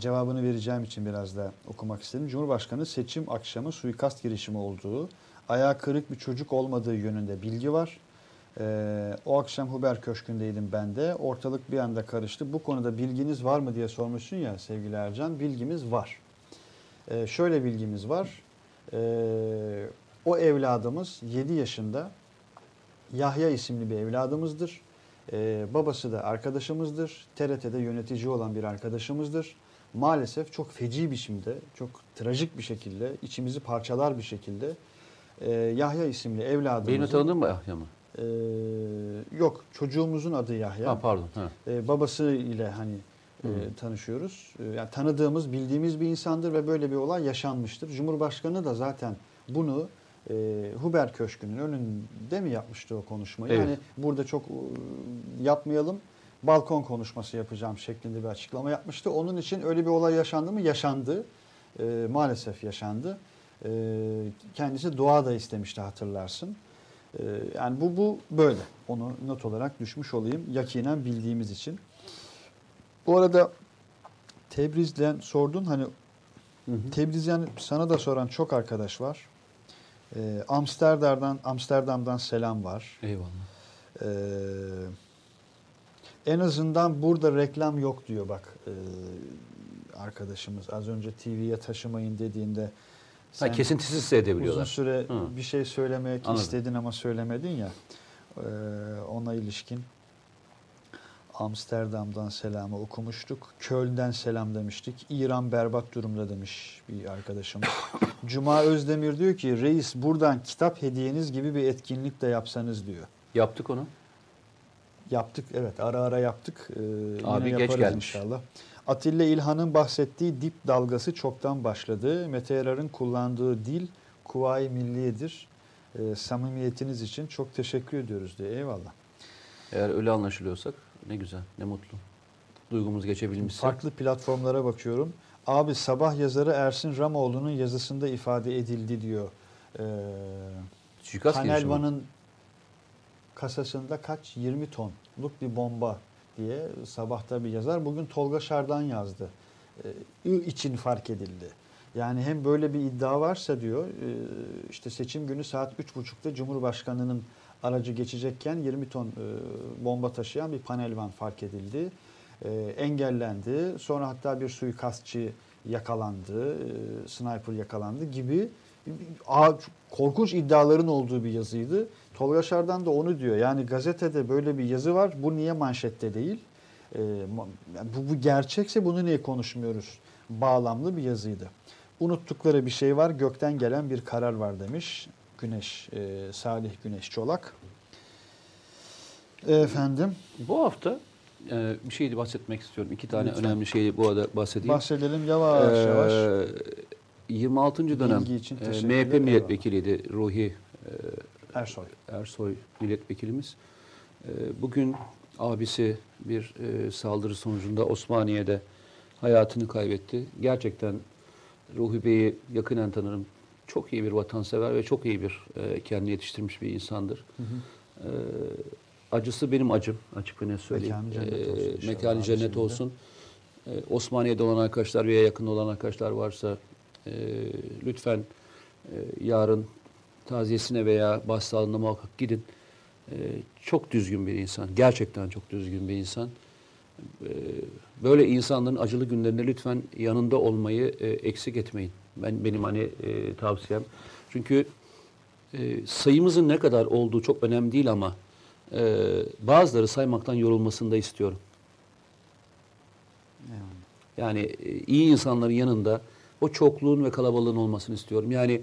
cevabını vereceğim için biraz da okumak istedim. Cumhurbaşkanı seçim akşamı suikast girişimi olduğu, ayağı kırık bir çocuk olmadığı yönünde bilgi var. Ee, o akşam Huber Köşkü'ndeydim ben de. Ortalık bir anda karıştı. Bu konuda bilginiz var mı diye sormuşsun ya sevgili Ercan. Bilgimiz var. Ee, şöyle bilgimiz var. Ee, o evladımız 7 yaşında Yahya isimli bir evladımızdır. Ee, babası da arkadaşımızdır. TRT'de yönetici olan bir arkadaşımızdır. Maalesef çok feci biçimde, çok trajik bir şekilde, içimizi parçalar bir şekilde e, Yahya isimli evladımızın...
Beni tanıdın mı Yahya mı?
Ee, yok çocuğumuzun adı Yahya.
Ha, pardon. Ha.
Ee, babası ile hani e, tanışıyoruz. Ee, yani tanıdığımız, bildiğimiz bir insandır ve böyle bir olay yaşanmıştır. Cumhurbaşkanı da zaten bunu e, Huber Köşkü'nün önünde mi yapmıştı o konuşmayı?
Evet.
Yani burada çok e, yapmayalım. Balkon konuşması yapacağım şeklinde bir açıklama yapmıştı. Onun için öyle bir olay yaşandı mı? Yaşandı. E, maalesef yaşandı. E, kendisi dua da istemişti hatırlarsın. E, yani bu bu böyle. Onu not olarak düşmüş olayım. Yakinen bildiğimiz için. Bu arada Tebriz'den sordun hani
Hı hı.
Tebriz'den sana da soran çok arkadaş var. Ee, Amsterdam'dan Amsterdam'dan selam var.
Eyvallah.
Ee, en azından burada reklam yok diyor bak ee, arkadaşımız. Az önce TV'ye taşımayın dediğinde
Ha, kesintisiz
uzun
seyredebiliyorlar.
süre
Hı.
bir şey söylemek
Anladım.
istedin ama söylemedin ya. Ee, ona ilişkin Amsterdam'dan selamı okumuştuk. Köln'den selam demiştik. İran berbat durumda demiş bir arkadaşımız. Cuma Özdemir diyor ki reis buradan kitap hediyeniz gibi bir etkinlik de yapsanız diyor.
Yaptık onu.
Yaptık evet ara ara yaptık. Ee,
Abi
yine
geç gelmiş.
inşallah. Atilla İlhan'ın bahsettiği dip dalgası çoktan başladı. Mete Yarar'ın kullandığı dil Kuvayi Milliye'dir. Ee, samimiyetiniz için çok teşekkür ediyoruz diye. Eyvallah.
Eğer öyle anlaşılıyorsak ne güzel, ne mutlu. Duygumuz geçebilmişse.
Farklı platformlara bakıyorum. Abi sabah yazarı Ersin Ramoğlu'nun yazısında ifade edildi diyor. Ee,
Suikast girişimi.
Panelvan'ın kasasında kaç? 20 tonluk bir bomba diye sabahta bir yazar. Bugün Tolga Şardan yazdı. Ee, için fark edildi. Yani hem böyle bir iddia varsa diyor e, işte seçim günü saat 3.30'da Cumhurbaşkanı'nın aracı geçecekken 20 ton e, bomba taşıyan bir panelvan fark edildi. E, engellendi. Sonra hatta bir suikastçı yakalandı. e, Sniper yakalandı gibi korkunç iddiaların olduğu bir yazıydı. Tolga Şardan da onu diyor. Yani gazetede böyle bir yazı var. Bu niye manşette değil? Bu, bu gerçekse bunu niye konuşmuyoruz? Bağlamlı bir yazıydı. Unuttukları bir şey var. Gökten gelen bir karar var demiş. Güneş, e, Salih Güneş Çolak. Efendim
Bu hafta e, bir şeydi bahsetmek istiyorum. İki tane
Lütfen.
önemli şeyi bu arada bahsedeyim.
bahsedelim yavaş
Ee,
yavaş.
26. dönem
için
e. MHP milletvekiliydi Ruhi e,
Ersoy.
Ersoy milletvekilimiz. E, bugün abisi bir e, saldırı sonucunda Osmaniye'de hayatını kaybetti. Gerçekten Ruhi Bey'i yakinen tanırım. Çok iyi bir vatansever ve çok iyi bir e, kendini yetiştirmiş bir insandır. E, acısı benim acım açık ve net söyleyeyim.
Mekanı cennet olsun
E, mekanı cennet olsun. E, Osmaniye'de olan arkadaşlar veya yakın olan arkadaşlar varsa e, lütfen e, yarın taziyesine veya başsağlığına muhakkak gidin. E, çok düzgün bir insan. Gerçekten çok düzgün bir insan. E, böyle insanların acılı günlerinde lütfen yanında olmayı e, eksik etmeyin. Ben benim hani e, tavsiyem. Çünkü e, sayımızın ne kadar olduğu çok önemli değil ama e, bazıları saymaktan yorulmasını da istiyorum. Yani e, iyi insanların yanında o çokluğun ve kalabalığın olmasını istiyorum. Yani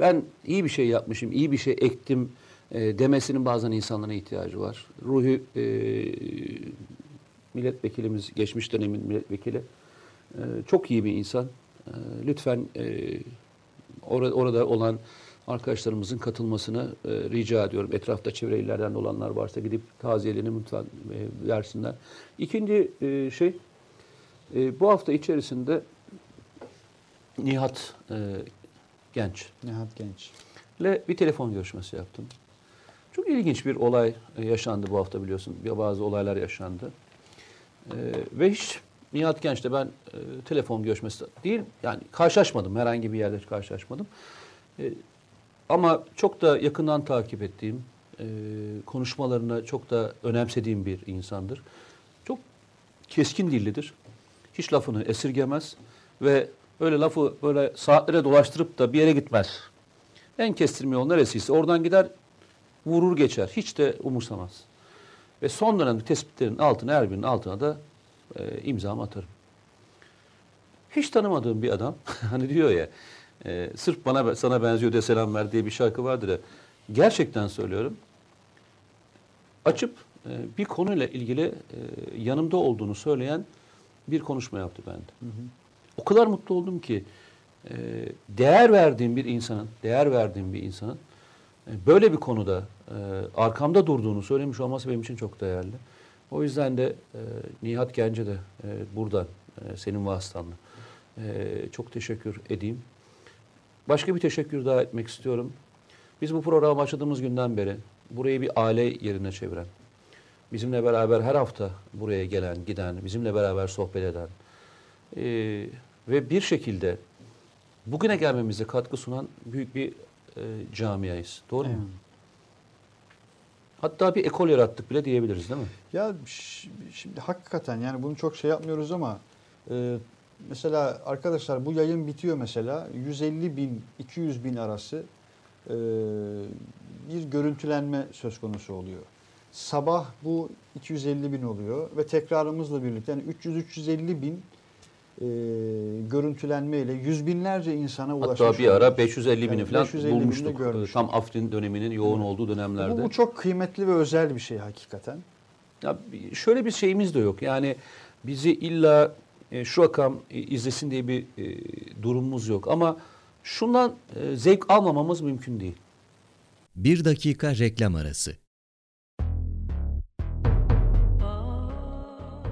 ben iyi bir şey yapmışım, iyi bir şey ektim e, demesinin bazen insanlara ihtiyacı var. Ruhi e, milletvekilimiz, geçmiş dönemin milletvekili e, çok iyi bir insan. E, lütfen e, orada, olan arkadaşlarımızın katılmasını e, rica ediyorum. Etrafta çevre illerden de olanlar varsa gidip taziyelerini lütfen e, versinler. İkinci e, şey, e, bu hafta içerisinde Nihat e, Genç
Nihat Genç.
ile bir telefon görüşmesi yaptım. Çok ilginç bir olay yaşandı bu hafta biliyorsun. Bazı olaylar yaşandı. E, ve hiç Nihat Genç'le ben e, telefon görüşmesi değil, yani karşılaşmadım. Herhangi bir yerde karşılaşmadım. E, ama çok da yakından takip ettiğim, e, konuşmalarını çok da önemsediğim bir insandır. Çok keskin dillidir. Hiç lafını esirgemez ve öyle lafı böyle saatlere dolaştırıp da bir yere gitmez. En kestirme yol neresiyse oradan gider vurur geçer. Hiç de umursamaz. Ve son dönemde tespitlerin altına her birinin altına da e, imzamı atarım. Hiç tanımadığım bir adam hani diyor ya e, sırf bana sana benziyor diye selam ver diye bir şarkı vardır ya. Gerçekten söylüyorum. açıp e, bir konuyla ilgili e, yanımda olduğunu söyleyen bir konuşma yaptı bende. O kadar mutlu oldum ki e, değer verdiğim bir insanın, değer verdiğim bir insanın e, böyle bir konuda e, arkamda durduğunu söylemiş olması benim için çok değerli. O yüzden de e, Nihat Gence de e, buradan e, senin vasıtanla e, çok teşekkür edeyim. Başka bir teşekkür daha etmek istiyorum. Biz bu programı başladığımız günden beri burayı bir aile yerine çeviren, bizimle beraber her hafta buraya gelen, giden, bizimle beraber sohbet eden e, ve bir şekilde bugüne gelmemize katkı sunan büyük bir e, camiayız. Doğru mu? Hatta bir ekol yarattık bile diyebiliriz değil mi?
Ya şimdi hakikaten yani bunu çok şey yapmıyoruz ama e, mesela arkadaşlar bu yayın bitiyor mesela 150 bin 200 bin arası e, bir görüntülenme söz konusu oluyor. Sabah bu 250 bin oluyor ve tekrarımızla birlikte yani 300-350 bin e, görüntülenmeyle yüz binlerce insana ulaşmış.
Hatta bir ara
oluyoruz.
550 bini
Evet,
falan
550 binini
bulmuştuk.
görmüştük.
Tam Afrin döneminin yoğun olduğu
Bu,
dönemlerde.
bu çok kıymetli ve özel bir şey hakikaten.
Ya şöyle bir şeyimiz de yok. Yani bizi illa e, şu rakam e, izlesin diye bir e, durumumuz yok. Ama şundan e, zevk almamamız mümkün değil.
Bir dakika reklam arası.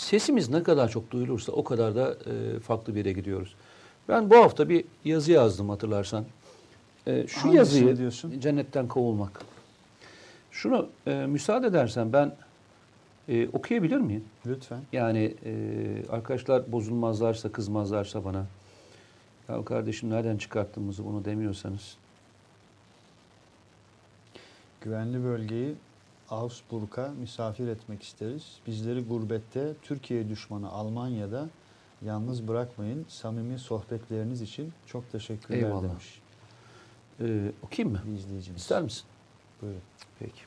Sesimiz ne kadar çok duyulursa o kadar da e, farklı bir yere gidiyoruz. Ben bu hafta bir yazı yazdım hatırlarsan. E, şu
Hangisini
yazıyı
diyorsun?
cennetten kovulmak. Şunu e, müsaade edersen ben e, okuyabilir miyim?
Lütfen.
Yani e, arkadaşlar bozulmazlarsa, kızmazlarsa bana. Ya kardeşim nereden çıkarttığımızı bunu demiyorsanız.
Güvenli bölgeyi Augsburg'a misafir etmek isteriz. Bizleri gurbette Türkiye düşmanı Almanya'da yalnız bırakmayın. Samimi sohbetleriniz için çok teşekkürler
Eyvallah.
demiş
E, okuyayım mı?
bir izleyicimiz.
İster misin?
Buyurun.
Peki.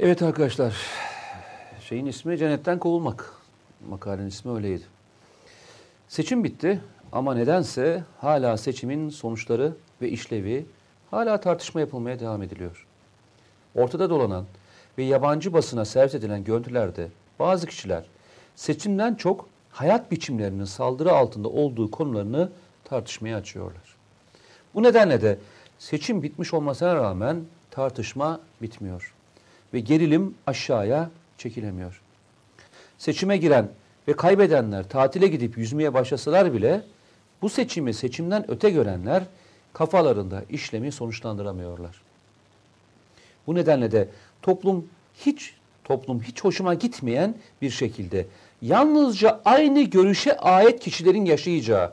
Evet arkadaşlar. Şeyin ismi Cennetten Kovulmak. Makalenin ismi öyleydi. Seçim bitti ama nedense hala seçimin sonuçları ve işlevi hala tartışma yapılmaya devam ediliyor. Ortada dolanan ve yabancı basına servis edilen görüntülerde bazı kişiler seçimden çok hayat biçimlerinin saldırı altında olduğu konularını tartışmaya açıyorlar. Bu nedenle de seçim bitmiş olmasına rağmen tartışma bitmiyor ve gerilim aşağıya çekilemiyor. Seçime giren ve kaybedenler tatile gidip yüzmeye başlasalar bile bu seçimi seçimden öte görenler kafalarında işlemi sonuçlandıramıyorlar. Bu nedenle de toplum hiç toplum hiç hoşuma gitmeyen bir şekilde yalnızca aynı görüşe ait kişilerin yaşayacağı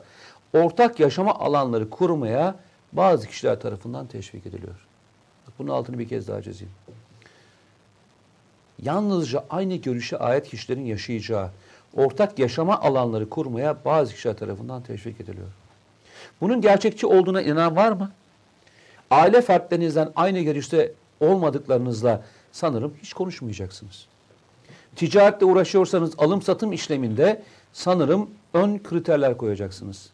ortak yaşama alanları kurmaya bazı kişiler tarafından teşvik ediliyor. Bak bunun altını bir kez daha çizeyim. Yalnızca aynı görüşe ait kişilerin yaşayacağı ortak yaşama alanları kurmaya bazı kişiler tarafından teşvik ediliyor. Bunun gerçekçi olduğuna inanan var mı? Aile fertlerinizden aynı görüşte olmadıklarınızla sanırım hiç konuşmayacaksınız. Ticaretle uğraşıyorsanız alım satım işleminde sanırım ön kriterler koyacaksınız.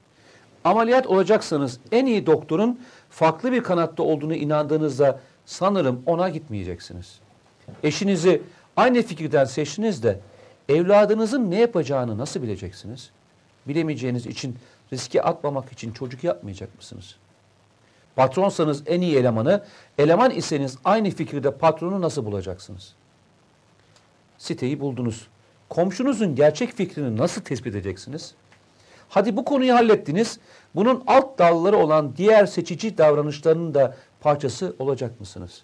Ameliyat olacaksanız en iyi doktorun farklı bir kanatta olduğunu inandığınızda sanırım ona gitmeyeceksiniz. Eşinizi aynı fikirden seçtiniz de evladınızın ne yapacağını nasıl bileceksiniz? Bilemeyeceğiniz için riske atmamak için çocuk yapmayacak mısınız? Patronsanız en iyi elemanı, eleman iseniz aynı fikirde patronu nasıl bulacaksınız? Siteyi buldunuz. komşunuzun gerçek fikrini nasıl tespit edeceksiniz? Hadi bu konuyu hallettiniz. Bunun alt dalları olan diğer seçici davranışlarının da parçası olacak mısınız?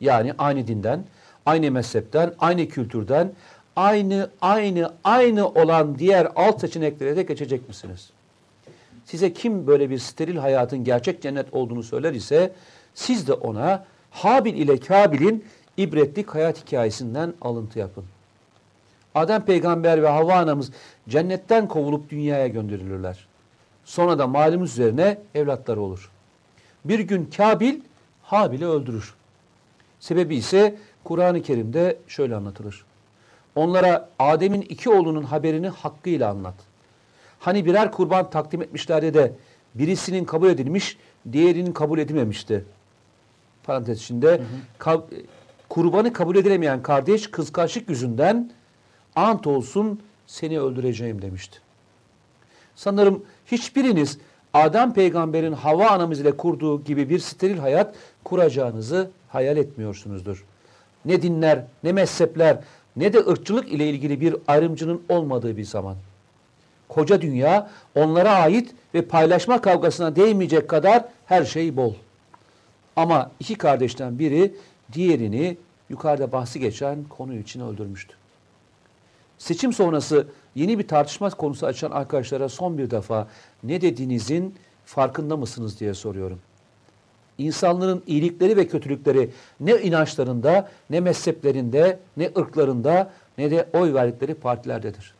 Yani aynı dinden, aynı mezhepten, aynı kültürden, aynı aynı aynı olan diğer alt seçeneklere de geçecek misiniz? Size kim böyle bir steril hayatın gerçek cennet olduğunu söyler ise siz de ona Habil ile Kabil'in ibretlik hayat hikayesinden alıntı yapın. Adem peygamber ve Havva anamız cennetten kovulup dünyaya gönderilirler. Sonra da malumunuz üzerine evlatları olur. Bir gün Kabil Habil'i öldürür. Sebebi ise Kur'an-ı Kerim'de şöyle anlatılır. Onlara Adem'in iki oğlunun haberini hakkıyla anlat. Hani birer kurban takdim etmişlerdi de birisinin kabul edilmiş, diğerinin kabul edilmemişti. Parantez içinde ka- kurbanı kabul edilemeyen kardeş kıskançlık yüzünden ant olsun seni öldüreceğim demişti. Sanırım hiçbiriniz Adem peygamberin Havva anamız ile kurduğu gibi bir steril hayat kuracağınızı hayal etmiyorsunuzdur. Ne dinler, ne mezhepler, ne de ırkçılık ile ilgili bir ayrımcının olmadığı bir zaman. Koca dünya onlara ait ve paylaşma kavgasına değmeyecek kadar her şey bol. Ama iki kardeşten biri diğerini yukarıda bahsi geçen konu için öldürmüştü. Seçim sonrası yeni bir tartışma konusu açan arkadaşlara son bir defa ne dediğinizin farkında mısınız diye soruyorum. İnsanların iyilikleri ve kötülükleri ne inançlarında, ne mezheplerinde, ne ırklarında, ne de oy verdikleri partilerdedir.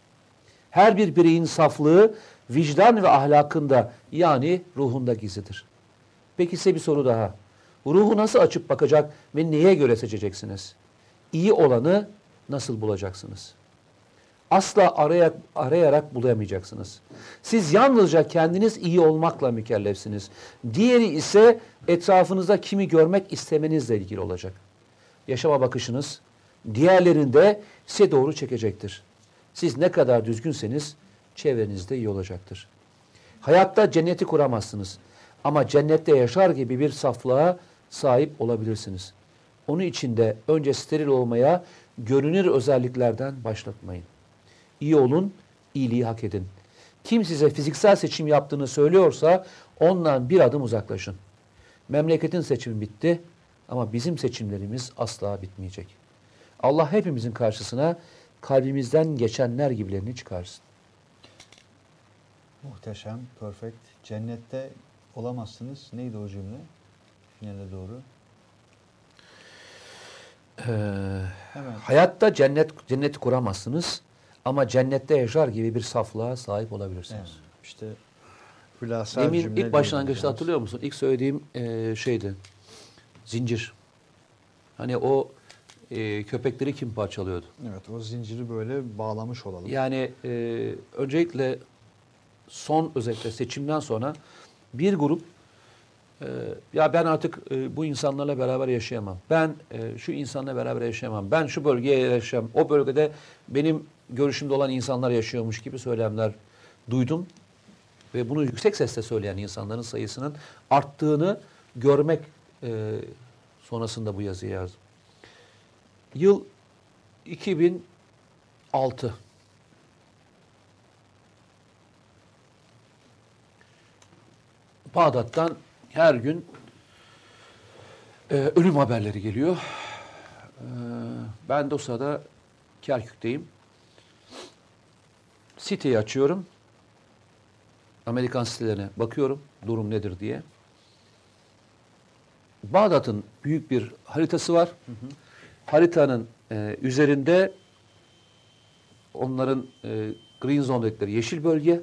Her bir bireyin saflığı vicdan ve ahlakında yani ruhunda gizlidir. Peki size bir soru daha. Ruhu nasıl açıp bakacak ve neye göre seçeceksiniz? İyi olanı nasıl bulacaksınız? Asla arayarak, arayarak bulamayacaksınız. Siz yalnızca kendiniz iyi olmakla mükellefsiniz. Diğeri ise etrafınızda kimi görmek istemenizle ilgili olacak. Yaşama bakışınız diğerlerinde size doğru çekecektir. Siz ne kadar düzgünseniz çevrenizde iyi olacaktır. Hayatta cenneti kuramazsınız. Ama cennette yaşar gibi bir saflığa sahip olabilirsiniz. Onun için de önce steril olmaya görünür özelliklerden başlatmayın. İyi olun, iyiliği hak edin. Kim size fiziksel seçim yaptığını söylüyorsa ondan bir adım uzaklaşın. Memleketin seçimi bitti ama bizim seçimlerimiz asla bitmeyecek. Allah hepimizin karşısına kalbimizden geçenler gibilerini çıkarsın.
Muhteşem, perfect. Cennette olamazsınız. Neydi o cümle? Finale doğru.
Ee,
Hemen.
hayatta cennet cenneti kuramazsınız ama cennette yaşar gibi bir saflığa sahip olabilirsiniz.
Evet. İşte hülasa
Demin
cümle
ilk başlangıçta hatırlıyor musun? İlk söylediğim e, şeydi. Zincir. Hani o e, köpekleri kim parçalıyordu?
Evet o zinciri böyle bağlamış olalım.
Yani e, öncelikle son özellikle seçimden sonra bir grup e, ya ben artık e, bu insanlarla beraber yaşayamam. Ben e, şu insanla beraber yaşayamam. Ben şu bölgeye yaşayamam. O bölgede benim görüşümde olan insanlar yaşıyormuş gibi söylemler duydum. Ve bunu yüksek sesle söyleyen insanların sayısının arttığını görmek e, sonrasında bu yazıyı yazdım. Yıl 2006. Bağdat'tan her gün e, ölüm haberleri geliyor. E, ben de o sırada Kerkük'teyim. Siteyi açıyorum. Amerikan sitelerine bakıyorum durum nedir diye. Bağdat'ın büyük bir haritası var. Haritanın e, üzerinde onların e, green zone dedikleri yeşil bölge.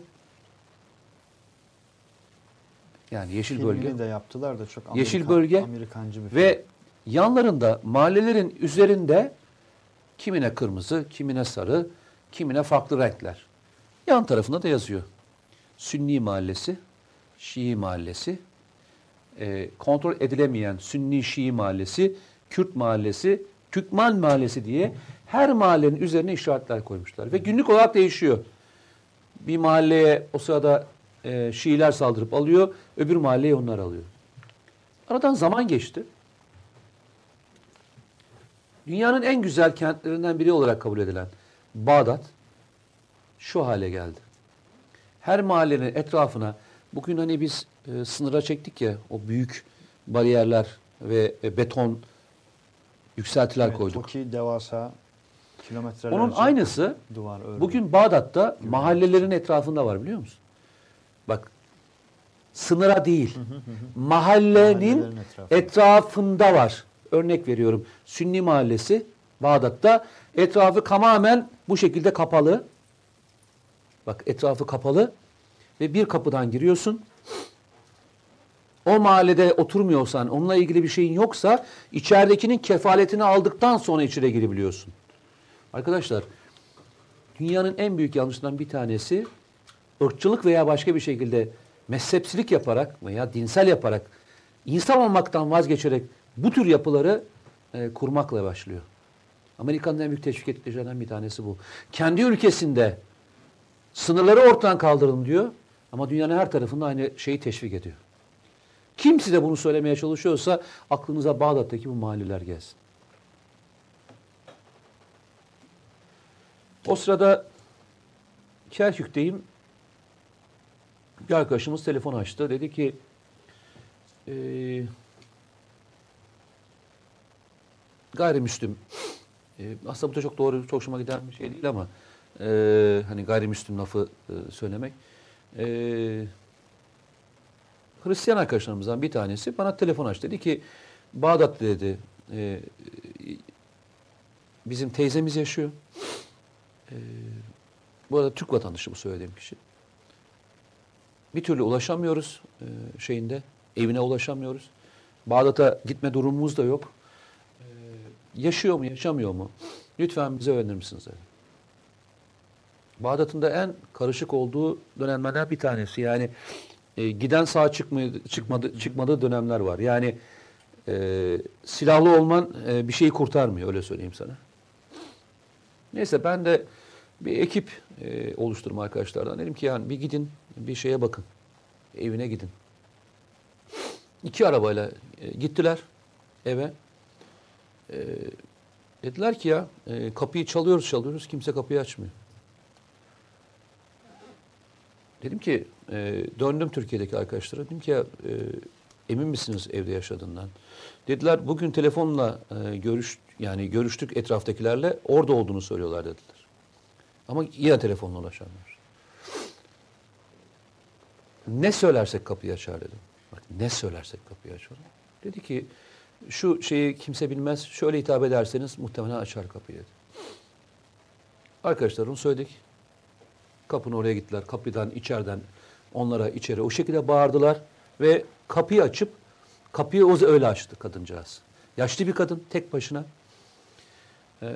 Yani yeşil
Filmini
bölge.
de yaptılar da çok
Yeşil
Amerikan-
bölge
Amerikancı bir
Ve yanlarında mahallelerin üzerinde kimine kırmızı, kimine sarı, kimine farklı renkler. Yan tarafında da yazıyor. Sünni mahallesi, Şii mahallesi, e, kontrol edilemeyen Sünni Şii mahallesi, Kürt mahallesi, Türkmen mahallesi diye her mahallenin üzerine işaretler koymuşlar. Ve günlük olarak değişiyor. Bir mahalleye o sırada e, Şiiler saldırıp alıyor, öbür mahalleye onlar alıyor. Aradan zaman geçti. Dünyanın en güzel kentlerinden biri olarak kabul edilen Bağdat şu hale geldi. Her mahallenin etrafına bugün hani biz e, sınıra çektik ya o büyük bariyerler ve e, beton yükseltiler
Evet,
koyduk.
TOKİ devasa kilometrelerce
Onun aynısı
duvar örgü.
bugün Bağdat'ta mahallelerin etrafında var biliyor musun? Bak sınıra değil mahallenin
Mahallelerin etrafında.
etrafında var. Örnek veriyorum Sünni mahallesi Bağdat'ta etrafı tamamen bu şekilde kapalı. Bak etrafı kapalı ve bir kapıdan giriyorsun. O mahallede oturmuyorsan, onunla ilgili bir şeyin yoksa içeridekinin kefaletini aldıktan sonra içeri girebiliyorsun. Arkadaşlar dünyanın en büyük yanlışlarından bir tanesi ırkçılık veya başka bir şekilde mezhepsilik yaparak veya dinsel yaparak insan olmaktan vazgeçerek bu tür yapıları e, kurmakla başlıyor. Amerika'nın en büyük teşvik ettiklerinden bir tanesi bu. Kendi ülkesinde sınırları ortadan kaldırın diyor ama dünyanın her tarafında aynı şeyi teşvik ediyor. Kim size bunu söylemeye çalışıyorsa aklınıza Bağdat'taki bu mahalleler gelsin. O sırada Kerkük'teyim. Bir arkadaşımız telefon açtı. Dedi ki eee gayrimüslim e, aslında bu da çok doğru, çok hoşuma giden bir şey değil ama e, hani gayrimüslim lafı e, söylemek. E, Hristiyan arkadaşlarımızdan bir tanesi bana telefon açtı. Dedi ki Bağdat'ta dedi e, bizim teyzemiz yaşıyor. E, bu arada Türk vatandaşı bu söylediğim kişi. Bir türlü ulaşamıyoruz e, şeyinde, evine ulaşamıyoruz. Bağdat'a gitme durumumuz da yok. E, yaşıyor mu, yaşamıyor mu? Lütfen bize öğrenir misiniz? dedi. Bağdat'ın da en karışık olduğu dönemlerden bir tanesi. Yani e, giden sağ çıkmadı, çıkmadı, çıkmadığı dönemler var. Yani e, silahlı olman e, bir şeyi kurtarmıyor öyle söyleyeyim sana. Neyse ben de bir ekip e, oluşturma arkadaşlardan dedim ki yani bir gidin bir şeye bakın. Evine gidin. İki arabayla e, gittiler eve. E, dediler ki ya e, kapıyı çalıyoruz çalıyoruz kimse kapıyı açmıyor. Dedim ki e, döndüm Türkiye'deki arkadaşlara dedim ki e, emin misiniz evde yaşadığından? Dediler bugün telefonla e, görüş yani görüştük etraftakilerle orada olduğunu söylüyorlar dediler. Ama yine telefonla ulaşamıyoruz. Ne söylersek kapıyı açar dedim. Bak ne söylersek kapıyı açar. Dedi ki şu şeyi kimse bilmez. Şöyle hitap ederseniz muhtemelen açar kapıyı dedi. Arkadaşlar onu söyledik. Kapının oraya gittiler. Kapıdan içeriden onlara içeri o şekilde bağırdılar ve kapıyı açıp kapıyı o öyle açtı kadıncağız. Yaşlı bir kadın tek başına. Ee,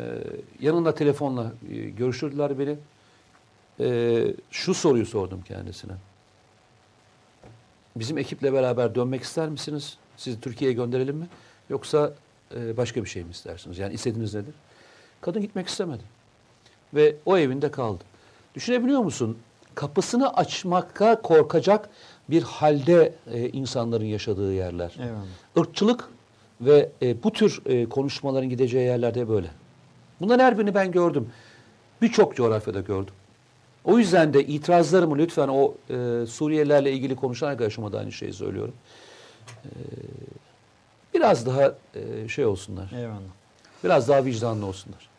yanında telefonla e, görüştürdüler beni. Ee, şu soruyu sordum kendisine. Bizim ekiple beraber dönmek ister misiniz? Sizi Türkiye'ye gönderelim mi? Yoksa e, başka bir şey mi istersiniz? Yani istediğiniz nedir? Kadın gitmek istemedi. Ve o evinde kaldı. Düşünebiliyor musun? Kapısını açmakta korkacak bir halde e, insanların yaşadığı yerler.
Eyvallah.
Irkçılık ve e, bu tür e, konuşmaların gideceği yerlerde böyle. Bunların her birini ben gördüm. Birçok coğrafyada gördüm. O yüzden de itirazlarımı lütfen o e, Suriyelilerle ilgili konuşan arkadaşıma da aynı şeyi söylüyorum. E, biraz daha e, şey olsunlar.
Eyvallah.
Biraz daha vicdanlı olsunlar.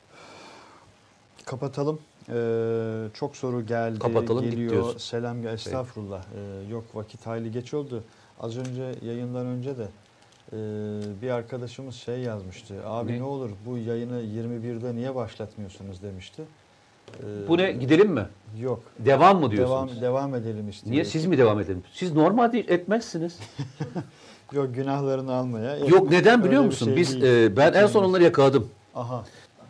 Kapatalım. Ee, çok soru geldi,
Kapatalım,
geliyor. Selam gel. Estağfurullah. Ee, yok vakit hayli geç oldu. Az önce yayından önce de e, bir arkadaşımız şey yazmıştı. Abi
Ne?
ne, olur bu yayını 21'de niye başlatmıyorsunuz demişti. Ee,
Bu ne? Gidelim mi?
Yok.
Devam mı diyorsunuz?
Devam devam edelim istiyoruz.
Niye? Siz mi devam edelim? Siz normal değil, etmezsiniz.
Yok günahlarını almaya.
Yok neden biliyor musun?
şey
Biz
değil.
e, ben en son onları yakaladım.
Aha.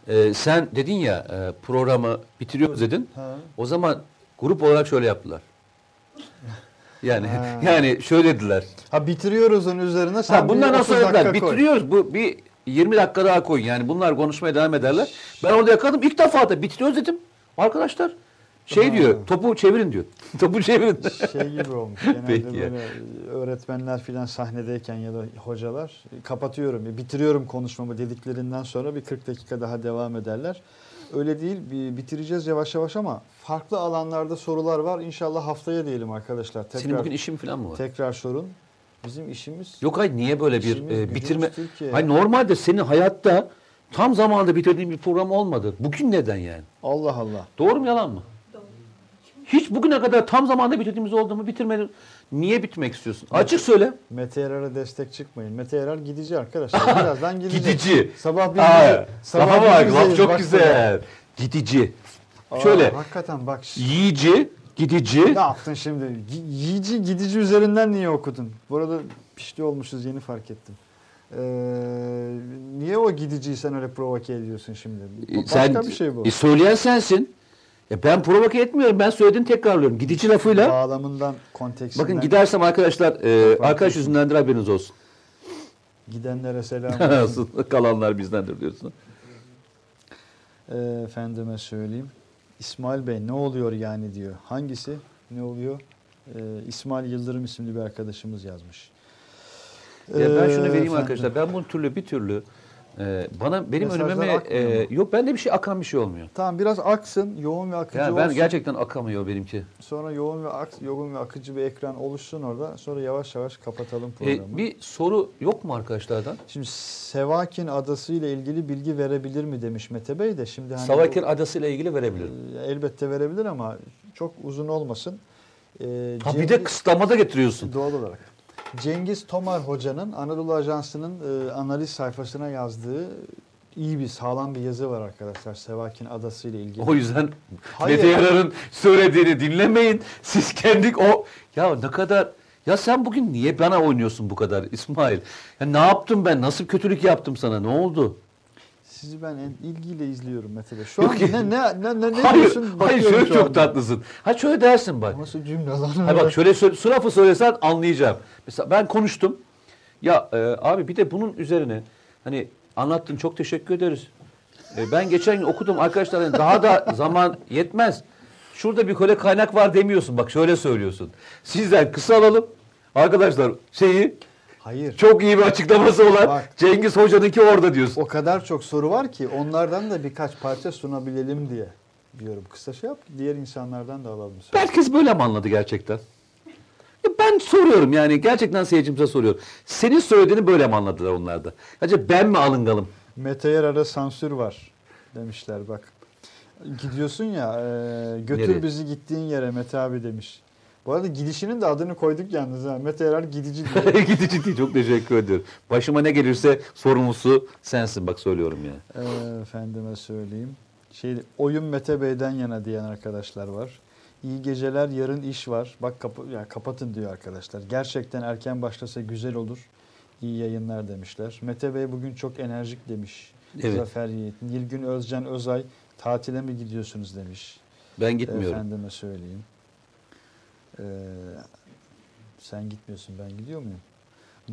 E, sen dedin ya e, programı bitiriyoruz dedin.
Ha.
O zaman grup olarak şöyle yaptılar. Yani
Ha.
yani şöyle dediler.
Ha bitiriyoruz onun üzerine sen
Ha, bunlar nasıl
30
dediler?
koy.
Bitiriyoruz. Bu bir 20 dakika daha koyun. Yani bunlar konuşmaya devam ederler. Ben orada yakaladım. İlk defa da bitiriyoruz dedim. Arkadaşlar şey
Ha.
diyor. Topu çevirin diyor. topu çevirin.
şey gibi olmuş. Genelde
Peki
böyle öğretmenler filan sahnedeyken ya da hocalar kapatıyorum, bitiriyorum konuşmamı dediklerinden sonra bir 40 dakika daha devam ederler. öyle değil. Bitireceğiz yavaş yavaş ama farklı alanlarda sorular var. İnşallah haftaya diyelim arkadaşlar. Tekrar
Senin bugün işin falan mı var?
tekrar sorun. Bizim işimiz
Yok hayır niye böyle bir e, bitirme? Hayır normalde senin hayatta tam zamanında bitirdiğin bir program olmadı. Bugün neden yani?
Allah Allah.
Doğru mu yalan mı? Hiç bugüne kadar tam zamanda bitirdiğimiz oldu mu bitirmedin. Niye bitmek istiyorsun? Açık söyle.
Mete Yarar'a destek çıkmayın. Mete Yarar gidici arkadaşlar. Birazdan gidecek.
Gidici.
Sabah bir
Aa,
sabah
bak laf çok güzel. Gidici.
Aa,
Şöyle
Hakikaten bak.
yiyici, gidici.
Ne yaptın şimdi? Gi- Yiyici gidici üzerinden niye okudun? Bu arada pişti olmuşuz yeni fark ettim. Ee, niye o gidiciyi sen öyle provoke ediyorsun şimdi? Başka
Sen,
bir şey bu.
E, söyleyen sensin. Ya ben provoke etmiyorum. Ben söylediğini tekrarlıyorum. Gidici lafıyla.
Bağlamından, kontekstinden.
Bakın gidersem arkadaşlar e, arkadaş
etsin.
yüzündendir haberiniz olsun.
Gidenlere selam olsun.
Kalanlar bizdendir diyorsun.
Ee, efendime söyleyeyim. İsmail Bey ne oluyor yani diyor. Hangisi? Ne oluyor? Ee, İsmail Yıldırım isimli bir arkadaşımız yazmış.
Ya ben şunu
Ee,
vereyim
efendim.
arkadaşlar. Ben bunu türlü bir türlü e, bana benim
Mesajlar
önüme e, yok bende bir şey akan bir şey olmuyor.
Tamam biraz aksın, yoğun ve akıcı
Yani ben
olsun.
gerçekten akamıyor benimki.
Sonra yoğun ve aks, yoğun ve akıcı bir ekran oluşsun orada. Sonra yavaş yavaş kapatalım
E,
programı.
bir soru yok mu arkadaşlardan?
Şimdi Sevakin adası ile ilgili bilgi verebilir mi demiş Mete Bey de. Şimdi hani
Savakin
bu-
Adası ile ilgili verebilirim.
e, elbette verebilir ama çok uzun olmasın. Ee,
Ha bir de kısıtlamada getiriyorsun.
Doğal olarak. Cengiz Tomar Hoca'nın Anadolu Ajansı'nın e, analiz sayfasına yazdığı iyi bir sağlam bir yazı var arkadaşlar. Sevakin Adası ile ilgili.
O yüzden
Hayır.
Mete Yarar'ın söylediğini dinlemeyin. Siz kendi o ya ne kadar ya sen bugün niye bana oynuyorsun bu kadar İsmail? Ya ne yaptım ben? Nasıl kötülük yaptım sana? Ne oldu?
Sizi ben en ilgiyle izliyorum Bey. Şu an ne ne ne ne, ne
hayır,
diyorsun?
hayır şöyle çok
anda.
tatlısın. Ha şöyle dersin bak.
Nasıl cümle lan?
Ha bak şöyle söyle, söylesen anlayacağım. Mesela ben konuştum. Ya e, abi bir de bunun üzerine hani anlattın çok teşekkür ederiz. E, ben geçen gün okudum arkadaşlar hani daha da zaman yetmez. Şurada bir kole kaynak var demiyorsun. Bak şöyle söylüyorsun. Sizden kısa alalım. Arkadaşlar şeyi
Hayır.
çok iyi bir açıklaması olan
Bak.
Cengiz Hoca'nınki orada diyorsun.
O kadar çok soru var ki onlardan da birkaç parça sunabilelim diye diyorum. Kısa şey yap. Diğer insanlardan da alalım.
Herkes böyle mi anladı gerçekten? Ben soruyorum yani gerçekten seyircimize soruyorum. Senin söylediğini böyle mi anladılar onlar da? Acaba ben mi alıngalım?
Mete Yarar'a sansür var demişler bak. Gidiyorsun ya e, götür
Nereye?
bizi gittiğin yere Mete abi demiş. Bu arada gidişinin de adını koyduk yalnız ha. Mete Yarar gidici diye.
Gidici değil çok teşekkür ediyorum. Başıma ne gelirse sorumlusu sensin bak söylüyorum ya.
e, efendime söyleyeyim. Şey, oyun Mete Bey'den yana diyen arkadaşlar var. İyi geceler yarın iş var. Bak kapı, ya kapatın diyor arkadaşlar. Gerçekten erken başlasa güzel olur. İyi yayınlar demişler. Mete Bey bugün çok enerjik demiş.
Evet.
Zafer Yiğit. Nilgün Özcan Özay tatile mi gidiyorsunuz demiş.
Ben gitmiyorum.
Efendime söyleyeyim. Ee, sen gitmiyorsun ben gidiyor muyum?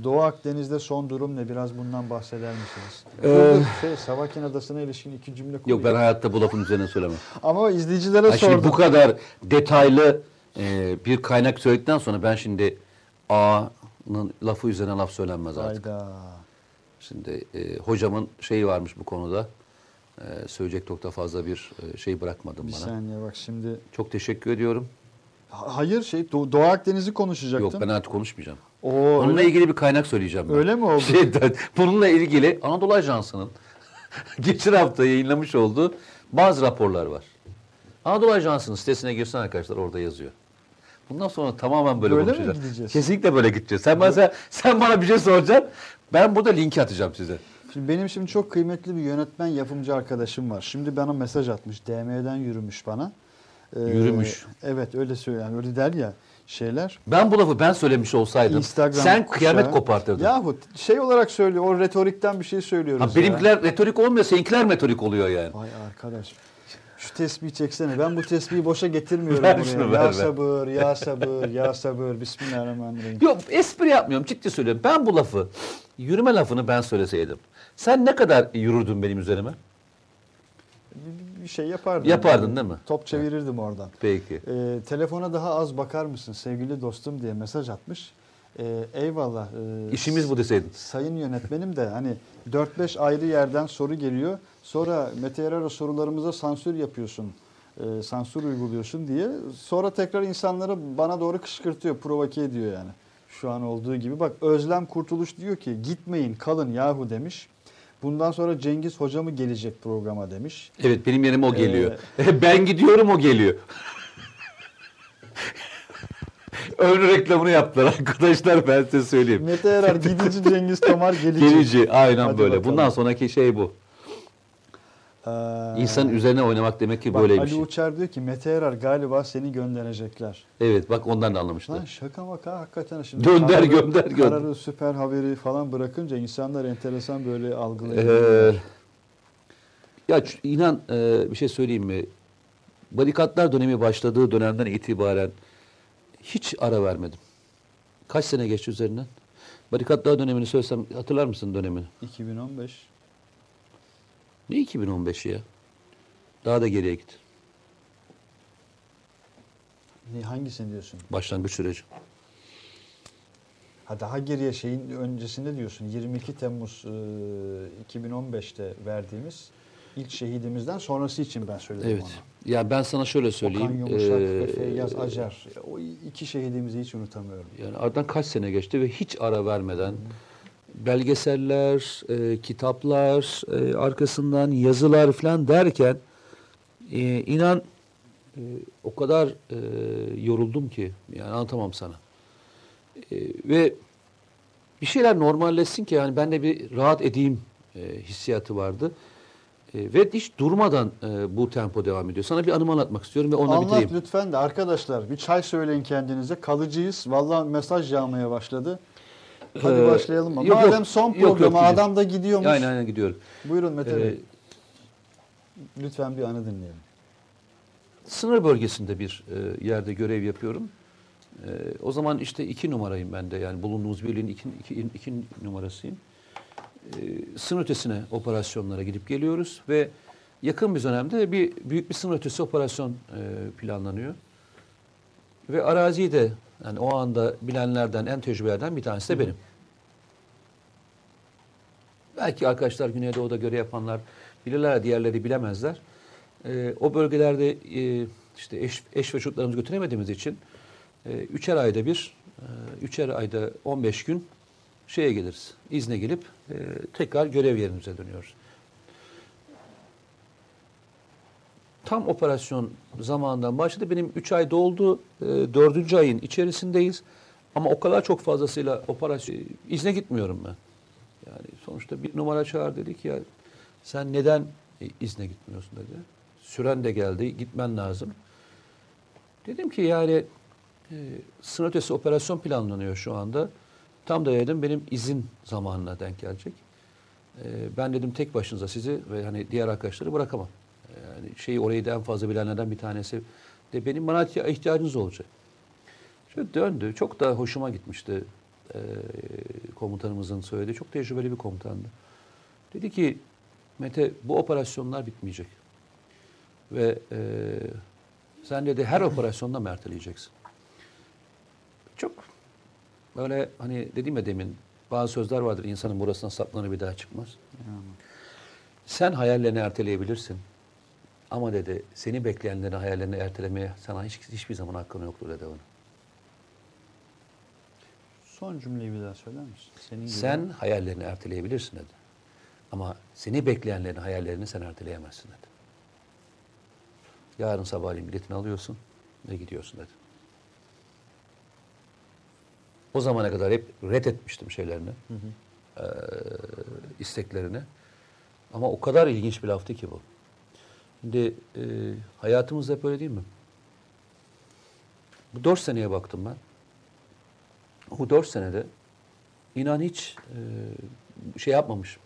Doğu Akdeniz'de son durum ne? Biraz bundan bahseder misiniz?
Ee,
şey, Savakin Adası'na ilişkin iki cümle
Yok
kurayım.
ben hayatta bu lafın üzerine söylemem.
Ama izleyicilere
Ha, şimdi
sordum.
bu kadar detaylı e, bir kaynak söyledikten sonra ben şimdi A'nın lafı üzerine laf söylenmez artık.
Hayda.
Şimdi e, hocamın şeyi varmış bu konuda. E, söyleyecek çok da fazla bir e, şey bırakmadım
Bir
bana.
saniye bak şimdi.
Çok teşekkür ediyorum.
Ha- Hayır şey Do- Doğu Akdeniz'i konuşacaktım.
Yok ben artık konuşmayacağım.
Oo,
Bununla
öyle-
ilgili bir kaynak söyleyeceğim ben.
Öyle mi oldu?
Şeyden, bununla ilgili Anadolu Ajansı'nın geçen hafta yayınlamış olduğu bazı raporlar var. Anadolu Ajansı'nın sitesine girsen arkadaşlar orada yazıyor. Bundan sonra tamamen böyle,
Böyle mi
konuşacağız.
gideceğiz?
Kesinlikle böyle gideceğiz. Sen bana, sen, sen bana bir şey soracaksın. Ben burada linki atacağım size.
Şimdi benim şimdi çok kıymetli bir yönetmen yapımcı arkadaşım var. Şimdi bana mesaj atmış. DM'den yürümüş bana. Ee,
Yürümüş.
Evet öyle söylüyor. Yani öyle der ya şeyler.
Ben bu lafı ben söylemiş olsaydım
Instagram
sen kıyamet
kuşağı-
kopartırdın.
Yahu şey olarak söylüyor. O retorikten bir şey söylüyoruz.
Ha, benimkiler retorik olmuyor, seninkiler metorik oluyor yani.
Ya. Vay arkadaş. Şu tespihi çeksene. Ben bu tespihi boşa getirmiyorum
Ver
buraya.
şunu,
ya
ver, ver.
sabır, ya sabır, ya sabır. Bismillahirrahmanirrahim.
Yok espri yapmıyorum ciddi söylüyorum. Ben bu lafı yürüme lafını ben söyleseydim. Sen ne kadar yürürdün benim üzerime?
Şey yapardım.
Yapardın değil mi?
Top çevirirdim oradan.
Peki.
Ee, telefona daha az bakar mısın sevgili dostum diye mesaj atmış. Ee, eyvallah. Ee,
İşimiz bu deseydin.
Sayın yönetmenim de hani 4-5 ayrı yerden soru geliyor. Sonra Mete Yarar'a sorularımıza sansür yapıyorsun. e, sansür uyguluyorsun diye. Sonra tekrar insanları bana doğru kışkırtıyor, provoke ediyor yani. Şu an olduğu gibi. Bak Özlem Kurtuluş diyor ki gitmeyin kalın yahu demiş. Bundan sonra Cengiz Hoca mı gelecek programa demiş.
Evet benim yerime o geliyor. ben gidiyorum o geliyor. Ön reklamını yaptılar arkadaşlar ben size söyleyeyim.
Mete Yarar gidici Cengiz Tomar gelecek.
Gelici aynen
Hadi
böyle.
bakalım.
Bundan sonraki şey bu.
Ee,
İnsanın üzerine oynamak demek ki
bak,
böyle bir
Ali
şey.
Uçar diyor ki Mete Yarar galiba seni gönderecekler.
Evet bak ondan da anlamıştı.
Lan şaka maka hakikaten şimdi
Gönder,
kararı,
gönder, gönder.
kararı süper haberi falan bırakınca insanlar enteresan böyle algılıyor.
Ee, ya inan e, bir şey söyleyeyim mi? Barikatlar dönemi başladığı dönemden itibaren hiç ara vermedim. Kaç sene geçti üzerinden? Barikatlar dönemini söylesem hatırlar mısın dönemini?
2015
Ne 2015'i ya? Daha da geriye git.
ne hangisini diyorsun?
Başlangıç süreci.
Ha daha geriye şeyin öncesinde diyorsun. 22 Temmuz e, 2015'te verdiğimiz ilk şehidimizden sonrası için ben söyledim
Evet.
onu.
Ya ben sana şöyle
Okan
söyleyeyim.
Yumuşak ve
Ee,
Feyyaz Acar. O iki şehidimizi hiç unutamıyorum.
Yani aradan kaç sene geçti ve hiç ara vermeden belgeseller, e, kitaplar, e, arkasından yazılar falan derken e, inan e, o kadar e, yoruldum ki yani anlatamam sana. E, ve bir şeyler normalleşsin ki yani ben de bir rahat edeyim e, hissiyatı vardı. E, ve hiç durmadan e, bu tempo devam ediyor. Sana bir anımı anlatmak istiyorum ve onunla
Anlat
bitireyim.
lütfen de arkadaşlar bir çay söyleyin kendinize. Kalıcıyız. Vallahi mesaj yağmaya başladı. Hadi
Ee,
başlayalım mı?
yok,
Madem
yok.
son
Yok, yok, gidiyorum.
adam da gidiyormuş.
Aynen aynen gidiyorum.
Buyurun Mete
Ee,
Bey. Lütfen bir anı dinleyelim.
Sınır bölgesinde bir e, yerde görev yapıyorum. E, o zaman işte iki numarayım ben de yani bulunduğumuz birliğin iki, iki, iki numarasıyım. E, sınır ötesine operasyonlara gidip geliyoruz ve yakın bir dönemde bir büyük bir sınır ötesi operasyon e, planlanıyor. Ve araziyi de yani o anda bilenlerden en tecrübelerden bir tanesi de benim. Belki arkadaşlar Güneydoğu'da görev yapanlar bilirler, diğerleri bilemezler. Ee, o bölgelerde e, işte eş, eş ve çocuklarımızı götüremediğimiz için e, üçer ayda bir, e, üçer ayda 15 gün şeye geliriz, izne gelip e, tekrar görev yerimize dönüyoruz. Tam operasyon zamanından başladı. Benim 3 ay doldu. E, 4. ayın içerisindeyiz. Ama o kadar çok fazlasıyla operasyon izne gitmiyorum ben. Yani sonuçta bir numara çağır dedik ya sen neden e, izne gitmiyorsun dedi. Süren de geldi gitmen lazım. Dedim ki yani e, sınır ötesi operasyon planlanıyor şu anda. Tam da dedim benim izin zamanına denk gelecek. E, ben dedim tek başınıza sizi ve hani diğer arkadaşları bırakamam. Yani şeyi orayı da en fazla bilenlerden bir tanesi de benim bana ihtiya- ihtiyacınız olacak. Şöyle döndü. Çok da hoşuma gitmişti e, komutanımızın söylediği. Çok tecrübeli bir komutandı. Dedi ki Mete bu operasyonlar bitmeyecek. Ve e, sen dedi her operasyonda mı erteleyeceksin? Çok böyle hani dedim ya demin bazı sözler vardır insanın burasına saplanır bir daha çıkmaz. Sen hayallerini erteleyebilirsin. Ama dedi seni bekleyenlerin hayallerini ertelemeye sana hiç, hiçbir zaman hakkın yoktur dedi ona.
Son cümleyi bir daha söyler misin? Senin gibi.
Sen hayallerini erteleyebilirsin dedi. Ama seni bekleyenlerin hayallerini sen erteleyemezsin dedi. Yarın sabahleyin biletini alıyorsun ve gidiyorsun dedi. O zamana kadar hep ret etmiştim şeylerini, eee, isteklerini. Ama o kadar ilginç bir laftı ki bu. Şimdi eee hayatımızda hep öyle değil mi? Bu dört seneye baktım ben. O dört senede inan hiç e, şey yapmamışım.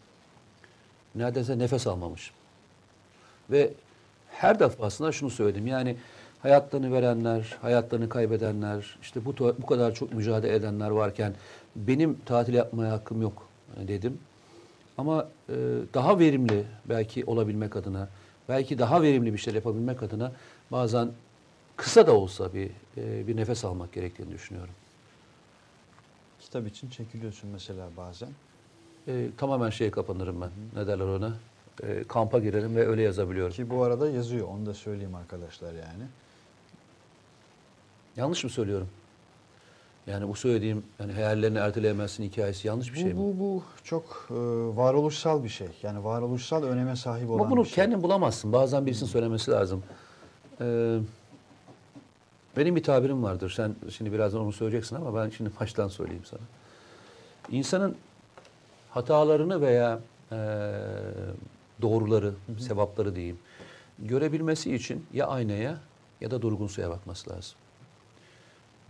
Neredeyse nefes almamışım. Ve her defasında şunu söyledim. Yani hayatlarını verenler, hayatlarını kaybedenler, işte bu, bu kadar çok mücadele edenler varken benim tatil yapmaya hakkım yok e, dedim. Ama e, daha verimli belki olabilmek adına, belki daha verimli bir şeyler yapabilmek adına bazen kısa da olsa bir e, bir nefes almak gerektiğini düşünüyorum.
kitap için çekiliyorsun mesela bazen.
E, tamamen şeye kapanırım ben. Ne derler ona? E, kampa girerim ve öyle yazabiliyorum.
Ki bu arada yazıyor. Onu da söyleyeyim arkadaşlar yani.
Yanlış mı söylüyorum? Yani bu söylediğim yani hayallerini erteleyemezsin hikayesi yanlış bir şey
bu,
mi?
bu, bu çok e, varoluşsal bir şey. Yani varoluşsal öneme sahip olan
Ama bunu
bir şey.
kendin bulamazsın. Bazen birisinin söylemesi lazım. Ee, benim bir tabirim vardır. Sen şimdi birazdan onu söyleyeceksin ama ben şimdi baştan söyleyeyim sana. İnsanın hatalarını veya e, doğruları, sevapları diyeyim, görebilmesi için ya aynaya ya da durgun suya bakması lazım.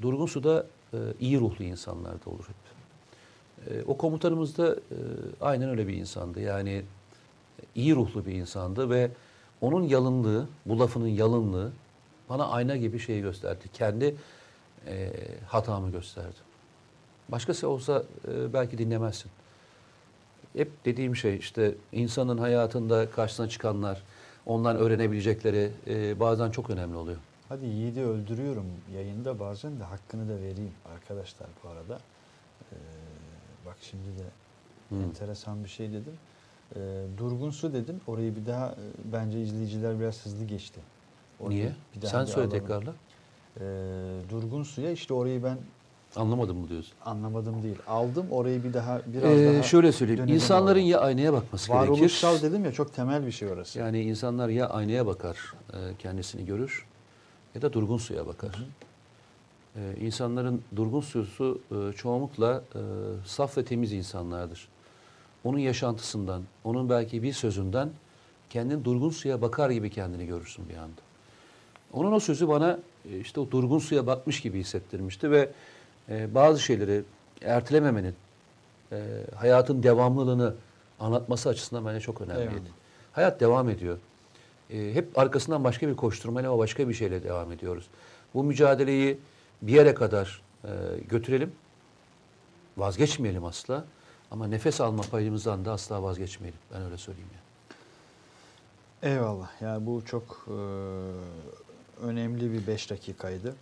Durgun suda e, iyi ruhlu insanlar da olur hep. E, o komutanımız da e, aynen öyle bir insandı. Yani iyi ruhlu bir insandı ve onun yalınlığı, bu lafının yalınlığı bana ayna gibi şeyi gösterdi. Kendi e, hatamı gösterdi. Başkası olsa e, belki dinlemezsin. Hep dediğim şey işte insanın hayatında karşısına çıkanlar, ondan öğrenebilecekleri e, bazen çok önemli oluyor.
Hadi Yiğit'i öldürüyorum yayında bazen de hakkını da vereyim arkadaşlar bu arada. Ee, bak şimdi de
Hı.
enteresan bir şey dedim. Ee, durgun su dedin. Orayı bir daha e, bence izleyiciler biraz hızlı geçti. Orayı
Niye?
bir daha
Sen
bir
söyle
alalım.
tekrarla.
Ee, durgun suya işte orayı ben
Anlamadım mı diyorsun?
anlamadım değil. Aldım orayı bir daha biraz
Ee,
daha
şöyle söyleyeyim. İnsanların
oraya.
ya aynaya bakması
varoluşsal
gerekir.
dedim ya çok temel bir şey orası.
Yani insanlar ya aynaya bakar, e, kendisini görür ya da durgun suya bakar. E, insanların durgun suyu e, çoğunlukla e, saf ve temiz insanlardır. Onun yaşantısından, onun belki bir sözünden kendin durgun suya bakar gibi kendini görürsün bir anda. Onun o sözü bana e, işte o durgun suya bakmış gibi hissettirmişti ve e, bazı şeyleri ertelememenin, e, hayatın devamlılığını anlatması açısından bence çok önemliydi.
Eyvallah.
Hayat devam ediyor. E, hep arkasından başka bir koşturmayla ama başka bir şeyle devam ediyoruz. Bu mücadeleyi bir yere kadar e, götürelim. Vazgeçmeyelim asla. Ama nefes alma payımızdan da asla vazgeçmeyelim. Ben öyle söyleyeyim ya.
Eyvallah. Yani bu çok e, önemli bir 5 dakikaydı.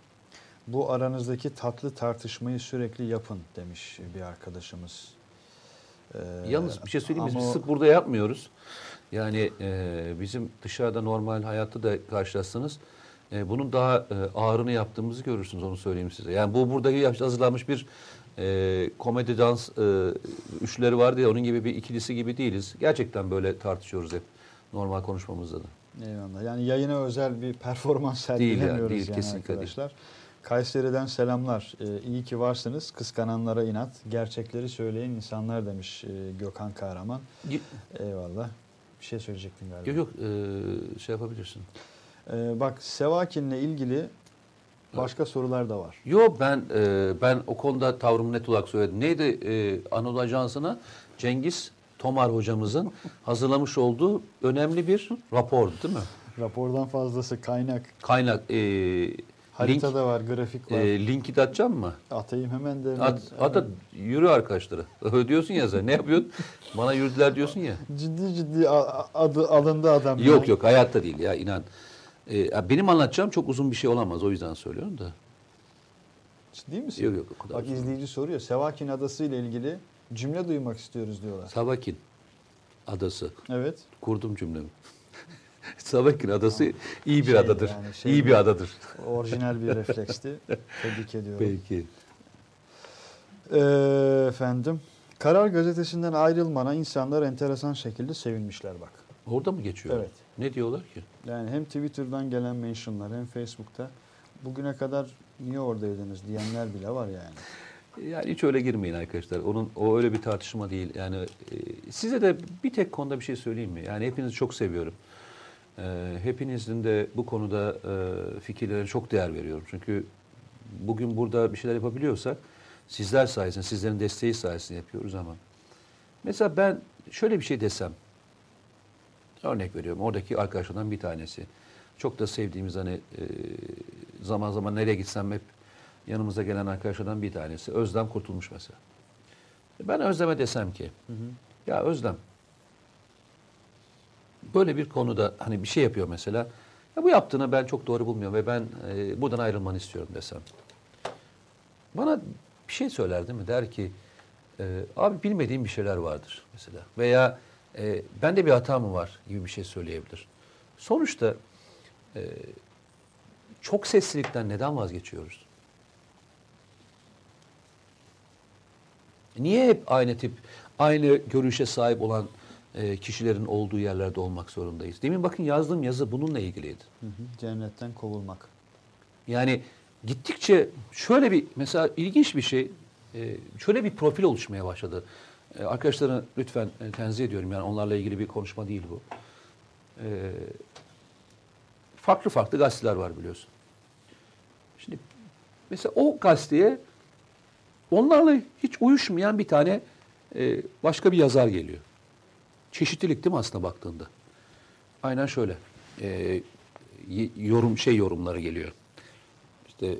Bu aranızdaki tatlı tartışmayı sürekli yapın demiş bir arkadaşımız. Ee,
Yalnız bir şey söyleyeyim Biz
o-
sık burada yapmıyoruz. Yani e, bizim dışarıda normal hayatta da karşılaşsanız e, bunun daha e, ağırını yaptığımızı görürsünüz onu söyleyeyim size. Yani bu buradaki hazırlanmış bir e, komedi dans e, üçleri vardı ya onun gibi bir ikilisi gibi değiliz. Gerçekten böyle tartışıyoruz hep normal konuşmamızda da.
Eyvallah. Yani yayına özel bir performans
Değil yani,
sergilemiyoruz
değil,
yani
kesinlikle değil.
arkadaşlar. Kayseri'den selamlar. Ee, iyi ki varsınız. Kıskananlara inat. Gerçekleri söyleyen insanlar demiş e, Gökhan Kahraman. Eyvallah. Bir şey söyleyecektin galiba.
Yok yok e, şey yapabilirsin.
Ee, bak Sevakin'le ilgili başka sorular da var.
Yok ben e, ben o konuda tavrımı net olarak söyledim. Neydi e, Anadolu Ajansı'na Cengiz Tomar hocamızın hazırlamış olduğu önemli bir rapordu değil mi?
Rapordan fazlası kaynak.
Kaynak e,
Harita
link,
da var, grafik var.
e, linki de atacağım mı?
Atayım hemen de.
At, at, at, yürü arkadaşları. Ödüyorsun ya sen. Ne yapıyorsun? Bana yürüdüler diyorsun ya.
Ciddi ciddi adı alındı adam. ya.
Yok yok hayatta değil ya inan. E, benim anlatacağım çok uzun bir şey olamaz o yüzden söylüyorum da.
Ciddi misin?
Yok yok o kadar.
Bak
uzun.
izleyici soruyor. Sevakin Adası ile ilgili cümle duymak istiyoruz diyorlar.
Savakin adası.
Evet.
Kurdum cümlemi. Savakin adası iyi bir
Şey,
adadır.
yani şey
iyi bir adadır.
Orijinal bir refleksti. Tebrik ediyorum.
Peki.
Ee, efendim. Karar gazetesinden ayrılmana insanlar enteresan şekilde sevinmişler bak.
Orada mı geçiyor?
Evet.
Ne diyorlar ki?
Yani hem Twitter'dan gelen mentionlar hem Facebook'ta bugüne kadar niye oradaydınız diyenler bile var yani.
Yani hiç öyle girmeyin arkadaşlar. Onun o öyle bir tartışma değil. Yani e, size de bir tek konuda bir şey söyleyeyim mi? Yani hepinizi çok seviyorum. E, hepinizin de bu konuda e, fikirlerine çok değer veriyorum. Çünkü bugün burada bir şeyler yapabiliyorsak sizler sayesinde, sizlerin desteği sayesinde yapıyoruz ama mesela ben şöyle bir şey desem örnek veriyorum. Oradaki arkadaşlardan bir tanesi. Çok da sevdiğimiz hani e, zaman zaman nereye gitsem hep yanımıza gelen arkadaşlardan bir tanesi. Özlem kurtulmuş mesela. Ben Özlem'e desem ki ya Özlem böyle bir konuda hani bir şey yapıyor mesela. Ya bu yaptığını ben çok doğru bulmuyorum ve ben e, buradan ayrılmanı istiyorum desem. Bana bir şey söyler değil mi? Der ki e, abi bilmediğim bir şeyler vardır mesela. Veya e, bende bir hata mı var gibi bir şey söyleyebilir. Sonuçta e, çok seslilikten neden vazgeçiyoruz? Niye hep aynı tip, aynı görüşe sahip olan e, kişilerin olduğu yerlerde olmak zorundayız? Demin bakın yazdığım yazı bununla ilgiliydi.
Hı hı. Cennetten kovulmak.
Yani gittikçe şöyle bir mesela ilginç bir şey e, şöyle bir profil oluşmaya başladı. E, Arkadaşlara lütfen e, tenzih ediyorum yani onlarla ilgili bir konuşma değil bu. E, Farklı farklı gazeteler var biliyorsun. Şimdi mesela o gazeteye onlarla hiç uyuşmayan bir tane e, başka bir yazar geliyor. Çeşitlilik değil mi aslında baktığında? Aynen şöyle. E, yorum şey yorumları geliyor. İşte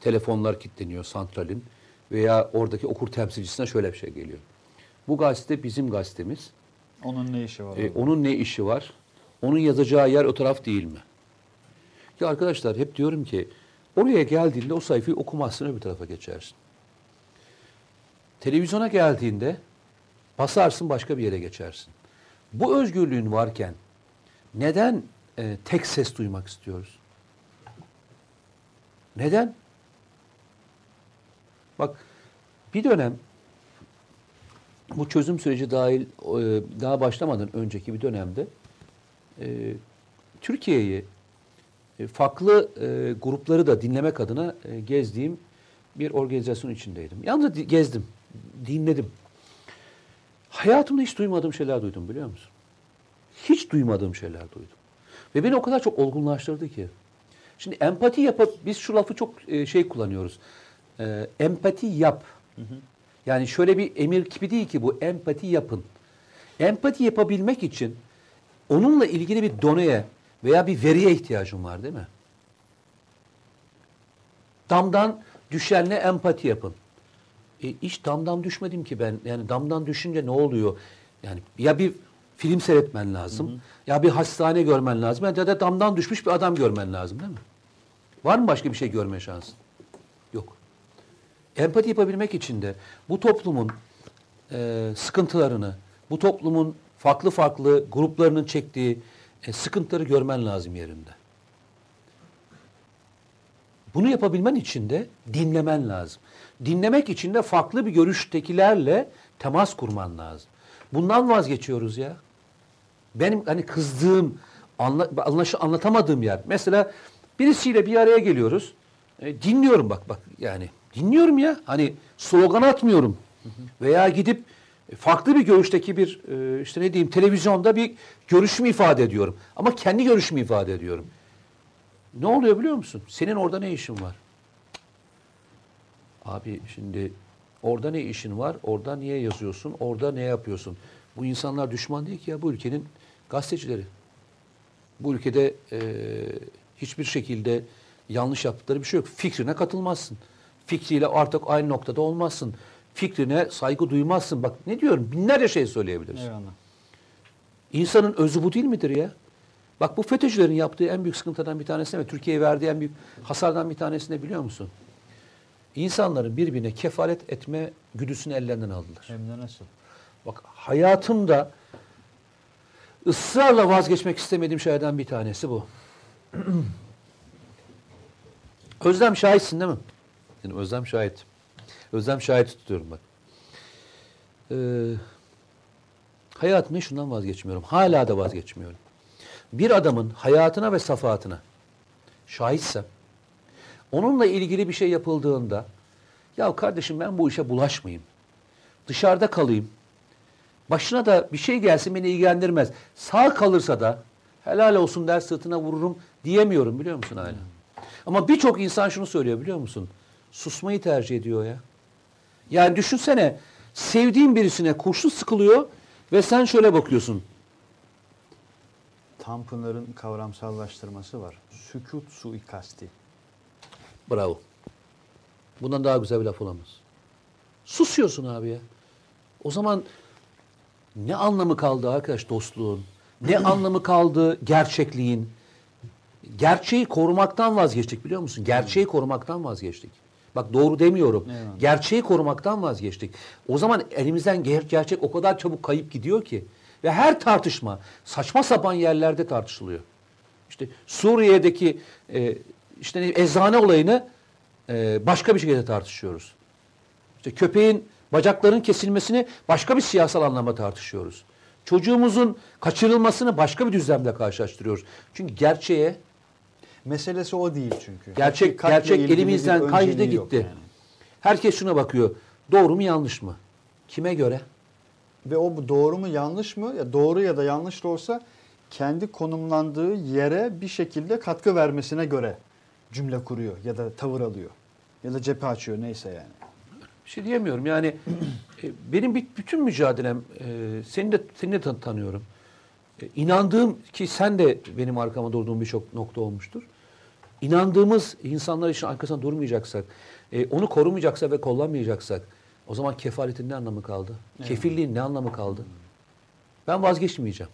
telefonlar kilitleniyor santralin veya oradaki okur temsilcisine şöyle bir şey geliyor. Bu gazete bizim gazetemiz.
Onun ne işi var?
E, onun ne işi var? Onun yazacağı yer o taraf değil mi? Ya arkadaşlar hep diyorum ki oraya geldiğinde o sayfayı okumazsın öbür tarafa geçersin. Televizyona geldiğinde basarsın başka bir yere geçersin. Bu özgürlüğün varken neden e, tek ses duymak istiyoruz? Neden? Bak bir dönem bu çözüm süreci dahil e, daha başlamadan önceki bir dönemde e, Türkiye'yi e, farklı e, grupları da dinlemek adına e, gezdiğim bir organizasyon içindeydim. Yalnız di- gezdim, dinledim. Hayatımda hiç duymadığım şeyler duydum biliyor musun? Hiç duymadığım şeyler duydum. Ve beni o kadar çok olgunlaştırdı ki. Şimdi empati yapıp biz şu lafı çok e, şey kullanıyoruz. E, empati yap. Yani şöyle bir emir gibi değil ki bu empati yapın. Empati yapabilmek için onunla ilgili bir doneye veya bir veriye ihtiyacım var değil mi? Damdan düşenle empati yapın. E, hiç damdan düşmedim ki ben. Yani damdan düşünce ne oluyor? Yani ya bir film seyretmen lazım. Ya bir hastane görmen lazım. Ya da damdan düşmüş bir adam görmen lazım değil mi? Var mı başka bir şey görme şansın? Yok. Empati yapabilmek için de bu toplumun e, sıkıntılarını, bu toplumun farklı farklı gruplarının çektiği e, sıkıntıları görmen lazım yerinde. Bunu yapabilmen için de dinlemen lazım. Dinlemek için de farklı bir görüştekilerle temas kurman lazım. Bundan vazgeçiyoruz ya. Benim hani kızdığım, anla, anlaş, anlatamadığım yer. Mesela birisiyle bir araya geliyoruz. E, dinliyorum bak bak yani. Dinliyorum ya. Hani slogan atmıyorum. Veya gidip farklı bir görüşteki bir e, işte ne diyeyim televizyonda bir görüşümü ifade ediyorum. Ama kendi görüşümü ifade ediyorum. Ne oluyor biliyor musun? Senin orada ne işin var? Abi şimdi orada ne işin var? Orada niye yazıyorsun? Orada ne yapıyorsun? Bu insanlar düşman değil ki ya bu ülkenin gazetecileri. Bu ülkede e, hiçbir şekilde yanlış yaptıkları bir şey yok. Fikrine katılmazsın. Fikriyle artık aynı noktada olmazsın. Fikrine saygı duymazsın. Bak ne diyorum binlerce şey söyleyebiliriz.
Eyvallah.
İnsanın özü bu değil midir ya? Bak bu FETÖ'cülerin yaptığı en büyük sıkıntıdan bir tanesi ve Türkiye'ye verdiği en büyük hasardan bir tanesi ne biliyor musun? İnsanların birbirine kefalet etme güdüsünü ellerinden aldılar.
Hem de nasıl?
Bak hayatımda ısrarla vazgeçmek istemediğim şeylerden bir tanesi bu. Özlem şahitsin değil mi? Yani Özlem şahit. Özlem şahit tutuyorum bak. Ee, hayatımda şundan vazgeçmiyorum. Hala da vazgeçmiyorum. Bir adamın hayatına ve safahatına şahitsem, onunla ilgili bir şey yapıldığında, ya kardeşim ben bu işe bulaşmayayım. Dışarıda kalayım. Başına da bir şey gelsin beni ilgilendirmez. Sağ kalırsa da helal olsun der sırtına vururum diyemiyorum biliyor musun hala? Ama birçok insan şunu söylüyor biliyor musun? Susmayı tercih ediyor ya. Yani düşünsene sevdiğin birisine kurşun sıkılıyor ve sen şöyle bakıyorsun.
Tanpınar'ın kavramsallaştırması var. Sükut suikasti.
Bravo. Bundan daha güzel bir laf olamaz. Susuyorsun abi ya. O zaman ne anlamı kaldı arkadaş dostluğun? Ne anlamı kaldı gerçekliğin? Gerçeği korumaktan vazgeçtik biliyor musun? Gerçeği korumaktan vazgeçtik. Bak doğru demiyorum.
Eyvallah.
Gerçeği korumaktan vazgeçtik. O zaman elimizden ger- gerçek o kadar çabuk kayıp gidiyor ki. Ve her tartışma saçma sapan yerlerde tartışılıyor. İşte Suriye'deki e, işte ne- eczane olayını e, başka bir şekilde tartışıyoruz. İşte köpeğin bacaklarının kesilmesini başka bir siyasal anlamda tartışıyoruz. Çocuğumuzun kaçırılmasını başka bir düzlemde karşılaştırıyoruz. Çünkü gerçeğe
Meselesi o değil çünkü.
Gerçek-
Hakikatle
gerçek elimizden kaydı gitti.
yani.
herkes şuna bakıyor. Doğru mu yanlış mı? Kime göre?
Ve o doğru mu yanlış mı? Ya doğru ya da yanlış da olsa kendi konumlandığı yere bir şekilde katkı vermesine göre cümle kuruyor ya da tavır alıyor. Ya da cephe açıyor neyse yani.
Bir şey diyemiyorum. Yani e, benim bütün mücadelem e, seni de seni de tan- tanıyorum. E, inandığım ki sen de benim arkama durduğun birçok nokta olmuştur. İnandığımız insanlar için arkasında durmayacaksak, onu korumayacaksak ve kollamayacaksak o zaman kefaletin ne anlamı kaldı? Kefilliğin ne anlamı kaldı? Ben vazgeçmeyeceğim.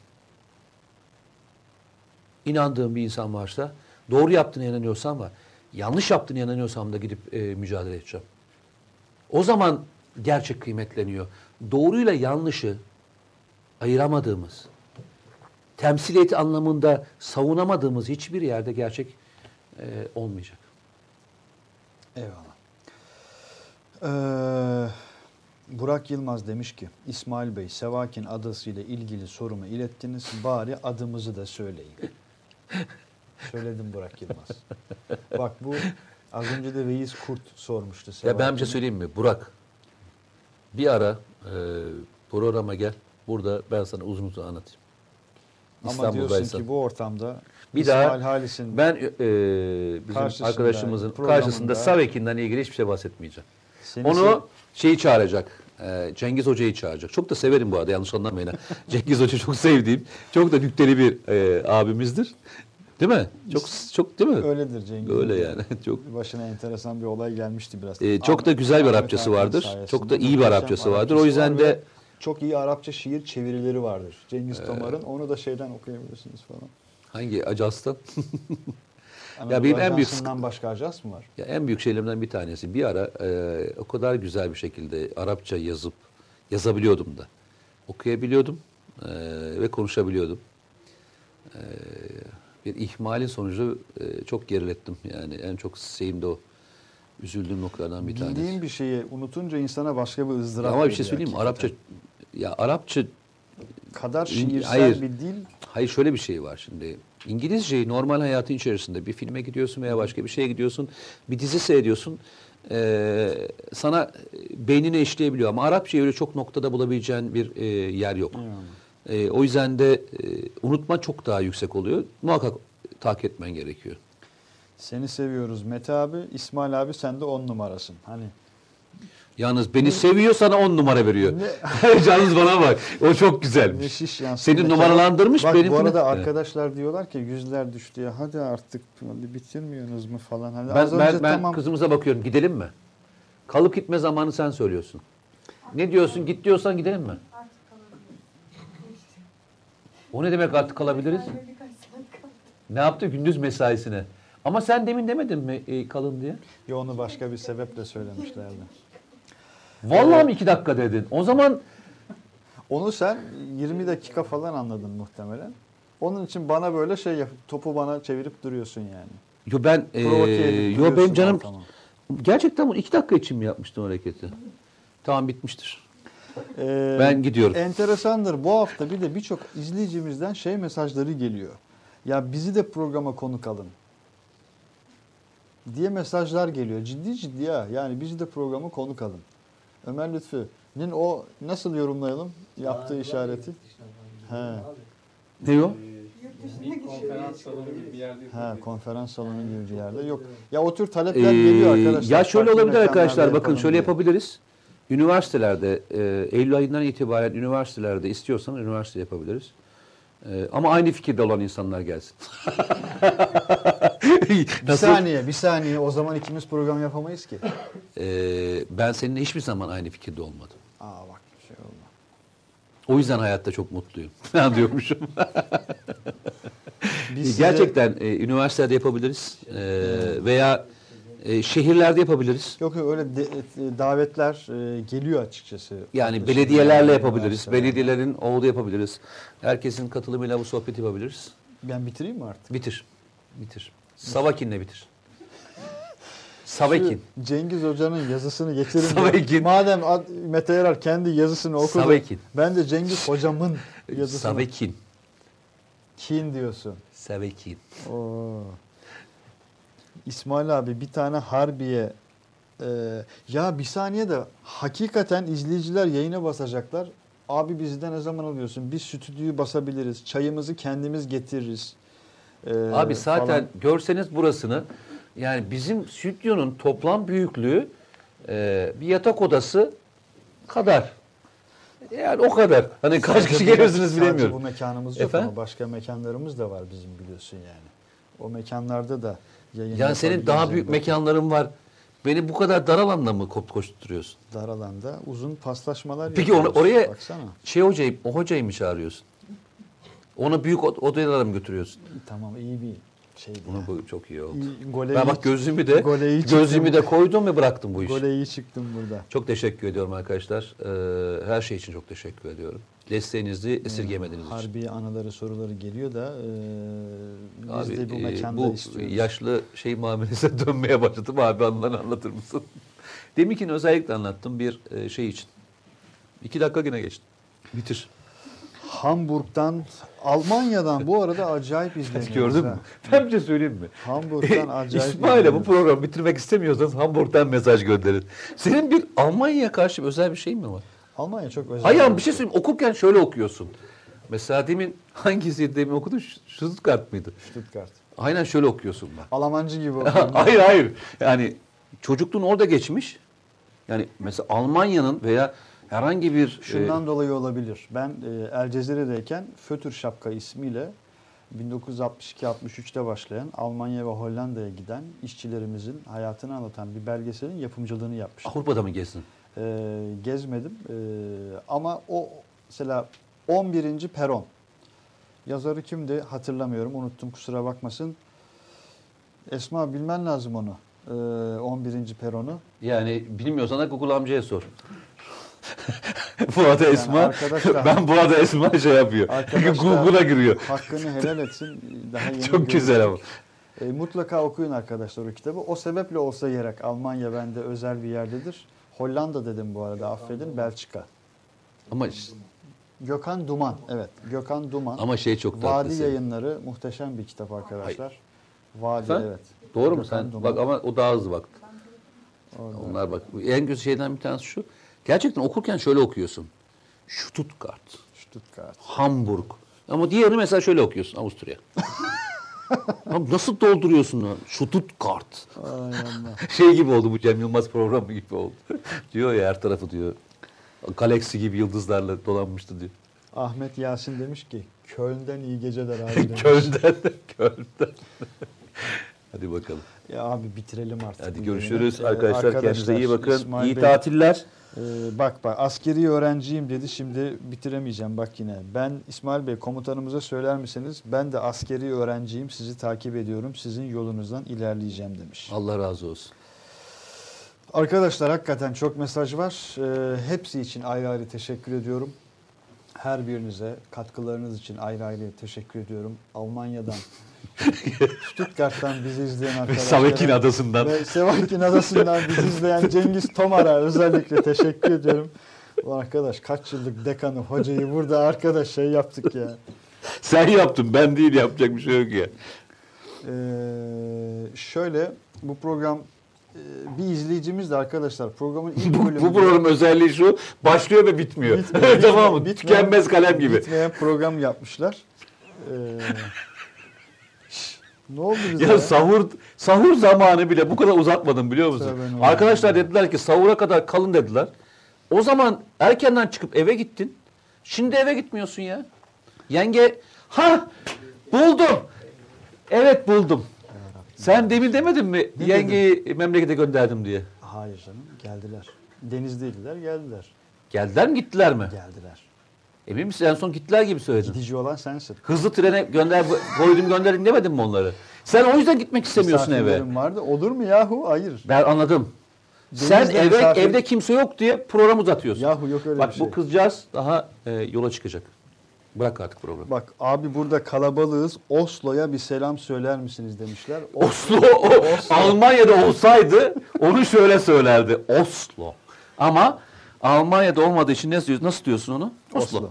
İnandığım bir insan varsa, doğru yaptığına inanıyorsam var. Yanlış yaptığına inanıyorsam da gidip e, mücadele edeceğim. O zaman gerçek kıymetleniyor. Doğruyla yanlışı ayıramadığımız, temsiliyeti anlamında savunamadığımız hiçbir yerde gerçek e, olmayacak.
Eyvallah. Ee, Burak Yılmaz demiş ki İsmail Bey Sevakin adasıyla ilgili sorumu ilettiniz. Bari adımızı da söyleyin. Söyledim Burak Yılmaz. Bak bu az önce de Veys Kurt sormuştu.
Ya ben bir şey söyleyeyim mi? Burak, bir ara e, programa gel. Burada ben sana uzun uzun anlatayım.
Ama diyorsun ki bu ortamda
Bir
İsmail
daha
Halis'in
ben e, bizim
Karşısında,
arkadaşımızın karşısında Savekin'den ilgili hiçbir şey bahsetmeyeceğim.
seni
Onu şeyi çağıracak. e, Cengiz Hoca'yı çağıracak. Çok da severim bu arada yanlış anlamayın. Cengiz Hoca çok sevdiğim, çok da nükteli bir e, abimizdir. Değil mi? Çok çok değil mi?
öyledir Cengiz.
Öyle yani. Çok
Başına enteresan bir olay gelmişti biraz.
Ee, çok da güzel bir Arapçası vardır. Çok da iyi bir Arapçası vardır. O yüzden de-
çok iyi Arapça şiir çevirileri vardır. Cengiz
Ee,
Tomar'ın. Onu da şeyden okuyabilirsiniz falan.
hangi Acas'tan?
Anadolu
benim en büyük
başka ajans mı var?
Ya en büyük şeylerimden bir tanesi. Bir ara e, o kadar güzel bir şekilde Arapça yazıp yazabiliyordum da. Okuyabiliyordum e, ve konuşabiliyordum. E, bir ihmalin sonucu e, çok gerilettim. Yani en çok şeyim de o. Üzüldüğüm noktalardan bir tanesi.
Bildiğin bir şeyi unutunca insana başka bir ızdırap
Ama bir şey söyleyeyim mi? Arapça ya Arapça
kadar şiirsel
hayır.
bir dil
Hayır şöyle bir şey var şimdi. İngilizceyi normal hayatın içerisinde bir filme gidiyorsun veya başka bir şeye gidiyorsun. Bir dizi seyrediyorsun. eee, sana beynine işleyebiliyor. Ama Arapçayı öyle çok noktada bulabileceğin bir e, yer yok. E, o yüzden de e, unutma çok daha yüksek oluyor. Muhakkak takip etmen gerekiyor.
Seni seviyoruz Mete abi. İsmail abi sen de on numarasın. Hani
Yalnız beni seviyor sana on numara veriyor. Yalnız bana bak. O çok güzelmiş.
şiş yansın.
Seni numaralandırmış
Bak
benim.
bu arada arkadaşlar diyorlar ki yüzler düştü ya. Hadi artık hadi bitirmiyorsunuz mu falan. Hani az
Ben,
önce
ben, ben
tamam.
kızımıza bakıyorum. Gidelim mi? Kalıp gitme zamanı sen söylüyorsun. Ne diyorsun? Git diyorsan gidelim mi? O ne demek artık kalabiliriz? Ne yaptı gündüz mesaisine? Ama sen demin demedin mi e, kalın diye?
Ya onu başka bir sebeple söylemişlerdi.
Vallahi mi iki dakika dedin? O zaman
Onu sen 20 dakika falan anladın muhtemelen. Onun için bana böyle şey yap, topu bana çevirip duruyorsun yani.
yo ben e, yo benim canım
ortamı.
gerçekten bu iki dakika için mi yapmıştın o hareketi? Tamam bitmiştir.
Ee,
Ben gidiyorum.
Enteresandır. Bu hafta bir de birçok izleyicimizden şey mesajları geliyor. Ya bizi de programa konuk alın. Diye mesajlar geliyor. Ciddi ciddi ya. Yani bizi de programa konuk alın. Ömer Lütfü'nün o nasıl yorumlayalım yaptığı işareti? He.
Ne o?
Bir konferans salonu gibi bir yerde
Ha, konferans salonu gibi bir yerde. Yok. Ya o tür talepler
Ee,
geliyor arkadaşlar.
Ya şöyle olabilir arkadaşlar. Bakın şöyle
diye.
Üniversitelerde e, Eylül ayından itibaren üniversitelerde istiyorsan üniversite yapabiliriz. E, ama aynı fikirde olan insanlar gelsin.
Bir
Nasıl?
saniye, bir saniye. O zaman ikimiz program yapamayız ki.
E, ben seninle hiçbir zaman aynı fikirde olmadım.
Aa bak bir şey oldu.
O yüzden hayatta çok mutluyum. Ben diyormuşum.
Biz size-
Gerçekten e, üniversitede yapabiliriz. E, veya E, şehirlerde yapabiliriz.
Yok yok öyle de- e, davetler e, geliyor açıkçası.
Yani belediyelerle yapabiliriz.
üniversite.
Belediyelerin olduğu yapabiliriz. Herkesin katılımıyla bu sohbeti yapabiliriz.
Ben bitireyim mi artık?
Bitir. Bitir. Savakin'le bitir. Savakin.
Şu Cengiz Hoca'nın yazısını getirin.
Savekin.
Madem Ad- Mete Yarar kendi yazısını okudu.
Savekin.
Ben de Cengiz Hocam'ın yazısını.
Savakin.
Kin diyorsun.
Savakin.
Oo. İsmail abi bir tane Harbiye e, ya bir saniye de hakikaten izleyiciler yayına basacaklar. Abi bizden ne zaman alıyorsun? Biz stüdyoyu basabiliriz. Çayımızı kendimiz getiririz. E,
Abi zaten
falan.
görseniz burasını yani bizim stüdyonun toplam büyüklüğü e, bir yatak odası kadar. Yani o kadar. Hani kaç
Sadece
kişi geliyorsunuz bilemiyorum.
bu mekanımız yok
Efendim?
ama başka mekanlarımız da var bizim biliyorsun yani. O mekanlarda da yayın
Yani senin daha büyük
bir
mekanların var. Beni bu kadar dar alanda mı koşturuyorsun?
Dar alanda uzun paslaşmalar
Peki
yapıyoruz.
oraya-
Baksana.
Şey hocayı, o hocayı mı çağırıyorsun? Onu büyük od- odalara mı götürüyorsun?
Tamam iyi bir şeydi.
Bunu
yani.
bu çok iyi oldu.
İyi, Gole
Ben bak gözümü de
gole iyi çıktım.
gözümü de koydum ve bıraktım bu işi.
Gole iyi çıktım burada.
Çok teşekkür ediyorum arkadaşlar. Ee, her şey için çok teşekkür ediyorum. Desteğinizi esirgemediğiniz için.
Harbi anıları soruları geliyor da e, biz
Abi,
de bu
e,
mekanda
bu
istiyoruz.
yaşlı şey muamelesine dönmeye başladım. Abi anılarını anlatır mısın? Deminkin özellikle anlattım bir e, şey için. İki dakika yine geçti. Bitir.
Hamburg'dan, Almanya'dan bu arada acayip izleniyoruz.
Gördün mü? Ben bir şey söyleyeyim mi?
Hamburg'dan acayip
İsmail'e bu programı bitirmek istemiyorsanız Hamburg'dan mesaj gönderin. Senin bir Almanya'ya karşı bir özel bir şey mi var?
Almanya çok özel.
Hayır ama bir şey söyleyeyim. Okurken şöyle okuyorsun. Mesela demin hangisiydi demin okudun? Stuttgart mıydı?
Stuttgart.
Aynen şöyle okuyorsun bak.
Almancı gibi okuyorum.
hayır hayır. Yani çocukluğun orada geçmiş. Yani mesela Almanya'nın veya herhangi bir
Şundan
e,
dolayı olabilir. Ben e, El Cezire'deyken Fötür Şapka ismiyle 1962-63'te başlayan Almanya ve Hollanda'ya giden işçilerimizin hayatını anlatan bir belgeselin yapımcılığını yapmıştım.
Avrupa'da mı gezdin?
E, gezmedim E, ama o mesela 11. Peron. Yazarı kimdi hatırlamıyorum unuttum kusura bakmasın. Esma bilmen lazım onu. E, 11. Peron'u.
Yani bilmiyorsan da Google amcaya sor. bu arada Esma,
arkadaşlar-
ben bu arada Esma şey yapıyor. Google'a giriyor.
Hakkını helal etsin. Daha yeni
Çok güzel ama.
görüştük. E, mutlaka okuyun arkadaşlar o kitabı. O sebeple olsa gerek Almanya bende özel bir yerdedir. Hollanda dedim bu arada affedin. Belçika.
Ama
Gökhan Duman. Evet. Gökhan Duman.
ama şey çok tatlı.
Vadi
senin.
yayınları muhteşem bir kitap arkadaşlar. Vadi
Sen?
evet.
Doğru mu
Gökhan
sen?
Duman.
Bak ama o daha hızlı baktı.
Orada.
Onlar bak en güzel şeyden bir tanesi şu. Gerçekten okurken şöyle okuyorsun. Stuttgart,
Stuttgart.
Hamburg. Ama diğerini mesela şöyle okuyorsun Avusturya. Abi nasıl dolduruyorsun lan?
Ay Allah.
Şey gibi oldu bu Cem Yılmaz programı gibi oldu. diyor ya her tarafı diyor. Galaksi gibi yıldızlarla dolanmıştı diyor.
Ahmet Yasin demiş ki Köln'den iyi geceler abi demiş.
Köln'den, Köln'den. Hadi bakalım.
Ya abi bitirelim artık.
Hadi görüşürüz.
Ee,
arkadaşlar. Kendinize iyi bakın.
İsmail
iyi
Bey-
tatiller.
Ee, bak bak askeri öğrenciyim dedi şimdi bitiremeyeceğim bak yine. Ben İsmail Bey komutanımıza söyler misiniz? Ben de askeri öğrenciyim sizi takip ediyorum sizin yolunuzdan ilerleyeceğim demiş.
Allah razı olsun.
Arkadaşlar hakikaten çok mesaj var. Ee, hepsi için ayrı ayrı teşekkür ediyorum. Her birinize katkılarınız için ayrı ayrı teşekkür ediyorum. Almanya'dan, Stuttgart'tan bizi izleyen arkadaşlara.
Savekin Adası'ndan.
Ve Sevakin Adası'ndan bizi izleyen Cengiz Tomar'a özellikle teşekkür ediyorum. Bu arkadaş kaç yıllık dekanı, hocayı burada arkadaş şey yaptık ya.
Sen yaptın ben değil yapacak bir şey yok ya.
Ee, şöyle bu program e, bir izleyicimiz de arkadaşlar programın ilk
Bu,
bölümünde
bu program özelliği şu başlıyor ve bitmiyor.
Bitmeyen-
tamam mı?
bitmeyen-
Tükenmez kalem gibi.
Bitmeyen program yapmışlar. Ee, ne oldu bize?
Ya sahur sahur zamanı bile bu kadar uzatmadım biliyor musun?
Tövbe
Arkadaşlar dediler ki sahura kadar kalın dediler. O zaman erkenden çıkıp eve gittin. Şimdi eve gitmiyorsun ya. Yenge ha buldum. Evet buldum. Sen demin demedin mi
Ne
yengeyi memlekete gönderdim diye?
Hayır canım geldiler. Denizdeydiler geldiler.
Geldiler mi gittiler mi?
Geldiler.
Emin misin en son gittiler gibi söyledin.
Gidici olan sensin.
Hızlı trene gönder koydum gönderin demedin mi onları? Sen o yüzden gitmek istemiyorsun eve.
Vardı. Olur mu yahu? Hayır.
Ben anladım.
Denizde
Sen eve
misafir-
evde kimse yok diye program uzatıyorsun.
Yahu yok öyle
Bak
bir şey.
bu kızcağız daha e, yola çıkacak. Bırak artık programı.
Bak abi burada kalabalığız. Oslo'ya bir selam söyler misiniz demişler. O-
Oslo, o, Almanya'da olsaydı onu şöyle söylerdi. Oslo. Ama Almanya'da olmadığı için ne diyorsun? Nasıl diyorsun onu? Oslo.
Oslo.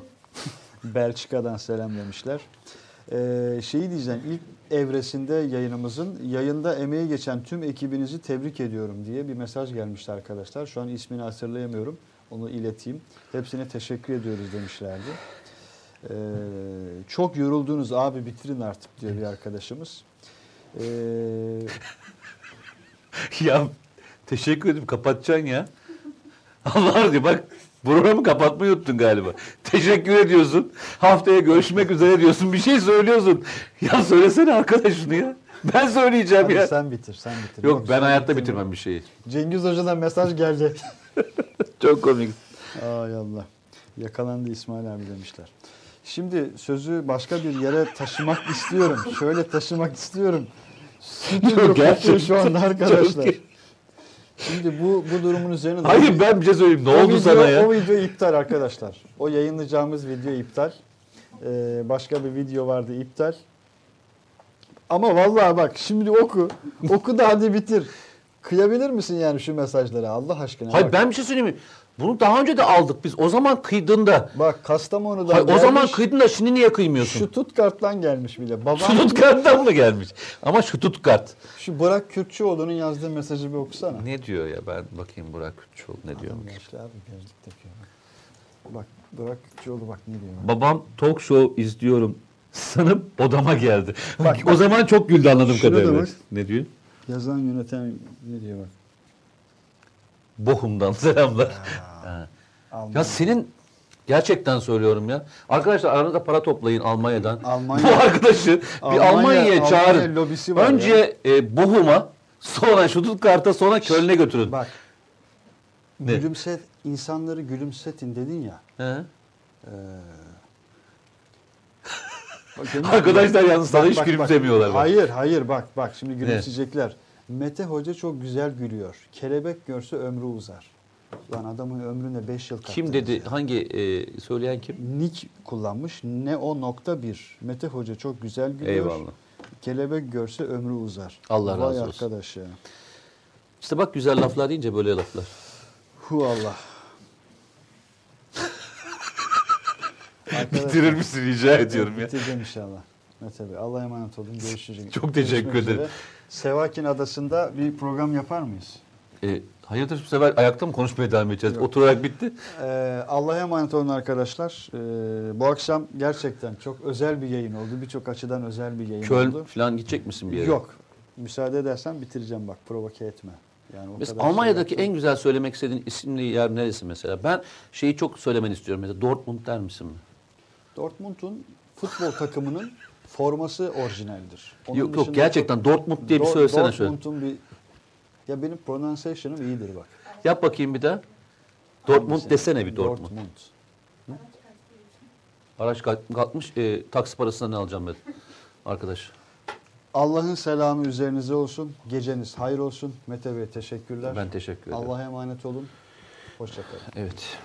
Belçika'dan selam demişler. Ee, şeyi diyeceğim ilk evresinde yayınımızın yayında emeği geçen tüm ekibinizi tebrik ediyorum diye bir mesaj gelmişti arkadaşlar. Şu an ismini hatırlayamıyorum. Onu ileteyim. Hepsine teşekkür ediyoruz demişlerdi. Ee, çok yoruldunuz abi bitirin artık diyor bir arkadaşımız. Ee,
ya teşekkür ederim kapatacaksın ya. Allah diyor bak programı kapatmayı unuttun galiba. Teşekkür ediyorsun. Haftaya görüşmek üzere diyorsun. Bir şey söylüyorsun. Ya söylesene arkadaş şunu ya. Ben söyleyeceğim
hadi
ya.
sen bitir, sen bitir.
Yok ben
sen
hayatta
bitirme.
bitirmem bir şeyi.
Cengiz Hoca'dan mesaj geldi.
Çok komik.
Ay Allah. Yakalandı İsmail abi demişler. Şimdi sözü başka bir yere taşımak istiyorum. Şöyle taşımak istiyorum. Stüdyo kokuyor şu anda arkadaşlar.
çok-
Şimdi bu bu durumun üzerine...
Hayır ben bir şey söyleyeyim. Ne
o
oldu
video,
sana ya?
O video iptal arkadaşlar. O yayınlayacağımız video iptal. Ee, başka bir video vardı iptal. Ama vallahi bak şimdi oku. Oku da hadi bitir. Kıyabilir misin yani şu mesajlara Allah aşkına?
Hayır
bak.
ben bir şey söyleyeyim mi? Bunu daha önce de aldık biz. O zaman kıydığında.
Bak Kastamonu'dan
Hayır, o
gelmiş.
zaman kıydın da şimdi niye kıymıyorsun?
Şu Tutkart'tan gelmiş bile. Babam
Stuttgart'tan mı gelmiş? Ama Stuttgart.
şu Burak Kürtçüoğlu'nun yazdığı mesajı bir okusana.
Ne diyor ya ben bakayım Burak Kürtçoğlu ne diyor.
Adam yaşlı abi gözlük takıyor. Bak Burak Kürtçüoğlu bak ne diyor.
Babam talk show izliyorum sanıp odama geldi.
Bak,
o zaman çok güldü anladığım kadarıyla. Ne diyor?
Yazan yöneten ne diyor bak.
Bohum'dan selamlar. Ha. Ya senin gerçekten söylüyorum ya. Arkadaşlar aranızda para toplayın Almanya'dan.
Almanya-
Bu arkadaşı
Almanya-
bir Almanya'ya
Almanya
çağırın.
var
Önce e, Bochum'a sonra Stuttgart'a sonra Köln'e götürün.
Bak
Ne?
gülümset insanları gülümsetin dedin ya.
He?
Ee, bak,
Arkadaşlar yalnız sana hiç
bak,
gülümsemiyorlar. bak.
Hayır hayır bak bak şimdi gülümseyecekler. Mete Hoca çok güzel gülüyor. Kelebek görse ömrü uzar. Lan adamın ömrüne 5 yıl
Kim dedi?
ya.
Hangi e, söyleyen kim?
Nick kullanmış. Ne o nokta bir. Mete Hoca çok güzel gülüyor.
Eyvallah.
Kelebek görse ömrü uzar.
Allah
Vay
razı olsun.
arkadaş ya.
İşte bak güzel laflar deyince böyle laflar.
Hu Allah. Arkadaşlar,
Bitirir misin rica ediyorum ya.
Bitireceğim inşallah. Mete Bey Allah'a emanet olun. Görüşürüz.
Çok teşekkür
Görüşmek
ederim.
üzere. Sevakin Adası'nda bir program yapar mıyız?
E, hayırdır bu sefer ayakta mı konuşmaya devam edeceğiz?
Yok.
Oturarak bitti.
Ee, Allah'a emanet olun arkadaşlar. Ee, bu akşam gerçekten çok özel bir yayın oldu. Birçok açıdan özel bir yayın
Köln
oldu.
falan gidecek misin bir yere?
Yok. Müsaade edersen bitireceğim bak. Provoke etme. Yani o
Mesela
kadar şey
Almanya'daki
yaptım.
en güzel söylemek istediğin isimli yer neresi mesela? Ben şeyi çok söylemeni istiyorum. Mesela Dortmund der misin mi?
Dortmund'un futbol takımının forması orijinaldir. Onun
yok yok gerçekten Dortmund diye bir
Dor-
söylesene şöyle.
Dortmund'un bir ya benim pronunciation'ım iyidir bak.
Yap bakayım bir daha. Dortmund
Hangisi?
desene bir Dortmund.
Dortmund.
Araç kalk- kalkmış e, taksi parasına ne alacağım ben? Arkadaş.
Allah'ın selamı üzerinize olsun. Geceniz hayır olsun. Mete Bey teşekkürler.
Ben teşekkür ederim.
Allah'a emanet olun. Hoşçakalın.
Evet.